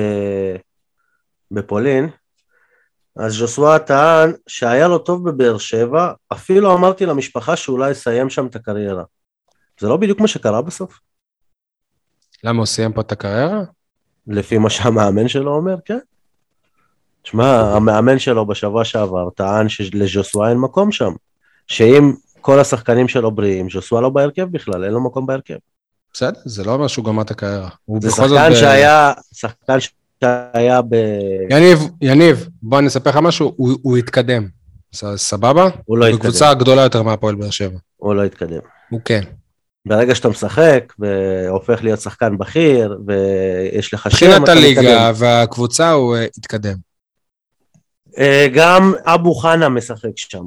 בפולין. אז ז'וסווה טען שהיה לו טוב בבאר שבע, אפילו אמרתי למשפחה שאולי יסיים שם את הקריירה. זה לא בדיוק מה שקרה בסוף, למה הוא סיים פה את הקריירה? לפי מה שהמאמן שלו אומר, כן. תשמע, המאמן שלו בשבוע שעבר טען שלז'וסווה אין מקום שם. שאם כל השחקנים שלו בריאים, ז'וסווה לא בהרכב בכלל, אין לו מקום בהרכב. בסדר, זה לא אומר שהוא גמר את הקריירה. זה בכל זאת שחקן שהיה, שחקן שהיה ב... יניב, יניב, בוא אני אספר לך משהו, הוא, הוא התקדם. סבבה? הוא לא התקדם, בקבוצה גדולה יותר מהפועל באר שבע. הוא לא התקדם. הוא כן. ברגע שאתה משחק והופך להיות שחקן בכיר ויש לך שם, מבחינת אתה הליגה מתקדם. והקבוצה הוא אה, התקדם. אה, גם אבו חנה משחק שם,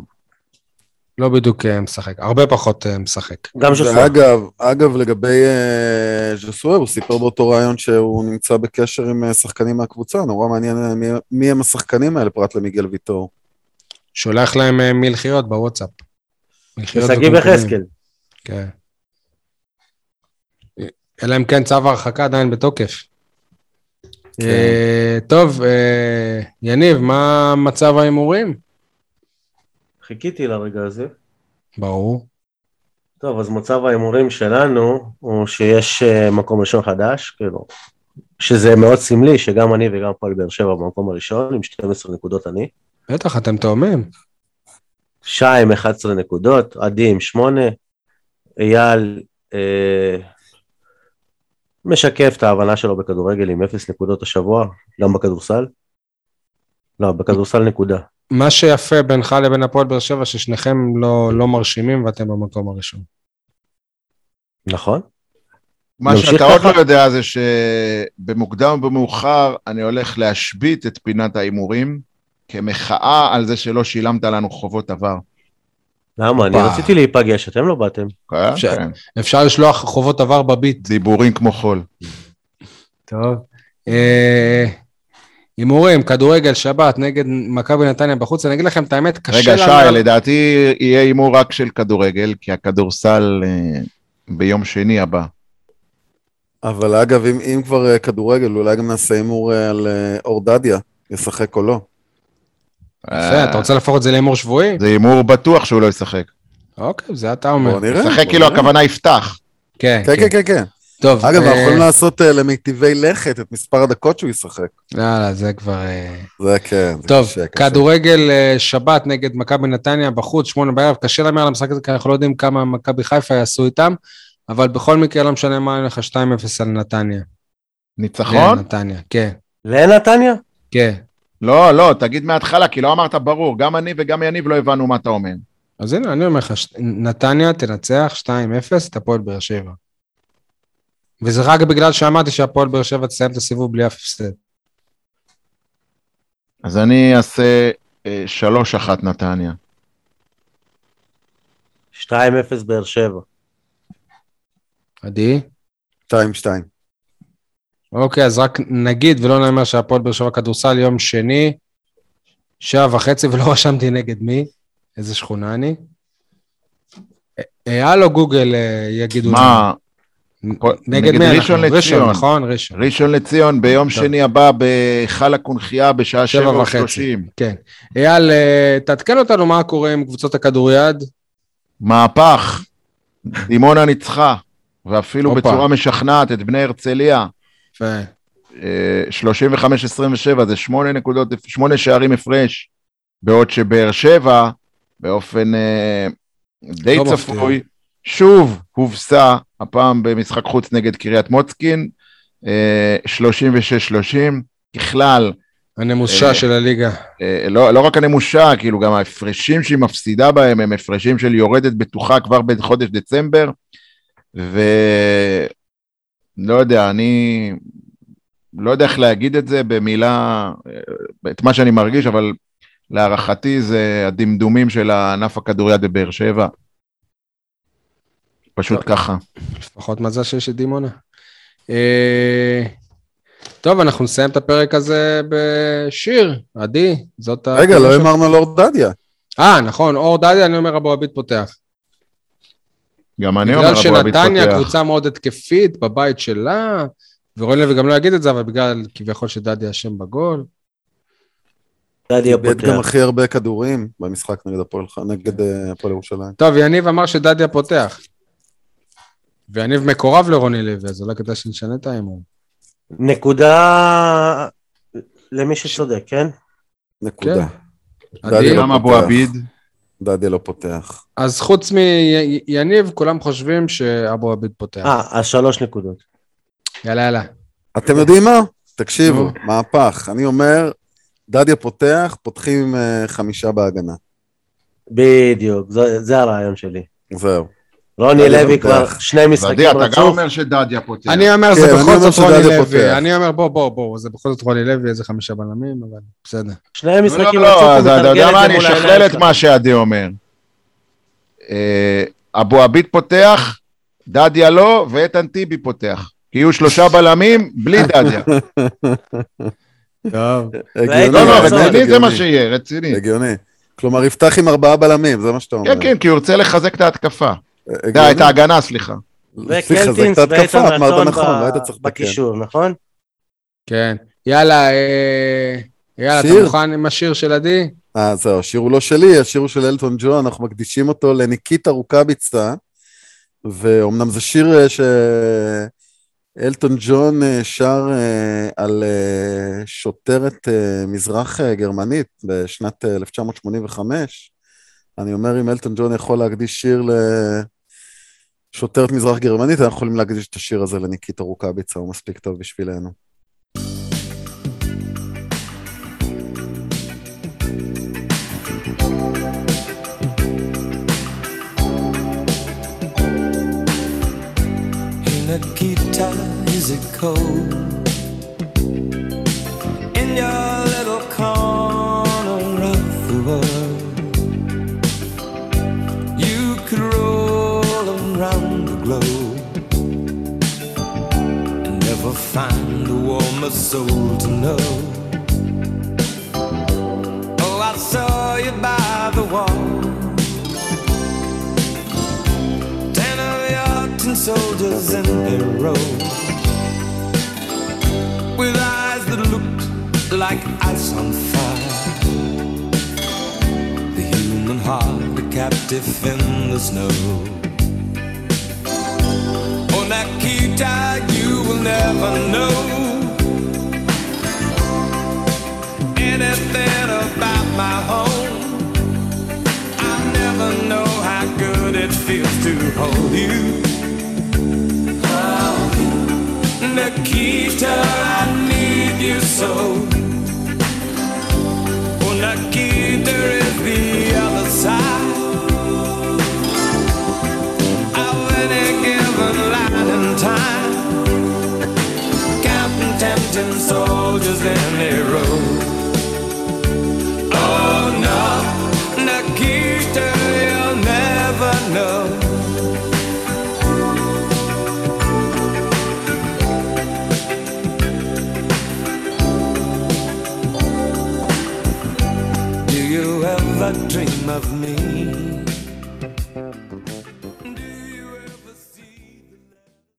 לא בדיוק אה, משחק, הרבה פחות אה, משחק. גם ז'וסווה. ואגב, אגב, לגבי אה, ז'סואל, הוא סיפר באותו ראיון שהוא נמצא בקשר עם שחקנים מהקבוצה, נורא מעניין מי, מי הם השחקנים האלה, פרט למיגל ויטור. שולח להם אה, מלחיות בוואטסאפ. מלחיות שגיב וקומקומים. יחזקאל. כן. אלא אם כן צו ההרחקה עדיין בתוקף. כן. טוב, יניב, מה מצב ההימורים? חיכיתי לרגע הזה. ברור. טוב, אז מצב ההימורים שלנו הוא שיש אה, מקום ראשון חדש, כאילו, שזה מאוד סמלי שגם אני וגם הפועל באר שבע במקום הראשון עם 12 נקודות אני. בטח, אתם תאומים. שי עם 11 נקודות, עדי עם 8, אייל אה, משקף את ההבנה שלו בכדורגל עם 0 נקודות השבוע, גם בכדורסל. לא, בכדורסל נקודה. מה שיפה בינך לבין הפועל באר שבע, ששניכם לא, לא מרשימים ואתם במקום הראשון. נכון? מה שאתה עוד? לא יודע זה שבמוקדם או במאוחר אני הולך להשבית את פינת ההימורים כמחאה על זה שלא שילמת לנו חובות עבר. למה? אני. רציתי להיפגש, אתם לא באתם. כן, אפשר- כן. אפשר לשלוח חובות עבר בביט. דיבורים כמו חול. טוב. הימורים, כדורגל, שבת, נגד מכבי נתניה בחוץ, אני אגיד לכם את האמת, קשה רגע, לנו- שי, לדעתי יהיה הימור רק של כדורגל, כי הכדורסל אה, ביום שני הבא. אבל אגב, אם, אם כבר אה, כדורגל, אולי גם נעשה הימור אה, על אה, אור דדיה, ישחק או לא. יפה, אתה רוצה להפוך את זה להימור שבועי? זה הימור בטוח שהוא לא ישחק. אוקיי, זה אתה אומר. בוא נראה. ישחק כאילו. הכוונה יפתח. כן, כן, כן, כן, כן. טוב, אגב, אה, אנחנו יכולים לעשות אה, למיטיבי לכת את מספר הדקות שהוא ישחק. יאללה, זה כבר... אה, זה כן, טוב. כדורגל אה, שבת נגד מכבי נתניה בחוץ, שמונה בערב, קשה להמר על המשחק הזה, כי אנחנו לא יודעים כמה מכבי חיפה יעשו איתם, אבל בכל מקרה לא משנה מה, אין לך 2-0 על נתניה. ניצחון? כן, נתניה, כן, לנתניה? כן. לא, לא, תגיד מההתחלה, כי לא אמרת ברור. גם אני וגם יניב לא הבנו מה אתה אומר. אז הנה, אני אומר לך, נתניה תנצח 2-0 את הפועל באר שבע. וזה רק בגלל שאמרתי שהפועל באר שבע תסיים את הסיבוב בלי אף הפסד. אז אני אעשה אה, שלוש אחת נתניה. 2-0 באר שבע. עדי? 2-2. אוקיי, אז רק נגיד ולא נאמר שהפועל באר שבע כדורסל יום שני, שעה וחצי, ולא רשמתי נגד מי, איזה שכונה אני. אה, הלו גוגל אה, יגידו מה, נגד מי ראשון אנחנו? ראשון, לציון. נכון? ראשון. ראשון לציון ביום טוב. שני הבא בהיכל הקונכייה בשעה שבע שבע וחצי. ושלושים. כן. אייל, אה, תעדכן אותנו מה קורה עם קבוצות הכדוריד. מהפך, דימונה ניצחה, ואפילו הופה. בצורה משכנעת את בני הרצליה. אה, 35-27, זה שמונה נקודות, שמונה שערים הפרש, בעוד שבאר שבע, באופן אה, די לא מפתיע. שוב הובסה, הפעם במשחק חוץ נגד קריית מוצקין, אה, 36-30, ככלל, הנמושה אה, של הליגה. אה, לא, לא רק הנמושה, כאילו גם ההפרשים שהיא מפסידה בהם הם הפרשים של יורדת בטוחה כבר בחודש דצמבר, ולא יודע, אני לא יודע איך להגיד את זה במילה, אה, את מה שאני מרגיש, אבל להערכתי זה הדמדומים של הענף הכדוריד בבאר שבע. פשוט טוב. ככה. לפחות מזל שיש את דימונה. אה, טוב, אנחנו נסיים את הפרק הזה בשיר. עדי, זאת ה... רגע, לא אמרנו על אור דדיה. אה, נכון, אור דדיה, אני אומר אבו עביד פותח. גם אני אומר, בגלל אבו עביד שנתניה פותח. קבוצה מאוד התקפית בבית שלה, ורון לוי גם לא יגיד את זה, אבל בגלל כביכול שדדיה אשם בגול. דדיה איבד גם פותח. הכי הרבה כדורים במשחק נגד הפועל אה, הפועל ירושלים. טוב, יניב אמר שדדיה פותח. ויניב מקורב לרוני לוי, אז אולי כדאי שנשנה את ההימור. נקודה למי שצודק, כן? נקודה. עדי, דדיה לא גם אבו פותח. עביד. דדיה לא פותח. אז חוץ מיניב, כולם חושבים שאבו עביד פותח. אה, אז שלוש נקודות. יאללה, יאללה. אתם יודעים מה? תקשיבו. מהפך. אני אומר, דדיה פותח, פותחים אה, חמישה בהגנה. בדיוק, זה- זה הרעיון שלי. זהו. רוני לוי. כבר שני משחקים אתה גם רצוף. אומר שדדיה פותח. אני אומר, כן, זה אני בכל זאת רוני לוי. אני אומר, בוא, בוא, בוא, זה בכל זאת רוני לוי, איזה חמישה בלמים, אבל בסדר. שני לא, משחקים לא, רצוף, לא, הוא אז אתה מתרגל יודע את מה, זה אני מול אשכלל העיניים את. מה שעדי אומר. אה, אבו עביד פותח, דדיה לא, ואיתן טיבי פותח. כי יהיו שלושה בלמים בלי *laughs* דדיה. טוב. לא, לא, רציני זה. מה שיהיה, רציני. הגיוני. כלומר, יפתח עם ארבעה בלמים, זה מה שאתה אומר. כן, כן, כי הוא רוצה לחזק את ההתקפה. הגיוני. אה, את ההגנה, סליחה. וקלטינס ואיתן אמרת רצון נכון, לא. בקישור, נכון? כן. יאללה, אה, יאללה, אתה? מוכן עם השיר של עדי? אה, זהו, השיר הוא לא שלי, השיר הוא של אלטון ג'ון, אנחנו מקדישים אותו לניקיטה רוקאביצה, ואומנם זה שיר אה, שאלטון ג'ון אה, שר על שוטרת מזרח גרמנית בשנת אה, 1985. אני אומר, אם אלטון ג'ון יכול להקדיש שיר לשוטרת מזרח גרמנית, אנחנו יכולים להקדיש את השיר הזה לניקיטה רוקאביצה, הוא מספיק טוב בשבילנו. Nikita, is it cold in your find a warmer soul to know. Oh, I saw you by the wall. Ten of your tin soldiers in a row With eyes that looked like ice on fire The human heart, a captive in the snow Oh, Nikita, you will never know Anything about my home I never know how good it feels to hold you. Oh, Nikita, I need you so.